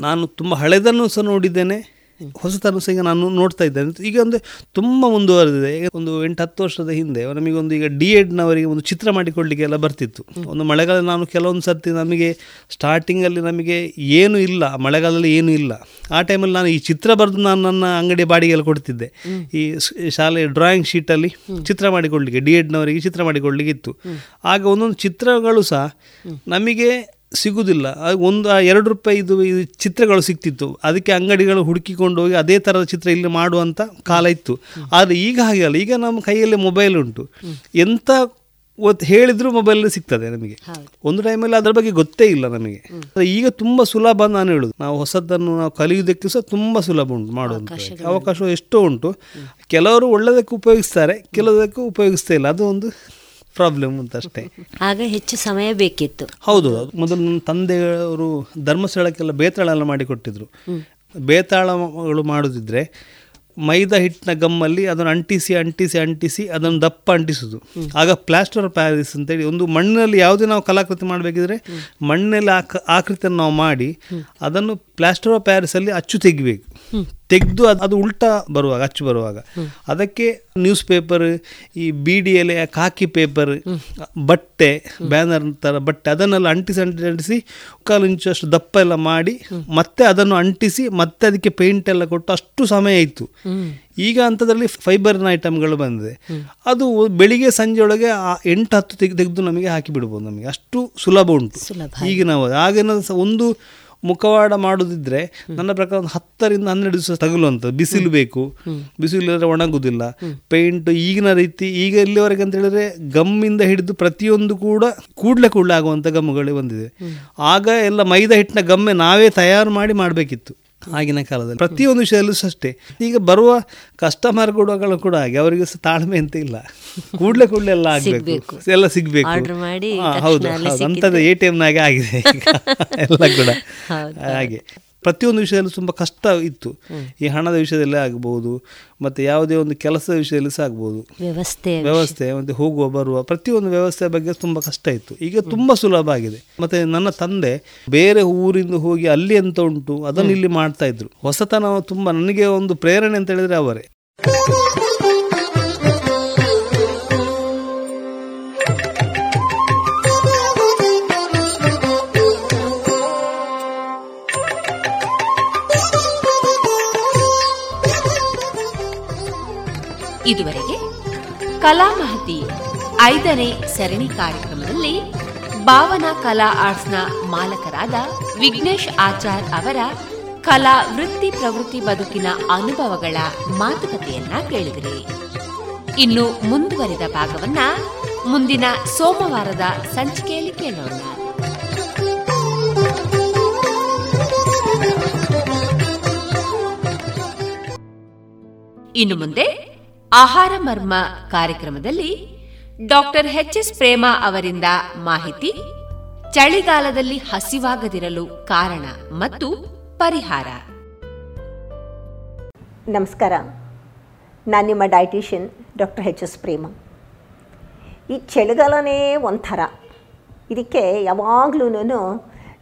ನಾನು ತುಂಬ ಹಳೆದನ್ನು ಸಹ ನೋಡಿದ್ದೇನೆ. ಹೊಸತನ್ನು ಸಹ ಈಗ ನಾನು ನೋಡ್ತಾ ಇದ್ದೇನೆ. ಈಗ ಒಂದು ತುಂಬ ಮುಂದುವರೆದಿದೆ. ಈಗ ಒಂದು ಎಂಟು ಹತ್ತು ವರ್ಷದ ಹಿಂದೆ ನಮಗೊಂದು ಈಗ ಡಿ ಎಡ್ನವರಿಗೆ ಒಂದು ಚಿತ್ರ ಮಾಡಿಕೊಳ್ಳಿಕ್ಕೆ ಎಲ್ಲ ಬರ್ತಿತ್ತು ಒಂದು ಮಳೆಗಾಲ ನಾನು ಕೆಲವೊಂದು ಸರ್ತಿ ನಮಗೆ ಸ್ಟಾರ್ಟಿಂಗಲ್ಲಿ ನಮಗೆ ಏನು ಇಲ್ಲ ಮಳೆಗಾಲದಲ್ಲಿ ಏನೂ ಇಲ್ಲ. ಆ ಟೈಮಲ್ಲಿ ನಾನು ಈ ಚಿತ್ರ ಬರೆದು ನಾನು ನನ್ನ ಅಂಗಡಿ ಬಾಡಿಗೆಲ್ಲ ಕೊಡ್ತಿದ್ದೆ. ಈ ಶಾಲೆಯ ಶಾಲೆ ಡ್ರಾಯಿಂಗ್ ಶೀಟಲ್ಲಿ ಚಿತ್ರ ಮಾಡಿಕೊಳ್ಳಿಕ್ಕೆ ಡಿ ಎಡ್ನವರಿಗೆ ಚಿತ್ರ ಮಾಡಿಕೊಳ್ಳಿಕ್ಕೆ ಇತ್ತು ಆಗ ಒಂದೊಂದು ಚಿತ್ರಗಳು ಸಹ ನಮಗೆ ಸಿಗುವುದಿಲ್ಲ ಒಂದು ಆ ಎರಡು ರೂಪಾಯಿ ಇದು ಇದು ಚಿತ್ರಗಳು ಸಿಗ್ತಿತ್ತು ಅದಕ್ಕೆ ಅಂಗಡಿಗಳು ಹುಡುಕಿಕೊಂಡು ಹೋಗಿ ಅದೇ ಥರದ ಚಿತ್ರ ಇಲ್ಲಿ ಮಾಡುವಂಥ ಕಾಲ ಇತ್ತು. ಆದರೆ ಈಗ ಹಾಗೆ ಅಲ್ಲ. ಈಗ ನಮ್ಮ ಕೈಯಲ್ಲಿ ಮೊಬೈಲ್ ಉಂಟು. ಎಂಥ ಒತ್ತು ಹೇಳಿದರೂ ಮೊಬೈಲ್ ಸಿಗ್ತದೆ ನಮಗೆ. ಒಂದು ಟೈಮಲ್ಲಿ ಅದರ ಬಗ್ಗೆ ಗೊತ್ತೇ ಇಲ್ಲ ನಮಗೆ. ಈಗ ತುಂಬ ಸುಲಭ ಅಂತ ನಾನು ಹೇಳುದು. ನಾವು ಹೊಸದನ್ನು ನಾವು ಕಲಿಯುವುದಕ್ಕೆ ಸಹ ತುಂಬ ಸುಲಭ ಉಂಟು ಮಾಡುವಂಥ ಅವಕಾಶ ಎಷ್ಟೋ ಉಂಟು. ಕೆಲವರು ಒಳ್ಳೆಯದಕ್ಕೆ ಉಪಯೋಗಿಸ್ತಾರೆ ಕೆಲವುದಕ್ಕೆ ಉಪಯೋಗಿಸ್ತಾ ಇಲ್ಲ. ಅದು ಒಂದು ಪ್ರಾಬ್ಲಮ್ ಅಂತ ಅಷ್ಟೇ. ಆಗ ಹೆಚ್ಚು ಸಮಯ ಬೇಕಿತ್ತು. ಹೌದು ಮೊದಲು ನನ್ನ ತಂದೆಯವರು ಧರ್ಮಸ್ಥಳಕ್ಕೆಲ್ಲ ಬೇತಾಳ ಎಲ್ಲ ಮಾಡಿಕೊಟ್ಟಿದ್ರು ಬೇತಾಳಗಳು ಮಾಡೋದಿದ್ರೆ ಮೈದಾ ಹಿಟ್ಟಿನ ಗಮ್ಮಲ್ಲಿ ಅದನ್ನು ಅಂಟಿಸಿ ಅಂಟಿಸಿ ಅಂಟಿಸಿ ಅದನ್ನು ದಪ್ಪ ಅಂಟಿಸೋದು. ಆಗ ಪ್ಲಾಸ್ಟರ್ ಆಫ್ ಪ್ಯಾರಿಸ್ ಅಂತೇಳಿ ಒಂದು ಮಣ್ಣಿನಲ್ಲಿ ಯಾವುದೇ ನಾವು ಕಲಾಕೃತಿ ಮಾಡಬೇಕಿದ್ರೆ ಮಣ್ಣಲ್ಲಿ ಆಕ ಆಕೃತಿಯನ್ನು ನಾವು ಮಾಡಿ ಅದನ್ನು ಪ್ಲಾಸ್ಟರ್ ಪ್ಯಾರಿಸಲ್ಲಿ ಅಚ್ಚು ತೆಗಿಬೇಕು. ತೆಗೆದು ಅದು ಅದು ಉಲ್ಟಾ ಬರುವಾಗ ಅಚ್ಚು ಬರುವಾಗ. ಅದಕ್ಕೆ ನ್ಯೂಸ್ ಪೇಪರ್ ಈ ಬೀಡಿ ಎಲೆ ಕಾಕಿ ಪೇಪರ್ ಬಟ್ಟೆ ಬ್ಯಾನರ್ ಥರ ಬಟ್ಟೆ ಅದನ್ನೆಲ್ಲ ಅಂಟಿಸಿ ಅಂಟಿಸಿ ಅಂಟಿಸಿ ಕಾಲು ಅಷ್ಟು ದಪ್ಪ ಎಲ್ಲ ಮಾಡಿ ಮತ್ತೆ ಅದನ್ನು ಅಂಟಿಸಿ ಮತ್ತೆ ಅದಕ್ಕೆ ಪೇಂಟ್ ಎಲ್ಲ ಕೊಟ್ಟು ಅಷ್ಟು ಸಮಯ ಇತ್ತು ಈಗ ಅಂಥದ್ರಲ್ಲಿ ಫೈಬರ್ನ ಐಟಮ್ಗಳು ಬಂದಿದೆ. ಅದು ಬೆಳಿಗ್ಗೆ ಸಂಜೆ ಒಳಗೆ ಆ ಎಂಟು ಹತ್ತು ತೆಗೆ ತೆಗೆದು ನಮಗೆ ಹಾಕಿ ಬಿಡ್ಬೋದು ನಮಗೆ. ಅಷ್ಟು ಸುಲಭ ಉಂಟು. ಈಗಿನ ಆಗಿನ ಒಂದು ಮುಖವಾಡ ಮಾಡೋದಿದ್ರೆ ನನ್ನ ಪ್ರಕಾರ ಒಂದು ಹತ್ತರಿಂದ ಹನ್ನೆರಡು ದಿವಸ ತಗಲುವಂತ ಬಿಸಿಲು ಬೇಕು. ಬಿಸಿಲು ಇಲ್ಲದ್ರೆ ಒಣಗುದಿಲ್ಲ. ಪೇಂಟ್ ಈಗಿನ ರೀತಿ ಈಗ ಇಲ್ಲಿವರೆಗೆ ಅಂತ ಹೇಳಿದ್ರೆ ಗಮ್ಮಿಂದ ಹಿಡಿದು ಪ್ರತಿಯೊಂದು ಕೂಡ ಕೂಡ್ಲೆ ಕೂಡ್ಲೆ ಆಗುವಂಥ ಗಮ್ಮುಗಳೇ ಬಂದಿದೆ. ಆಗ ಎಲ್ಲ ಮೈದಾ ಹಿಟ್ಟಿನ ಗಮ್ಮೆ ನಾವೇ ತಯಾರು ಮಾಡಿ ಮಾಡಬೇಕಿತ್ತು. ಆಗಿನ ಕಾಲದಲ್ಲಿ. ಪ್ರತಿಯೊಂದು ವಿಷಯದಲ್ಲೂ ಸಹ ಅಷ್ಟೇ. ಈಗ ಬರುವ ಕಸ್ಟಮರ್ ಕೊಡುವಗಳು ಕೂಡ ಹಾಗೆ. ಅವರಿಗೆ ಸಹ ತಾಳ್ಮೆ ಅಂತ ಇಲ್ಲ. ಕೂಡ್ಲೆ ಕೂಡಲೇ ಎಲ್ಲ ಆಗಬೇಕು. ಎಲ್ಲ ಸಿಗಬೇಕು. ಹೌದು. ಹೌದು. ಅಂಥದ್ದು ಎ ಟಿ ಎಮ್ನಾಗೆ ಆಗಿದೆ ಎಲ್ಲ ಕೂಡ. ಹಾಗೆ. ಪ್ರತಿಯೊಂದು ವಿಷಯದಲ್ಲೂ ತುಂಬ ಕಷ್ಟ ಇತ್ತು. ಈ ಹಣದ ವಿಷಯದಲ್ಲೇ ಆಗ್ಬೋದು ಮತ್ತು ಯಾವುದೇ ಒಂದು ಕೆಲಸದ ವಿಷಯದಲ್ಲಿ ಸಹ ಆಗ್ಬೋದು. ವ್ಯವಸ್ಥೆ ವ್ಯವಸ್ಥೆ ಮತ್ತು ಹೋಗುವ ಬರುವ ಪ್ರತಿಯೊಂದು ವ್ಯವಸ್ಥೆ ಬಗ್ಗೆ ತುಂಬ ಕಷ್ಟ ಇತ್ತು. ಈಗ ತುಂಬ ಸುಲಭ ಆಗಿದೆ. ಮತ್ತು ನನ್ನ ತಂದೆ ಬೇರೆ ಊರಿಂದ ಹೋಗಿ ಅಲ್ಲಿ ಎಂತ ಉಂಟು ಅದನ್ನು ಇಲ್ಲಿ ಮಾಡ್ತಾ ಇದ್ರು. ಹೊಸತನ ತುಂಬ ನನಗೆ ಒಂದು ಪ್ರೇರಣೆ ಅಂತ ಹೇಳಿದರೆ ಅವರೇ. ಇದುವರೆಗೆ ಕಲಾಮಹತಿ ಐದನೇ ಸರಣಿ ಕಾರ್ಯಕ್ರಮದಲ್ಲಿ ಭಾವನಾ ಕಲಾ ಆರ್ಟ್ಸ್ನ ಮಾಲಕರಾದ ವಿಘ್ನೇಶ್ ಆಚಾರ್ ಅವರ ಕಲಾ ವೃತ್ತಿ ಪ್ರವೃತ್ತಿ ಬದುಕಿನ ಅನುಭವಗಳ ಮಾತುಕತೆಯನ್ನ ಕೇಳಿದಿರಿ. ಇನ್ನು ಮುಂದುವರಿದ ಭಾಗವನ್ನ ಮುಂದಿನ ಸೋಮವಾರದ ಸಂಚಿಕೆಯಲ್ಲಿ ಕೇಳೋಣ. ಇನ್ನು ಮುಂದೆ ಆಹಾರ ಮರ್ಮ ಕಾರ್ಯಕ್ರಮದಲ್ಲಿ ಡಾಕ್ಟರ್ ಎಚ್ ಎಸ್ ಪ್ರೇಮ ಅವರಿಂದ ಮಾಹಿತಿ, ಚಳಿಗಾಲದಲ್ಲಿ ಹಸಿವಾಗದಿರಲು ಕಾರಣ ಮತ್ತು ಪರಿಹಾರ. ನಮಸ್ಕಾರ. ನಾನು ನಿಮ್ಮ dietitian doctor H S Prema. ಈ ಚಳಿಗಾಲನೇ ಒಂಥರ. ಇದಕ್ಕೆ ಯಾವಾಗ್ಲೂ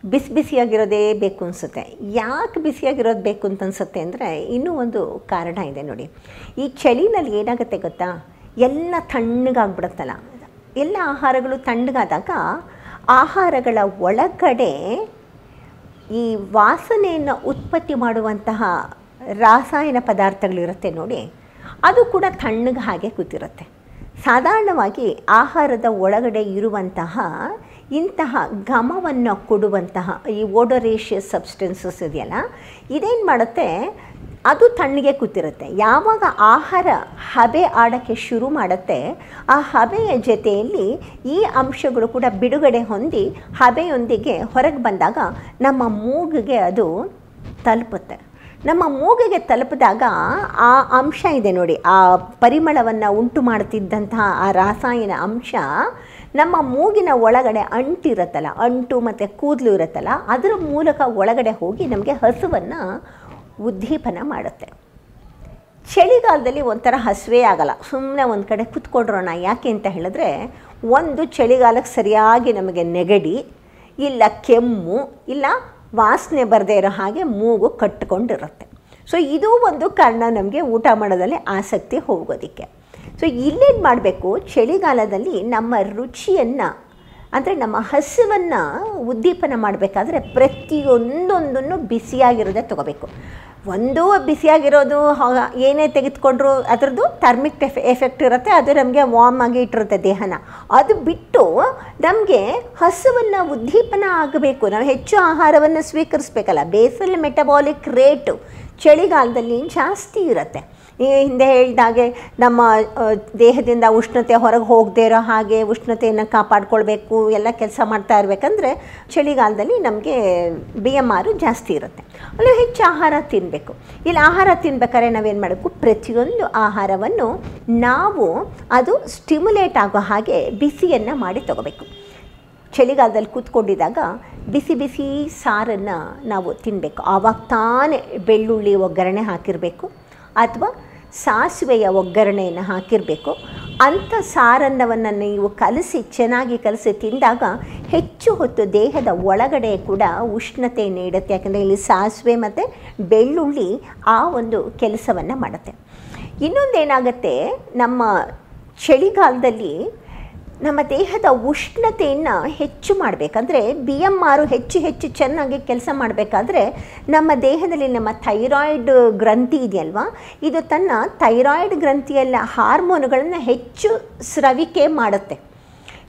ಬಿಸಿ ಬಿಸಿಯಾಗಿರೋದೇ ಬೇಕು ಅನಿಸುತ್ತೆ. ಯಾಕೆ ಬಿಸಿಯಾಗಿರೋದು ಬೇಕು ಅಂತ ಅನಿಸುತ್ತೆ ಅಂದರೆ ಇನ್ನೂ ಒಂದು ಕಾರಣ ಇದೆ ನೋಡಿ. ಈ ಚಳಿನಲ್ಲಿ ಏನಾಗುತ್ತೆ ಗೊತ್ತಾ? ಎಲ್ಲ ತಣ್ಣಗಾಗ್ಬಿಡುತ್ತಲ್ಲ. ಎಲ್ಲ ಆಹಾರಗಳು ತಣ್ಣಗಾದಾಗ ಆಹಾರಗಳ ಒಳಗಡೆ ಈ ವಾಸನೆಯನ್ನು ಉತ್ಪತ್ತಿ ಮಾಡುವಂತಹ ರಾಸಾಯನ ಪದಾರ್ಥಗಳಿರುತ್ತೆ ನೋಡಿ. ಅದು ಕೂಡ ತಣ್ಣಗೆ ಹಾಗೆ ಕೂತಿರುತ್ತೆ. ಸಾಧಾರಣವಾಗಿ ಆಹಾರದ ಒಳಗಡೆ ಇರುವಂತಹ ಇಂತಹ ಘಮವನ್ನು ಕೊಡುವಂತಹ ಈ ಓಡೋರೇಷಿಯಸ್ ಸಬ್ಸ್ಟೆನ್ಸಸ್ ಇದೆಯಲ್ಲ, ಇದೇನು ಮಾಡುತ್ತೆ? ಅದು ತಣ್ಣಗೆ ಕೂತಿರುತ್ತೆ. ಯಾವಾಗ ಆಹಾರ ಹಬೆ ಆಡೋಕ್ಕೆ ಶುರು ಮಾಡುತ್ತೆ, ಆ ಹಬೆಯ ಜೊತೆಯಲ್ಲಿ ಈ ಅಂಶಗಳು ಕೂಡ ಬಿಡುಗಡೆ ಹೊಂದಿ ಹಬೆಯೊಂದಿಗೆ ಹೊರಗೆ ಬಂದಾಗ ನಮ್ಮ ಮೂಗಿಗೆ ಅದು ತಲುಪುತ್ತೆ. ನಮ್ಮ ಮೂಗಿಗೆ ತಲುಪಿದಾಗ ಆ ಅಂಶ ಇದೆ ನೋಡಿ, ಆ ಪರಿಮಳವನ್ನು ಉಂಟು ಮಾಡ್ತಿದ್ದಂತಹ ಆ ರಾಸಾಯನ ಅಂಶ ನಮ್ಮ ಮೂಗಿನ ಒಳಗಡೆ ಅಂಟಿರುತ್ತಲ್ಲ ಅಂಟು ಮತ್ತು ಕೂದಲು ಇರುತ್ತಲ್ಲ, ಅದರ ಮೂಲಕ ಒಳಗಡೆ ಹೋಗಿ ನಮಗೆ ಹಸುವನ್ನು ಉದ್ದೀಪನ ಮಾಡುತ್ತೆ. ಚಳಿಗಾಲದಲ್ಲಿ ಒಂಥರ ಹಸುವೇ ಆಗಲ್ಲ. ಸುಮ್ಮನೆ ಒಂದು ಕಡೆ ಕುತ್ಕೊಡ್ರೋಣ ಯಾಕೆ ಅಂತ ಹೇಳಿದ್ರೆ ಒಂದು ಚಳಿಗಾಲಕ್ಕೆ ಸರಿಯಾಗಿ ನಮಗೆ ನೆಗಡಿ, ಇಲ್ಲ ಕೆಮ್ಮು, ಇಲ್ಲ ವಾಸನೆ ಬರದೇ ಇರೋ ಹಾಗೆ ಮೂಗು ಕಟ್ಟಿಕೊಂಡಿರುತ್ತೆ ಸೊ ಇದು ಒಂದು ಕಾರಣ ನಮಗೆ ಊಟ ಮಾಡೋದಲ್ಲಿ ಆಸಕ್ತಿ ಹೋಗೋದಕ್ಕೆ. ಸೊ ಇಲ್ಲೇನು ಮಾಡಬೇಕು? ಚಳಿಗಾಲದಲ್ಲಿ ನಮ್ಮ ರುಚಿಯನ್ನು, ಅಂದರೆ ನಮ್ಮ ಹಸಿವನ್ನು ಉದ್ದೀಪನ ಮಾಡಬೇಕಾದ್ರೆ ಪ್ರತಿಯೊಂದೊಂದನ್ನು ಬಿಸಿಯಾಗಿರೋದೇ ತೊಗೋಬೇಕು. ಒಂದು ಬಿಸಿಯಾಗಿರೋದು ಏನೇ ತೆಗೆದುಕೊಂಡ್ರು ಅದರದ್ದು ಥರ್ಮಿಕ್ ಎಫೆ, ಎಫೆಕ್ಟ್ ಇರುತ್ತೆ, ಅದು ನಮಗೆ ವಾರ್ಮ್ ಆಗಿ ಇಟ್ಟಿರುತ್ತೆ ದೇಹನ. ಅದು ಬಿಟ್ಟು ನಮಗೆ ಹಸುವನ್ನು ಉದ್ದೀಪನ ಆಗಬೇಕು. ನಾವು ಹೆಚ್ಚು ಆಹಾರವನ್ನು ಸ್ವೀಕರಿಸ್ಬೇಕಲ್ಲ, ಬೇಸಲ್ ಮೆಟಬಾಲಿಕ್ ರೇಟು ಚಳಿಗಾಲದಲ್ಲಿ ಜಾಸ್ತಿ ಇರುತ್ತೆ. ಈ ಹಿಂದೆ ಹೇಳಿದಾಗೆ ನಮ್ಮ ದೇಹದಿಂದ ಉಷ್ಣತೆ ಹೊರಗೆ ಹೋಗದೇ ಇರೋ ಹಾಗೆ ಉಷ್ಣತೆಯನ್ನು ಕಾಪಾಡ್ಕೊಳ್ಬೇಕು, ಎಲ್ಲ ಕೆಲಸ ಮಾಡ್ತಾ ಇರಬೇಕಂದ್ರೆ ಚಳಿಗಾಲದಲ್ಲಿ ನಮಗೆ ಬಿ ಎಂ ಆರು ಜಾಸ್ತಿ ಇರುತ್ತೆ. ಅಲ್ಲಿ ಹೆಚ್ಚು ಆಹಾರ ತಿನ್ನಬೇಕು ಇಲ್ಲಿ ಆಹಾರ ತಿನ್ಬೇಕಾದ್ರೆ ನಾವೇನು ಮಾಡಬೇಕು? ಪ್ರತಿಯೊಂದು ಆಹಾರವನ್ನು ನಾವು ಅದು ಸ್ಟಿಮ್ಯುಲೇಟ್ ಆಗೋ ಹಾಗೆ ಬಿಸಿಯನ್ನು ಮಾಡಿ ತಗೋಬೇಕು. ಚಳಿಗಾಲದಲ್ಲಿ ಕೂತ್ಕೊಂಡಿದ್ದಾಗ ಬಿಸಿ ಬಿಸಿ ಸಾರನ್ನು ನಾವು ತಿನ್ನಬೇಕು ಆವಾಗ ತಾನೇ ಬೆಳ್ಳುಳ್ಳಿ ಒಗ್ಗರಣೆ ಹಾಕಿರಬೇಕು. ಅಥವಾ ಸಾಸಿವೆಯ ಒಗ್ಗರಣೆಯನ್ನು ಹಾಕಿರಬೇಕು. ಅಂಥ ಸಾರನ್ನವನ್ನು ನೀವು ಕಲಸಿ, ಚೆನ್ನಾಗಿ ಕಲಸಿ ತಿಂದಾಗ ಹೆಚ್ಚು ಹೊತ್ತು ದೇಹದ ಒಳಗಡೆ ಕೂಡ ಉಷ್ಣತೆ ನೀಡುತ್ತೆ. ಯಾಕಂದರೆ ಇಲ್ಲಿ ಸಾಸಿವೆ ಮತ್ತು ಬೆಳ್ಳುಳ್ಳಿ ಆ ಒಂದು ಕೆಲಸವನ್ನು ಮಾಡುತ್ತೆ. ಇನ್ನೊಂದೇನಾಗುತ್ತೆ, ನಮ್ಮ ಚಳಿಗಾಲದಲ್ಲಿ ನಮ್ಮ ದೇಹದ ಉಷ್ಣತೆಯನ್ನು ಹೆಚ್ಚು ಮಾಡಬೇಕಂದ್ರೆ ಬಿ ಎಂ ಆರು ಹೆಚ್ಚು ಹೆಚ್ಚು ಚೆನ್ನಾಗಿ ಕೆಲಸ ಮಾಡಬೇಕಾದ್ರೆ ನಮ್ಮ ದೇಹದಲ್ಲಿ ನಮ್ಮ ಥೈರಾಯ್ಡ್ ಗ್ರಂಥಿ ಇದೆಯಲ್ವಾ? ಇದು ತನ್ನ ಥೈರಾಯ್ಡ್ ಗ್ರಂಥಿಯಲ್ಲ ಹಾರ್ಮೋನುಗಳನ್ನು ಹೆಚ್ಚು ಸ್ರವಿಕೆ ಮಾಡುತ್ತೆ.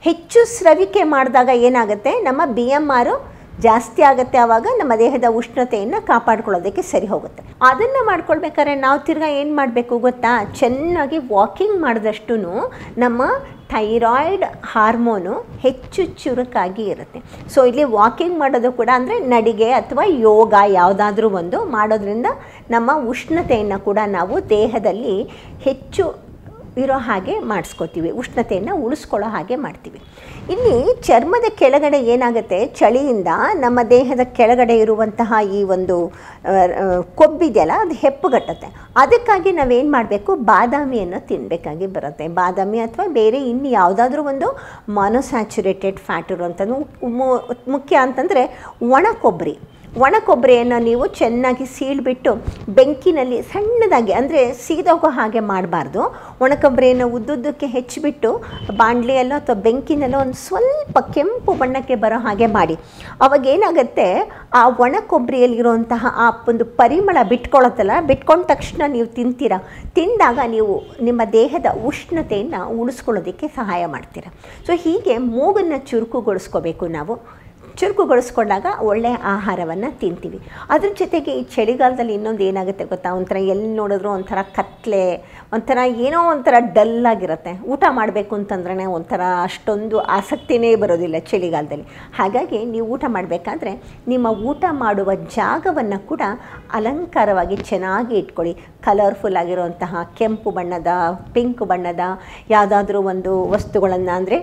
ಹೆಚ್ಚು ಸ್ರವಿಕೆ ಮಾಡಿದಾಗ ಏನಾಗುತ್ತೆ? ನಮ್ಮ ಬಿ ಎಂ ಆರು ಜಾಸ್ತಿ ಆಗುತ್ತೆ ಆವಾಗ ನಮ್ಮ ದೇಹದ ಉಷ್ಣತೆಯನ್ನು ಕಾಪಾಡ್ಕೊಳ್ಳೋದಕ್ಕೆ ಸರಿ ಹೋಗುತ್ತೆ. ಅದನ್ನು ಮಾಡ್ಕೊಳ್ಬೇಕಾದ್ರೆ ನಾವು ತಿರ್ಗಾ ಏನು ಮಾಡಬೇಕು ಗೊತ್ತಾ? ಚೆನ್ನಾಗಿ ವಾಕಿಂಗ್ ಮಾಡಿದಷ್ಟು ನಮ್ಮ ಥೈರಾಯ್ಡ್ ಹಾರ್ಮೋನು ಹೆಚ್ಚು ಚುರುಕಾಗಿ ಇರುತ್ತೆ. ಸೊ ಇಲ್ಲಿ ವಾಕಿಂಗ್ ಮಾಡೋದು ಕೂಡ ಅಂದರೆ ನಡಿಗೆ ಅಥವಾ ಯೋಗ ಯಾವುದಾದ್ರೂ ಒಂದು ಮಾಡೋದ್ರಿಂದ ನಮ್ಮ ಉಷ್ಣತೆಯನ್ನು ಕೂಡ ನಾವು ದೇಹದಲ್ಲಿ ಹೆಚ್ಚು ಇರೋ ಹಾಗೆ ಮಾಡಿಸ್ಕೋತೀವಿ, ಉಷ್ಣತೆಯನ್ನು ಉಳಿಸ್ಕೊಳ್ಳೋ ಹಾಗೆ ಮಾಡ್ತೀವಿ. ಇಲ್ಲಿ ಚರ್ಮದ ಕೆಳಗಡೆ ಏನಾಗುತ್ತೆ? ಚಳಿಯಿಂದ ನಮ್ಮ ದೇಹದ ಕೆಳಗಡೆ ಇರುವಂತಹ ಈ ಒಂದು ಕೊಬ್ಬಿದೆಯಲ್ಲ, ಅದು ಹೆಪ್ಪುಗಟ್ಟುತ್ತೆ ಅದಕ್ಕಾಗಿ ನಾವೇನು ಮಾಡಬೇಕು? ಬಾದಾಮಿಯನ್ನು ತಿನ್ನಬೇಕಾಗಿ ಬರುತ್ತೆ. ಬಾದಾಮಿ ಅಥವಾ ಬೇರೆ ಇನ್ನು ಯಾವುದಾದ್ರೂ ಒಂದು ಮಾನೋಸ್ಯಾಚುರೇಟೆಡ್ ಫ್ಯಾಟ್ ಇರುವಂಥದ್ದು. ಮುಖ್ಯ ಅಂತಂದರೆ ಒಣ ಕೊಬ್ಬರಿ. ಒಣ ಕೊಬ್ಬರಿಯನ್ನು ನೀವು ಚೆನ್ನಾಗಿ ಸೀಳ್ಬಿಟ್ಟು ಬೆಂಕಿನಲ್ಲಿ ಸಣ್ಣದಾಗಿ, ಅಂದರೆ ಸೀದೋಗೋ ಹಾಗೆ ಮಾಡಬಾರ್ದು. ಒಣ ಕೊಬ್ಬರಿಯನ್ನು ಉದ್ದುದ್ದಕ್ಕೆ ಹೆಚ್ಚಿಬಿಟ್ಟು ಬಾಣಲೆಯಲ್ಲೋ ಅಥವಾ ಬೆಂಕಿನಲ್ಲೋ ಒಂದು ಸ್ವಲ್ಪ ಕೆಂಪು ಬಣ್ಣಕ್ಕೆ ಬರೋ ಹಾಗೆ ಮಾಡಿ. ಅವಾಗ ಏನಾಗುತ್ತೆ, ಆ ಒಣ ಕೊಬ್ಬರಿಯಲ್ಲಿರುವಂತಹ ಆ ಒಂದು ಪರಿಮಳ ಬಿಟ್ಕೊಳತ್ತಲ್ಲ, ಬಿಟ್ಕೊಂಡ ತಕ್ಷಣ ನೀವು ತಿಂತೀರ? ತಿಂದಾಗ ನೀವು ನಿಮ್ಮ ದೇಹದ ಉಷ್ಣತೆಯನ್ನು ಉಳಿಸ್ಕೊಳ್ಳೋದಕ್ಕೆ ಸಹಾಯ ಮಾಡ್ತೀರ. ಸೊ ಹೀಗೆ ಮೂಗನ್ನು ಚುರುಕುಗೊಳಿಸ್ಕೋಬೇಕು ನಾವು. ಚುರುಕುಗೊಳಿಸ್ಕೊಂಡಾಗ ಒಳ್ಳೆಯ ಆಹಾರವನ್ನು ತಿಂತೀವಿ. ಅದ್ರ ಜೊತೆಗೆ ಈ ಚಳಿಗಾಲದಲ್ಲಿ ಇನ್ನೊಂದು ಏನಾಗುತ್ತೆ ಗೊತ್ತಾ? ಒಂಥರ ಎಲ್ಲಿ ನೋಡಿದ್ರು ಒಂಥರ ಕತ್ಲೆ ಒಂಥರ ಏನೋ ಒಂಥರ ಡಲ್ ಆಗಿರುತ್ತೆ. ಊಟ ಮಾಡಬೇಕು ಅಂತಂದ್ರೆ ಒಂಥರ ಅಷ್ಟೊಂದು ಆಸಕ್ತಿನೇ ಬರೋದಿಲ್ಲ ಚಳಿಗಾಲದಲ್ಲಿ. ಹಾಗಾಗಿ ನೀವು ಊಟ ಮಾಡಬೇಕಾದ್ರೆ ನಿಮ್ಮ ಊಟ ಮಾಡುವ ಜಾಗವನ್ನು ಕೂಡ ಅಲಂಕಾರವಾಗಿ ಚೆನ್ನಾಗಿ ಇಟ್ಕೊಳ್ಳಿ. ಕಲರ್ಫುಲ್ ಆಗಿರುವಂತಹ ಕೆಂಪು ಬಣ್ಣದ ಪಿಂಕ್ ಬಣ್ಣದ ಯಾವುದಾದ್ರೂ ಒಂದು ವಸ್ತುಗಳನ್ನು ಅಂದರೆ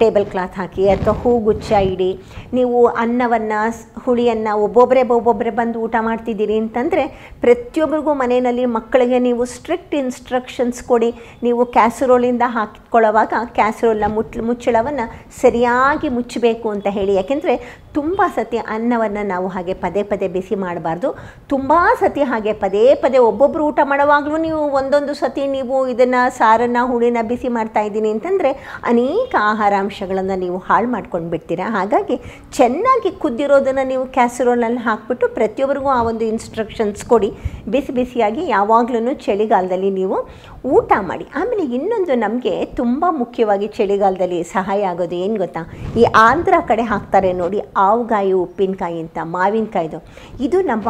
ಟೇಬಲ್ ಕ್ಲಾತ್ ಹಾಕಿ ಅಥವಾ ಹೂಗುಚ್ಚ ಇಡಿ. ನೀವು ಅನ್ನವನ್ನು ಹುಳಿಯನ್ನು ಒಬ್ಬೊಬ್ಬರೇ ಒಬ್ಬೊಬ್ಬರೇ ಬಂದು ಊಟ ಮಾಡ್ತಿದ್ದೀರಿ ಅಂತಂದರೆ ಪ್ರತಿಯೊಬ್ಬರಿಗೂ ಮನೆಯಲ್ಲಿ ಮಕ್ಕಳಿಗೆ ನೀವು ಸ್ಟ್ರಿಕ್ಟ್ ಇನ್ಸ್ಟ್ರಕ್ಷನ್ಸ್ ಕೊಡಿ. ನೀವು ಕ್ಯಾಸರೋಲಿಂದ ಹಾಕಿಕೊಳ್ಳುವಾಗ ಕ್ಯಾಸರೋಲ್ನ ಮುಟ್ ಮುಚ್ಚಳವನ್ನು ಸರಿಯಾಗಿ ಮುಚ್ಚಬೇಕು ಅಂತ ಹೇಳಿ. ಯಾಕೆಂದರೆ ತುಂಬ ಸತಿ ಅನ್ನವನ್ನು ನಾವು ಹಾಗೆ ಪದೇ ಪದೇ ಬಿಸಿ ಮಾಡಬಾರ್ದು. ತುಂಬ ಸತಿ ಹಾಗೆ ಪದೇ ಪದೇ ಒಬ್ಬೊಬ್ಬರು ಊಟ ಮಾಡುವಾಗಲೂ ನೀವು ಒಂದೊಂದು ಸತಿ ನೀವು ಇದನ್ನು ಸಾರನ್ನು ಹುಳಿನ ಬಿಸಿ ಮಾಡ್ತಾ ಇದ್ದೀನಿ ಅಂತಂದರೆ ಅನೇಕ ಆಹಾರಾಂಶಗಳನ್ನು ನೀವು ಹಾಳು ಮಾಡ್ಕೊಂಡು ಬಿಡ್ತೀರಾ. ಹಾಗಾಗಿ ಚೆನ್ನಾಗಿ ಕುದ್ದಿರೋದನ್ನು ನೀವು ಕ್ಯಾಸರೋಲಲ್ಲಿ ಹಾಕ್ಬಿಟ್ಟು ಪ್ರತಿಯೊಬ್ಬರಿಗೂ ಆ ಒಂದು ಇನ್ಸ್ಟ್ರಕ್ಷನ್ಸ್ ಕೊಡಿ. ಬಿಸಿ ಬಿಸಿಯಾಗಿ ಯಾವಾಗಲೂ ಚಳಿಗಾಲದಲ್ಲಿ ನೀವು ಊಟ ಮಾಡಿ. ಆಮೇಲೆ ಇನ್ನೊಂದು ನಮಗೆ ತುಂಬ ಮುಖ್ಯವಾಗಿ ಚಳಿಗಾಲದಲ್ಲಿ ಸಹಾಯ ಆಗೋದು ಏನು ಗೊತ್ತಾ? ಈ ಆಂಧ್ರ ಕಡೆ ಹಾಕ್ತಾರೆ ನೋಡಿ, ಆವುಗಾಯಿ, ಉಪ್ಪಿನಕಾಯಿ ಅಂತ, ಮಾವಿನಕಾಯ್ದು. ಇದು ನಮ್ಮ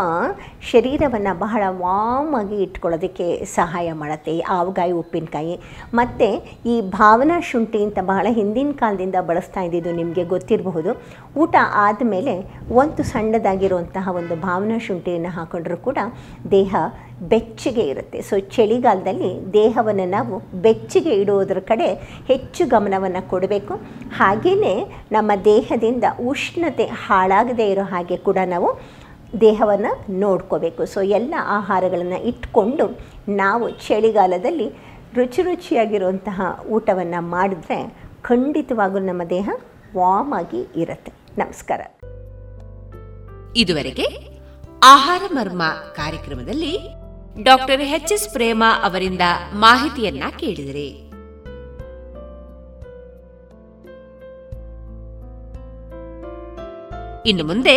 ಶರೀರವನ್ನು ಬಹಳ ವಾಮ್ ಆಗಿ ಇಟ್ಕೊಳ್ಳೋದಕ್ಕೆ ಸಹಾಯ ಮಾಡುತ್ತೆ. ಈ ಆವುಗಾಯಿ, ಉಪ್ಪಿನಕಾಯಿ. ಮತ್ತು ಈ ಭಾವನಾ ಶುಂಠಿ ಅಂತ ಬಹಳ ಹಿಂದಿನ ಕಾಲದಿಂದ ಬಳಸ್ತಾ ಇದ್ದಿದ್ದು ನಿಮಗೆ ಗೊತ್ತಿರಬಹುದು. ಊಟ ಆದಮೇಲೆ ಒಂದು ಸಣ್ಣದಾಗಿರುವಂತಹ ಒಂದು ಭಾವನಾ ಶುಂಠಿಯನ್ನು ಹಾಕೊಂಡ್ರೂ ಕೂಡ ದೇಹ ಬೆಚ್ಚಗೆ ಇರುತ್ತೆ. ಸೊ ಚಳಿಗಾಲದಲ್ಲಿ ದೇಹವನ್ನು ನಾವು ಬೆಚ್ಚಗೆ ಇಡುವುದರ ಕಡೆ ಹೆಚ್ಚು ಗಮನವನ್ನು ಕೊಡಬೇಕು. ಹಾಗೆಯೇ ನಮ್ಮ ದೇಹದಿಂದ ಉಷ್ಣತೆ ಹಾಳಾಗದೇ ಇರೋ ಹಾಗೆ ಕೂಡ ನಾವು ದೇಹವನ್ನು ನೋಡ್ಕೋಬೇಕು. ಸೊ ಎಲ್ಲ ಆಹಾರಗಳನ್ನು ಇಟ್ಕೊಂಡು ನಾವು ಚಳಿಗಾಲದಲ್ಲಿ ರುಚಿ ರುಚಿಯಾಗಿರುವಂತಹ ಊಟವನ್ನು ಮಾಡಿದ್ರೆ ಖಂಡಿತವಾಗೂ ನಮ್ಮ ದೇಹ ವಾಮ್ ಆಗಿ ಇರುತ್ತೆ. ನಮಸ್ಕಾರ. ಇದುವರೆಗೆ ಆಹಾರ ಮರ್ಮ ಕಾರ್ಯಕ್ರಮದಲ್ಲಿ ಡಾಕ್ಟರ್ ಎಚ್ ಎಸ್ ಪ್ರೇಮ ಅವರಿಂದ ಮಾಹಿತಿಯನ್ನ ಕೇಳಿದರೆ. ಇನ್ನು ಮುಂದೆ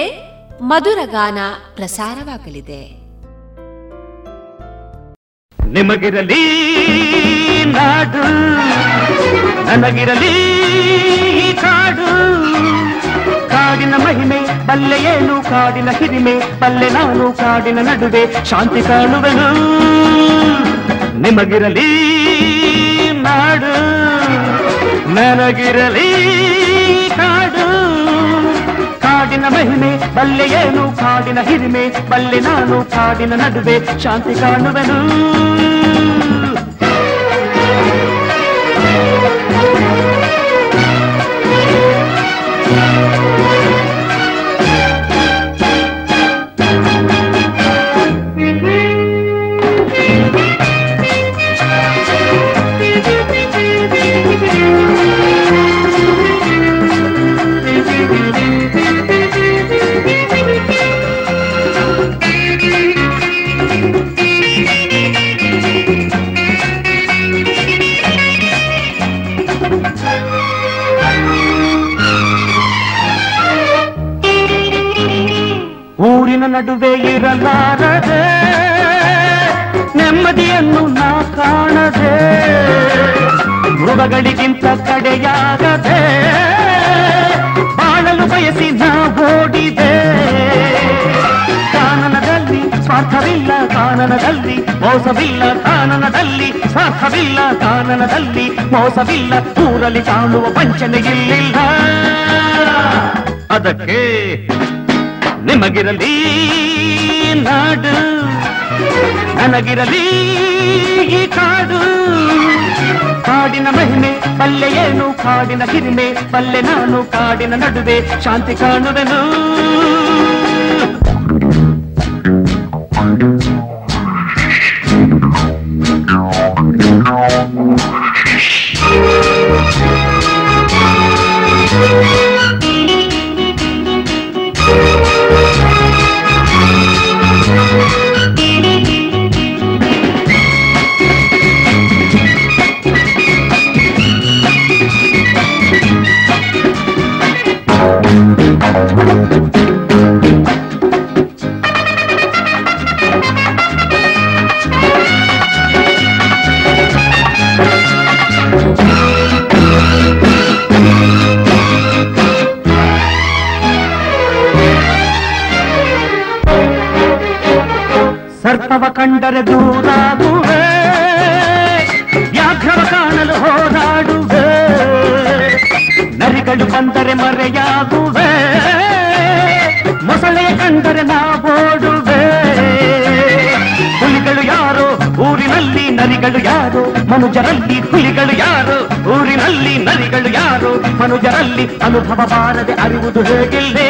ಮಧುರ ಗಾನ ಪ್ರಸಾರವಾಗಲಿದೆ. ನಿಮಗಿರಲಿ ನಾಡು, ನನಗಿರಲಿ ಕಾಡು ಕಾಡಿನ ಮಹಿಮೆ, ಬಲ್ಲೆ ಏನು? ಕಾಡಿನ ಹಿರಿಮೆ, ಬಲ್ಲೆ ನಾನು ಕಾಡಿನ ನಡುವೆ. ಶಾಂತಿ ಕಾಣುವೆನು, ನಿಮಗಿರಲಿ ನಾಡು. ನನಗಿರಲಿ ಕಾಡು. ಕಾಡಿನ ಮಹಿಮೆ, ಬಲ್ಲೆ ಏನು? ಕಾಡಿನ ಹಿರಿಮೆ, ಬಲ್ಲೆ ನಾನು ಕಾಡಿನ ನಡುವೆ. ಶಾಂತಿ ಕಾಣುವೆನು. ಊರಿನ ನಡುವೆ ಇರಲಾರದೆ, ನೆಮ್ಮದಿಯನ್ನು ನಾ ಕಾಣದೆ ಮೃಗಗಳಿಗಿಂತ ಕಡೆಯಾಗದೆ ಬಾಳಲು ಬಯಸಿ ನಾ ಓಡಿದೆ. ಕಾನನದಲ್ಲಿ ಸ್ವಾರ್ಥವಿಲ್ಲ, ಕಾನನದಲ್ಲಿ ಮೋಸವಿಲ್ಲ, ಕಾನನದಲ್ಲಿ ಸ್ವಾರ್ಥವಿಲ್ಲ, ಕಾನನದಲ್ಲಿ ಮೋಸವಿಲ್ಲ, ಊರಲ್ಲಿ ಕಾಣುವ ವಂಚನೆ ಇಲ್ಲಿಲ್ಲ. ಅದಕ್ಕೆ ನಿಮಗಿರಲಿ ನಾಡು, ನನಗಿರಲಿ ಈ ಕಾಡು. ಕಾಡಿನ ಮಹಿಮೆ ಬಲ್ಲೆ ಏನು? ಕಾಡಿನ ಹಿರಿಮೆ ಪಲ್ಲೆ ನಾನು ಕಾಡಿನ ನಡುವೆ ಶಾಂತಿ ಕಾಣುವೆನು. ಕಂಡರೆ ದೂರಾಗುವೆ ವ್ಯಾಘ್ರವ ಕಾಣಲು ಹೋರಾಡುವೆ ನರಿಗಳು ಬಂದರೆ ಮರೆಯಾಗುವೆ ಮೊಸಳೆ ಕಂಡರೆ ನಾ ಓಡುವೆ. ಹುಲಿಗಳು ಯಾರೋ ಊರಿನ ಊರಿನಲ್ಲಿ ನರಿಗಳು ಯಾರು, ಮನುಜರಲ್ಲಿ ಹುಲಿಗಳು ಯಾರು, ಊರಿನಲ್ಲಿ ನರಿಗಳು ಯಾರು, ಮನುಜರಲ್ಲಿ ಅನುಭವ ಬಾರದೆ ಅರಿವುದು ಹೇಗಿಲ್ಲೇ.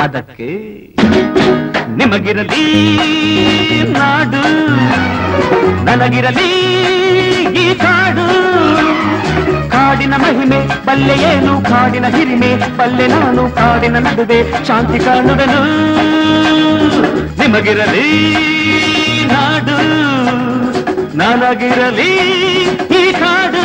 ಅದಕ್ಕೆ ನಿಮಗಿರಲಿ ನಾಡು ನನಗಿರಲಿ ಈ ಕಾಡು ಕಾಡಿನ ಮಹಿಮೆ ಬಲ್ಲೆ ಏನು ಕಾಡಿನ ಹಿರಿಮೆ ಬಲ್ಲೆ ನಾನು ಕಾಡಿನ ನಡುವೆ ಶಾಂತಿ ಕಾಣುವೆನು ನಿಮಗಿರಲಿ ನಾಡು ನನಗಿರಲಿ ಈ ಕಾಡು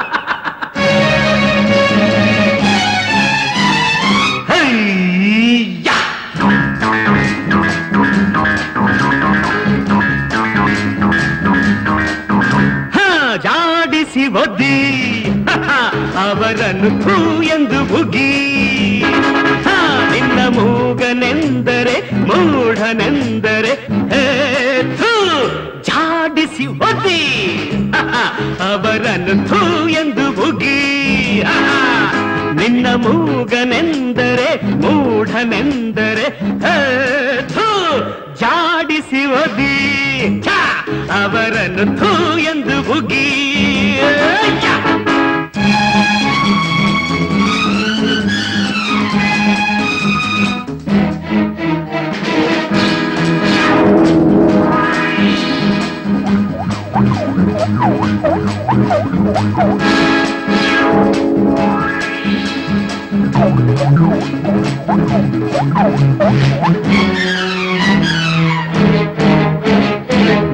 ಅವರನ್ನು ಥೂ ಎಂದು ಬುಗಿ ನಿನ್ನ ಮೂಗನೆಂದರೆ ಮೂಢನೆಂದರೆ ಜಾಡಿಸಿ ಒದ್ದಿ. ಅವರನ್ನು ಥೂ ಎಂದು ಬುಗಿ ನಿನ್ನ ಮೂಗನೆಂದರೆ ಮೂಢನೆಂದರೆ ಥೂ, ಜಾಡಿಸಿ ಒದಿ ಅವರನ್ನು ಥೂ ಎಂದು ಬುಗಿ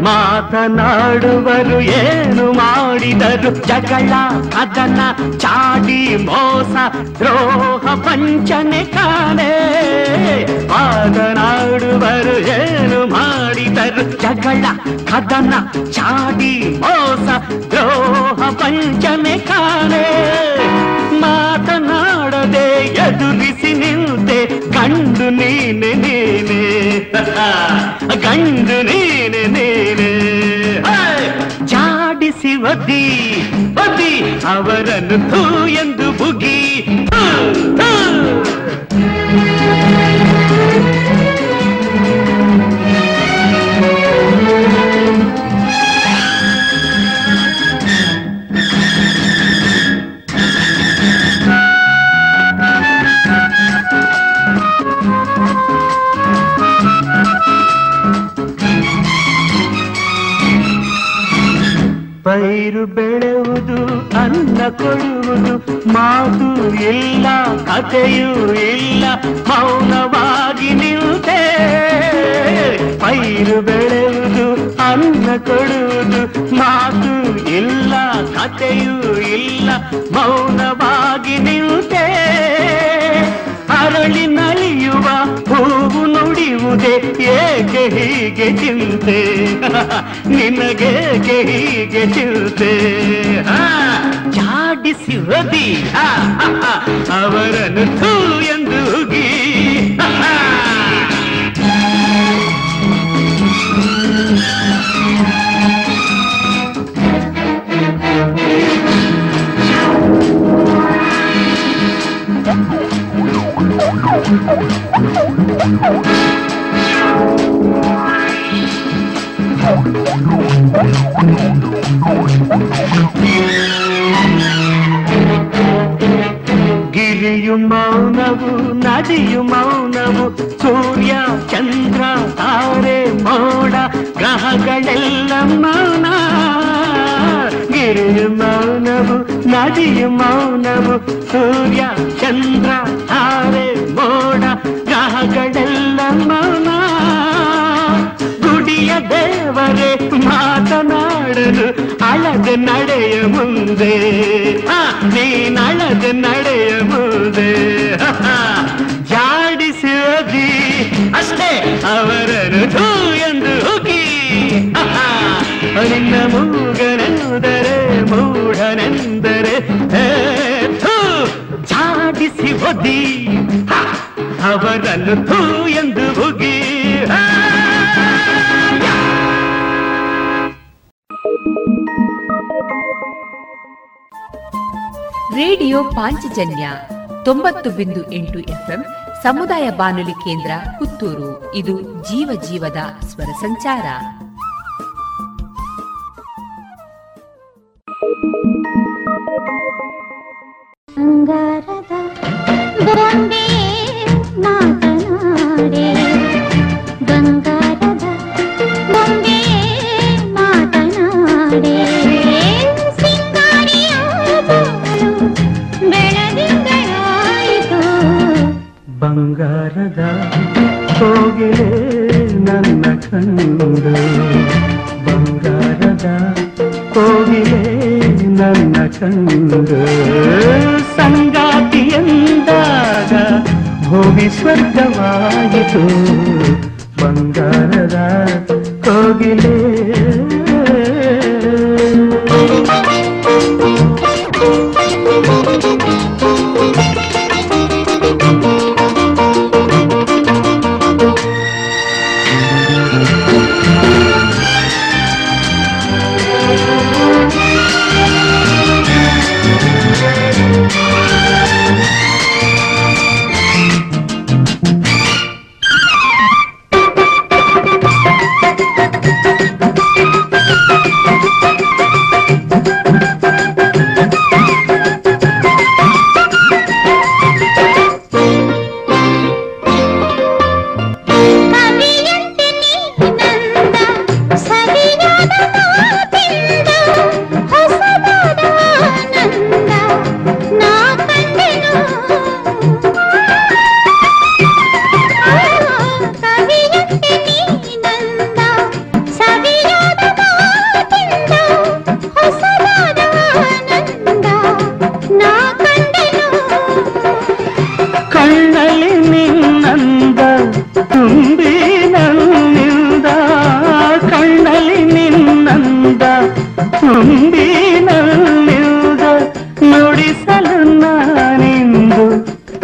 ಮಾತನಾಡುವರು ಏನು ಮಾಡಿದರು? ಜಗಳ ಅದನ್ನ ಚಾಡಿ, ಮೋಸ, ದ್ರೋಹ ಪಂಚನೆ ಕಾಣೆ ಮಾತನಾಡುವರು ಏನು ಮಾಡಿದರು? ಜಗಳ ಅದನ್ನ ಚಾಡಿ, ಮೋಸ, ದ್ರೋಹ ಪಂಚನೆ ಕಾಣೆ ಮಾತನಾಡದೆ ಎದುರಿಸಿ ಗಂಡು ನೀನೆ ನೀನೆ. ಗಂಡು ನೀನೆ ನೀನೆ. ಚಾಡಿಸಿ ಒದ್ದಿ ಒದ್ದಿ ಅವರನ್ನು ಥೂ ಎಂದು ಬುಗಿ. ಪೈರು ಬೆಳೆಯುವುದು ಅನ್ನ ಕೊಡುವುದು, ಮಾತು ಇಲ್ಲ, ಕಥೆಯೂ ಇಲ್ಲ, ಮೌನವಾಗಿ ನಿಲ್ತೆ. ಪೈರು ಬೆಳೆಯುವುದು ಅನ್ನ ಕೊಡುವುದು, ಮಾತು ಇಲ್ಲ, ಕಥೆಯೂ ಇಲ್ಲ, ಮೌನವಾಗಿ ನಿಲ್ತೆ. ಅರಳಿನ ನುಡಿಯುವುದೇ ಏಕೆ ಹೀಗೆ ಚಿಂತೆ? ನಿನಗೇಕೆ ಹೀಗೆ ಚಿಂತೆ? ಜಾಡಿಸಿ ಹೃದಿ ಅವರನ್ನು ಥೂ ಎಂದು ಉಗಿ ಮೌನ ಗಿರಿಯು ಮೌನವು ನದಿಯು ಮೌನವು ಸೂರ್ಯ ಚಂದ್ರ ತಾರೆ ಮೋಡ ಗ್ರಹಗಳೆಲ್ಲ ಮೌನ. ಗುಡಿಯ ದೇವರೇ ಮಾತನಾಡಲು ಅಳದ ನಡೆಯ ಮುಂದೆ. ನೀನಳದ ನಡೆಯ ಮುಂದೆ. ಜಾಡಿಸಿ ಅಷ್ಟೇ. ಅವರನ್ನು ಎಂದು ಹುಗಿ ನಿನ್ನ ಮೂಗನೆಂದರೆ, ಮೂಢನೆಂದರೆ ಛಾಡಿಸಿ ಒದಿ ಅವರನ್ನು ಥೂ ಎಂದು ಹೋಗಿ ರೇಡಿಯೋ ಪಾಂಚಜನ್ಯ ತೊಂಬತ್ತು ಬಿಂದು ಎಂಟು ಎಫ್ಎಂ ಸಮುದಾಯ ಬಾನುಲಿ ಕೇಂದ್ರ ಪುತ್ತೂರು. ಇದು ಜೀವ ಜೀವದ ಸ್ವರ ಸಂಚಾರ. ಅಂಗಾರದ ಬೊಂಬೆ ಮಾತನಾಡೆ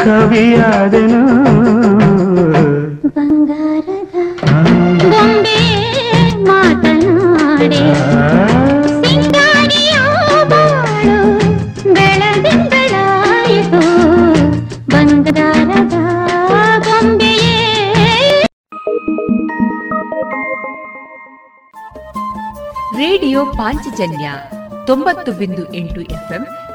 ಕವಿಯಾದೆನು? ಬಂಗಾರದ ಗೊಂಬೆ ಮಾತನಾಡೆ. ಸಿಂಗಾಣಿಯ ಬಾಳು ಬಂಗಾರದ ಗೊಂಬೆಯೇ. ರೇಡಿಯೋ ಪಾಂಚಜನ್ಯ ತೊಂಬತ್ತು ಬಿಂದು ಎಂಟು ಎಫ್ಎಂ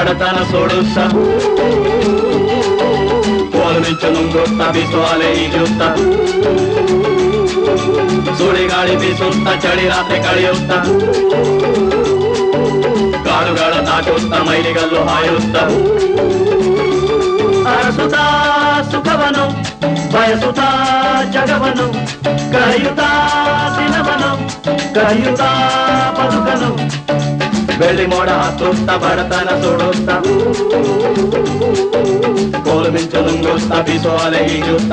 ಹತ್ತೊತ್ತ ಬಡತನ ಸೋಡುತ್ತ ಕೋಲು ಮಿಂಚು ನುಂಗುತ್ತ ಬಿಸು ಅಲೆ ಈಜುತ್ತ ಸುಳಿ ಗಾಳಿ ಬೀಸುತ್ತ ಚಳಿ ರಾತ್ರಿ ಕಳೆಯುತ್ತ ಕಾಡುಗಳ ದಾಟುತ್ತ ಮೈಲಿಗಲ್ಲು ಹಾಯುತ್ತ ಅರಸುತ್ತ ಸುಖವನು ಬಯಸುತ್ತ ಜಗವನು ಕರೆಯುತ್ತ ದಿನವನು ಕರೆಯುತ್ತ ಬದುಕನು ಬೆಳ್ಳಿ ಮೋಡ ಹತ್ತುತ್ತ ಬಡತನ ಸುಡುತ್ತ ಕೋಲು ಮಿಂಚು ನುಂಗುತ್ತ ಬಿಸು ಅಲೆ ಈಜುತ್ತ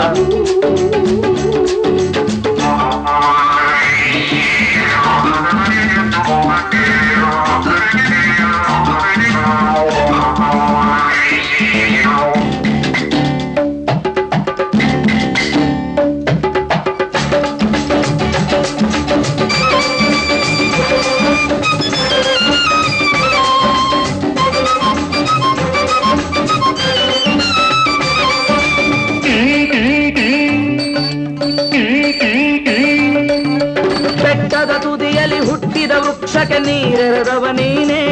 ಬೆಟ್ಟದ ವೃಕ್ಷಕ್ಕೆ ನೀರೆರೆದವ ನೀನೇ.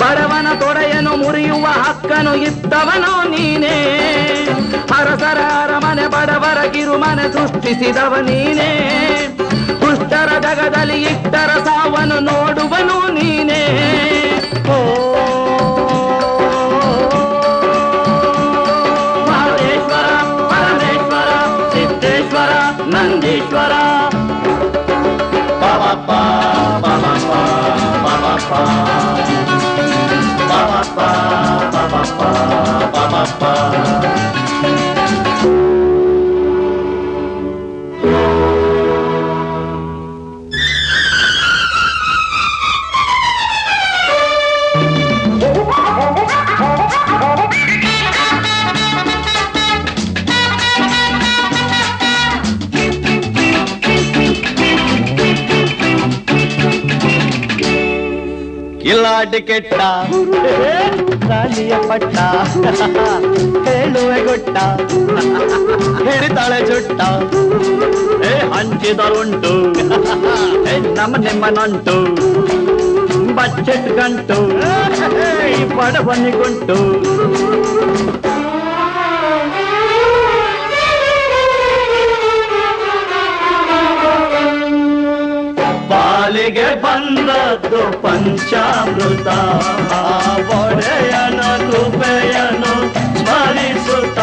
ಬಡವನ ತೊಡೆಯನು ಮುರಿಯುವ ಹಕ್ಕನು ಇದ್ದವನು ನೀನೇ. ಹರಸರ ಅರಮನೆ ಬಡವರ ಕಿರುಮನೆ ಸೃಷ್ಟಿಸಿದವ ನೀನೇ. ದುಷ್ಟರ ಜಗದಲ್ಲಿ ಇಟ್ಟರ ಸಾವನು ನೋಡುವನು ನೀನೇ. ಓ ನಂದೀಶ್ವರ. 八 ಕಿಲಾಡಿ ಕೆಟ್ಟ ರಾಣಿಯ ಪಟ್ಟ ಹೇಳುವೆ ಗೊಟ್ಟ ಹಿಡಿತಾಳೆ ಜುಟ್ಟ ಏ ಹಂಚಿದರುಂಟು ಏ ನಮ್ಮ ನಿಮ್ಮನುಂಟು ಬಚ್ಚೆಟ್ ಗಂಟು ಈ ಬಡವನಿಗುಂಟು ಪಾಲಿಗೆ ಬಂದದ್ದು ಪಂಚಾಮೃತ ಒಡೆಯನ ಕೃಪೆಯನು ಸ್ಮರಿಸುತ್ತ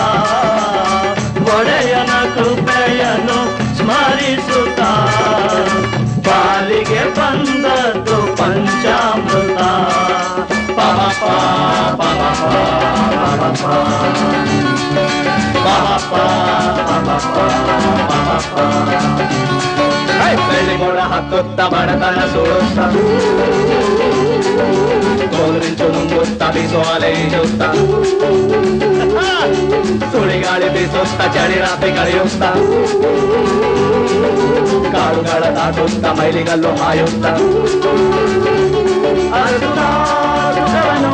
ಒಡೆಯನ ಕೃಪೆಯನು ಸ್ಮರಿಸುತ್ತ ಪಾಲಿಗೆ ಬಂದದ್ದು ಪಂಚಾಮೃತ ಪಾಪ ಪಾಪ ಪಾಪ వెళ్ళి కూడా హక్కొత్త మడతన చూడొస్తా తోలించు నుంకొస్తా బిసోలే చూస్తా సుడిగాలి బీసొస్తా చడి రాత్రి కలియొస్తా కాడుగాడ దాటొస్తా మైలిగల్లో హాయొస్తా అరుతా జగవను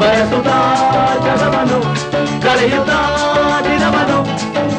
బయసుతా జగవను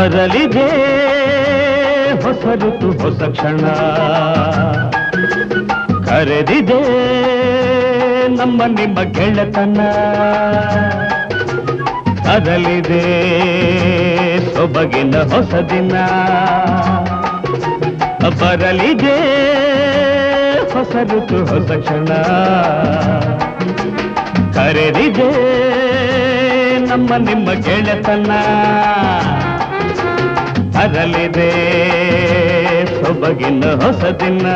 ಬರಲಿದೆ ಹೊಸ ಋತು, ಹೊಸ ಕ್ಷಣ. ಕರೆದಿದೆ ನಮ್ಮ ನಿಮ್ಮ ಗೆಳೆತನ. ಕದಲಿದೆ ಸೊಬಗಿನ ಹೊಸ ದಿನ. ಬರಲಿದೆ ಹೊಸ ಋತು, ಹೊಸ ಕ್ಷಣ. ಕರೆದಿದೆ ನಮ್ಮ ನಿಮ್ಮ ಗೆಳೆತನ. ಅರಲಿದೆ ಸೊಬಗಿನ ಹೊಸ ದಿನ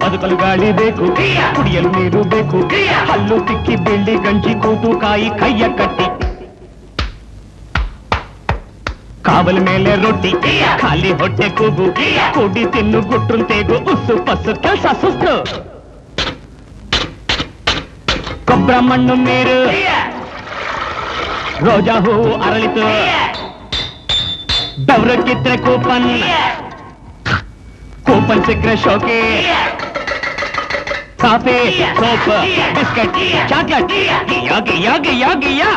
ಬದುಕಲು ಗಾಳಿ ಬೇಕು ಕುಡಿಯಲು ನೀರು ಬೇಕು ಹಲ್ಲು ತಿಕ್ಕಿ ಬೆಳ್ಳಿ ಗಂಜಿ ಕೂತು ಕಾಯಿ ಕೈಯ ಕಟ್ಟಿ ಕಾವಲ ಮೇಲೆ ರೊಟ್ಟಿ ಖಾಲಿ ಹೊಟ್ಟೆ ಕೂಗು ಕುಡಿ ತಿನ್ನು ಗುಟ್ರು ತೇಗು ಉಸ್ಸು ಪಸ್ಸು ಕೆಲಸ ಸುಸ್ತು ಕೊಬ್ಬರ ಮಣ್ಣು ನೀರು ರೋಜಾ ಹೂವು ಅರಳಿತು ಬೆವ್ರಕ್ಕಿದ್ರೆ ಕೂಪನ್ ಕೂಪನ್ ಸಿಕ್ಕರೆ ಶೋಕಿ ಕಾಫಿ ಸೋಪ್ ಬಿಸ್ಕೆಟ್ ಚಾಕ್ಲೇಟ್ ಯಾಕೆ ಯಾಕೆ ಯಾಕೆ ಯಾ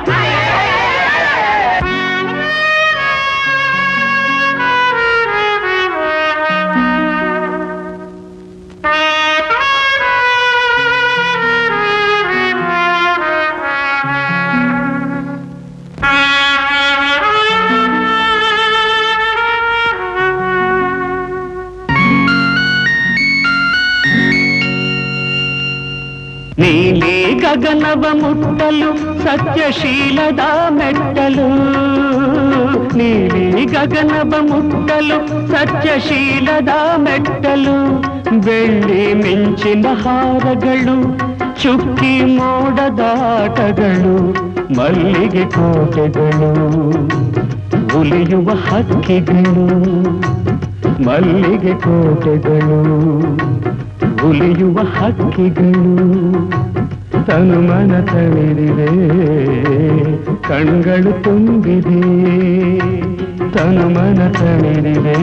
ನೀಲಿ ಗಗನವ ಮುಟ್ಟಲು ಸತ್ಯಶೀಲದ ಮೆಟ್ಟಲು ನೀಲಿ ಗಗನವ ಮುಟ್ಟಲು ಸತ್ಯಶೀಲದ ಮೆಟ್ಟಲು ಬೆಳ್ಳಿ ಮಿಂಚಿನ ಹಾರಗಳು ಚುಕ್ಕಿ ಮೋಡದಾಟಗಳು ಮಲ್ಲಿಗೆ ಕೋಟೆಗಳು ಉಲಿಯುವ ಹಕ್ಕಿಗಳು ಮಲ್ಲಿಗೆ ಕೋಟೆಗಳು ಉಲಿಯುವ ಹಕ್ಕಿಗಳು ತನು ಮನ ತವಿರಿದೆ ಕಣ್ಗಳು ತುಂಬಿದೆ. ತನು ಮನ ತವಿರಿದೆ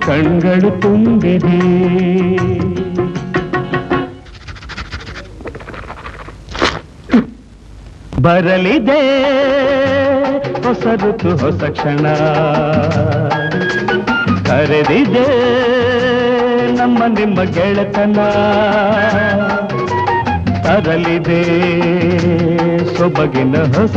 ಕಣ್ಗಳು ತುಂಬಿದೆ. ಬರಲಿದೆ ಹೊಸ ಋತು, ಹೊಸ ಕ್ಷಣ. ಕರೆದಿದೆ ನಮ್ಮ ನಿಮ್ಮ ಗೆಳೆತನ. ತರಲಿದೆ. ಸೊಬಗಿನ ಹೊಸ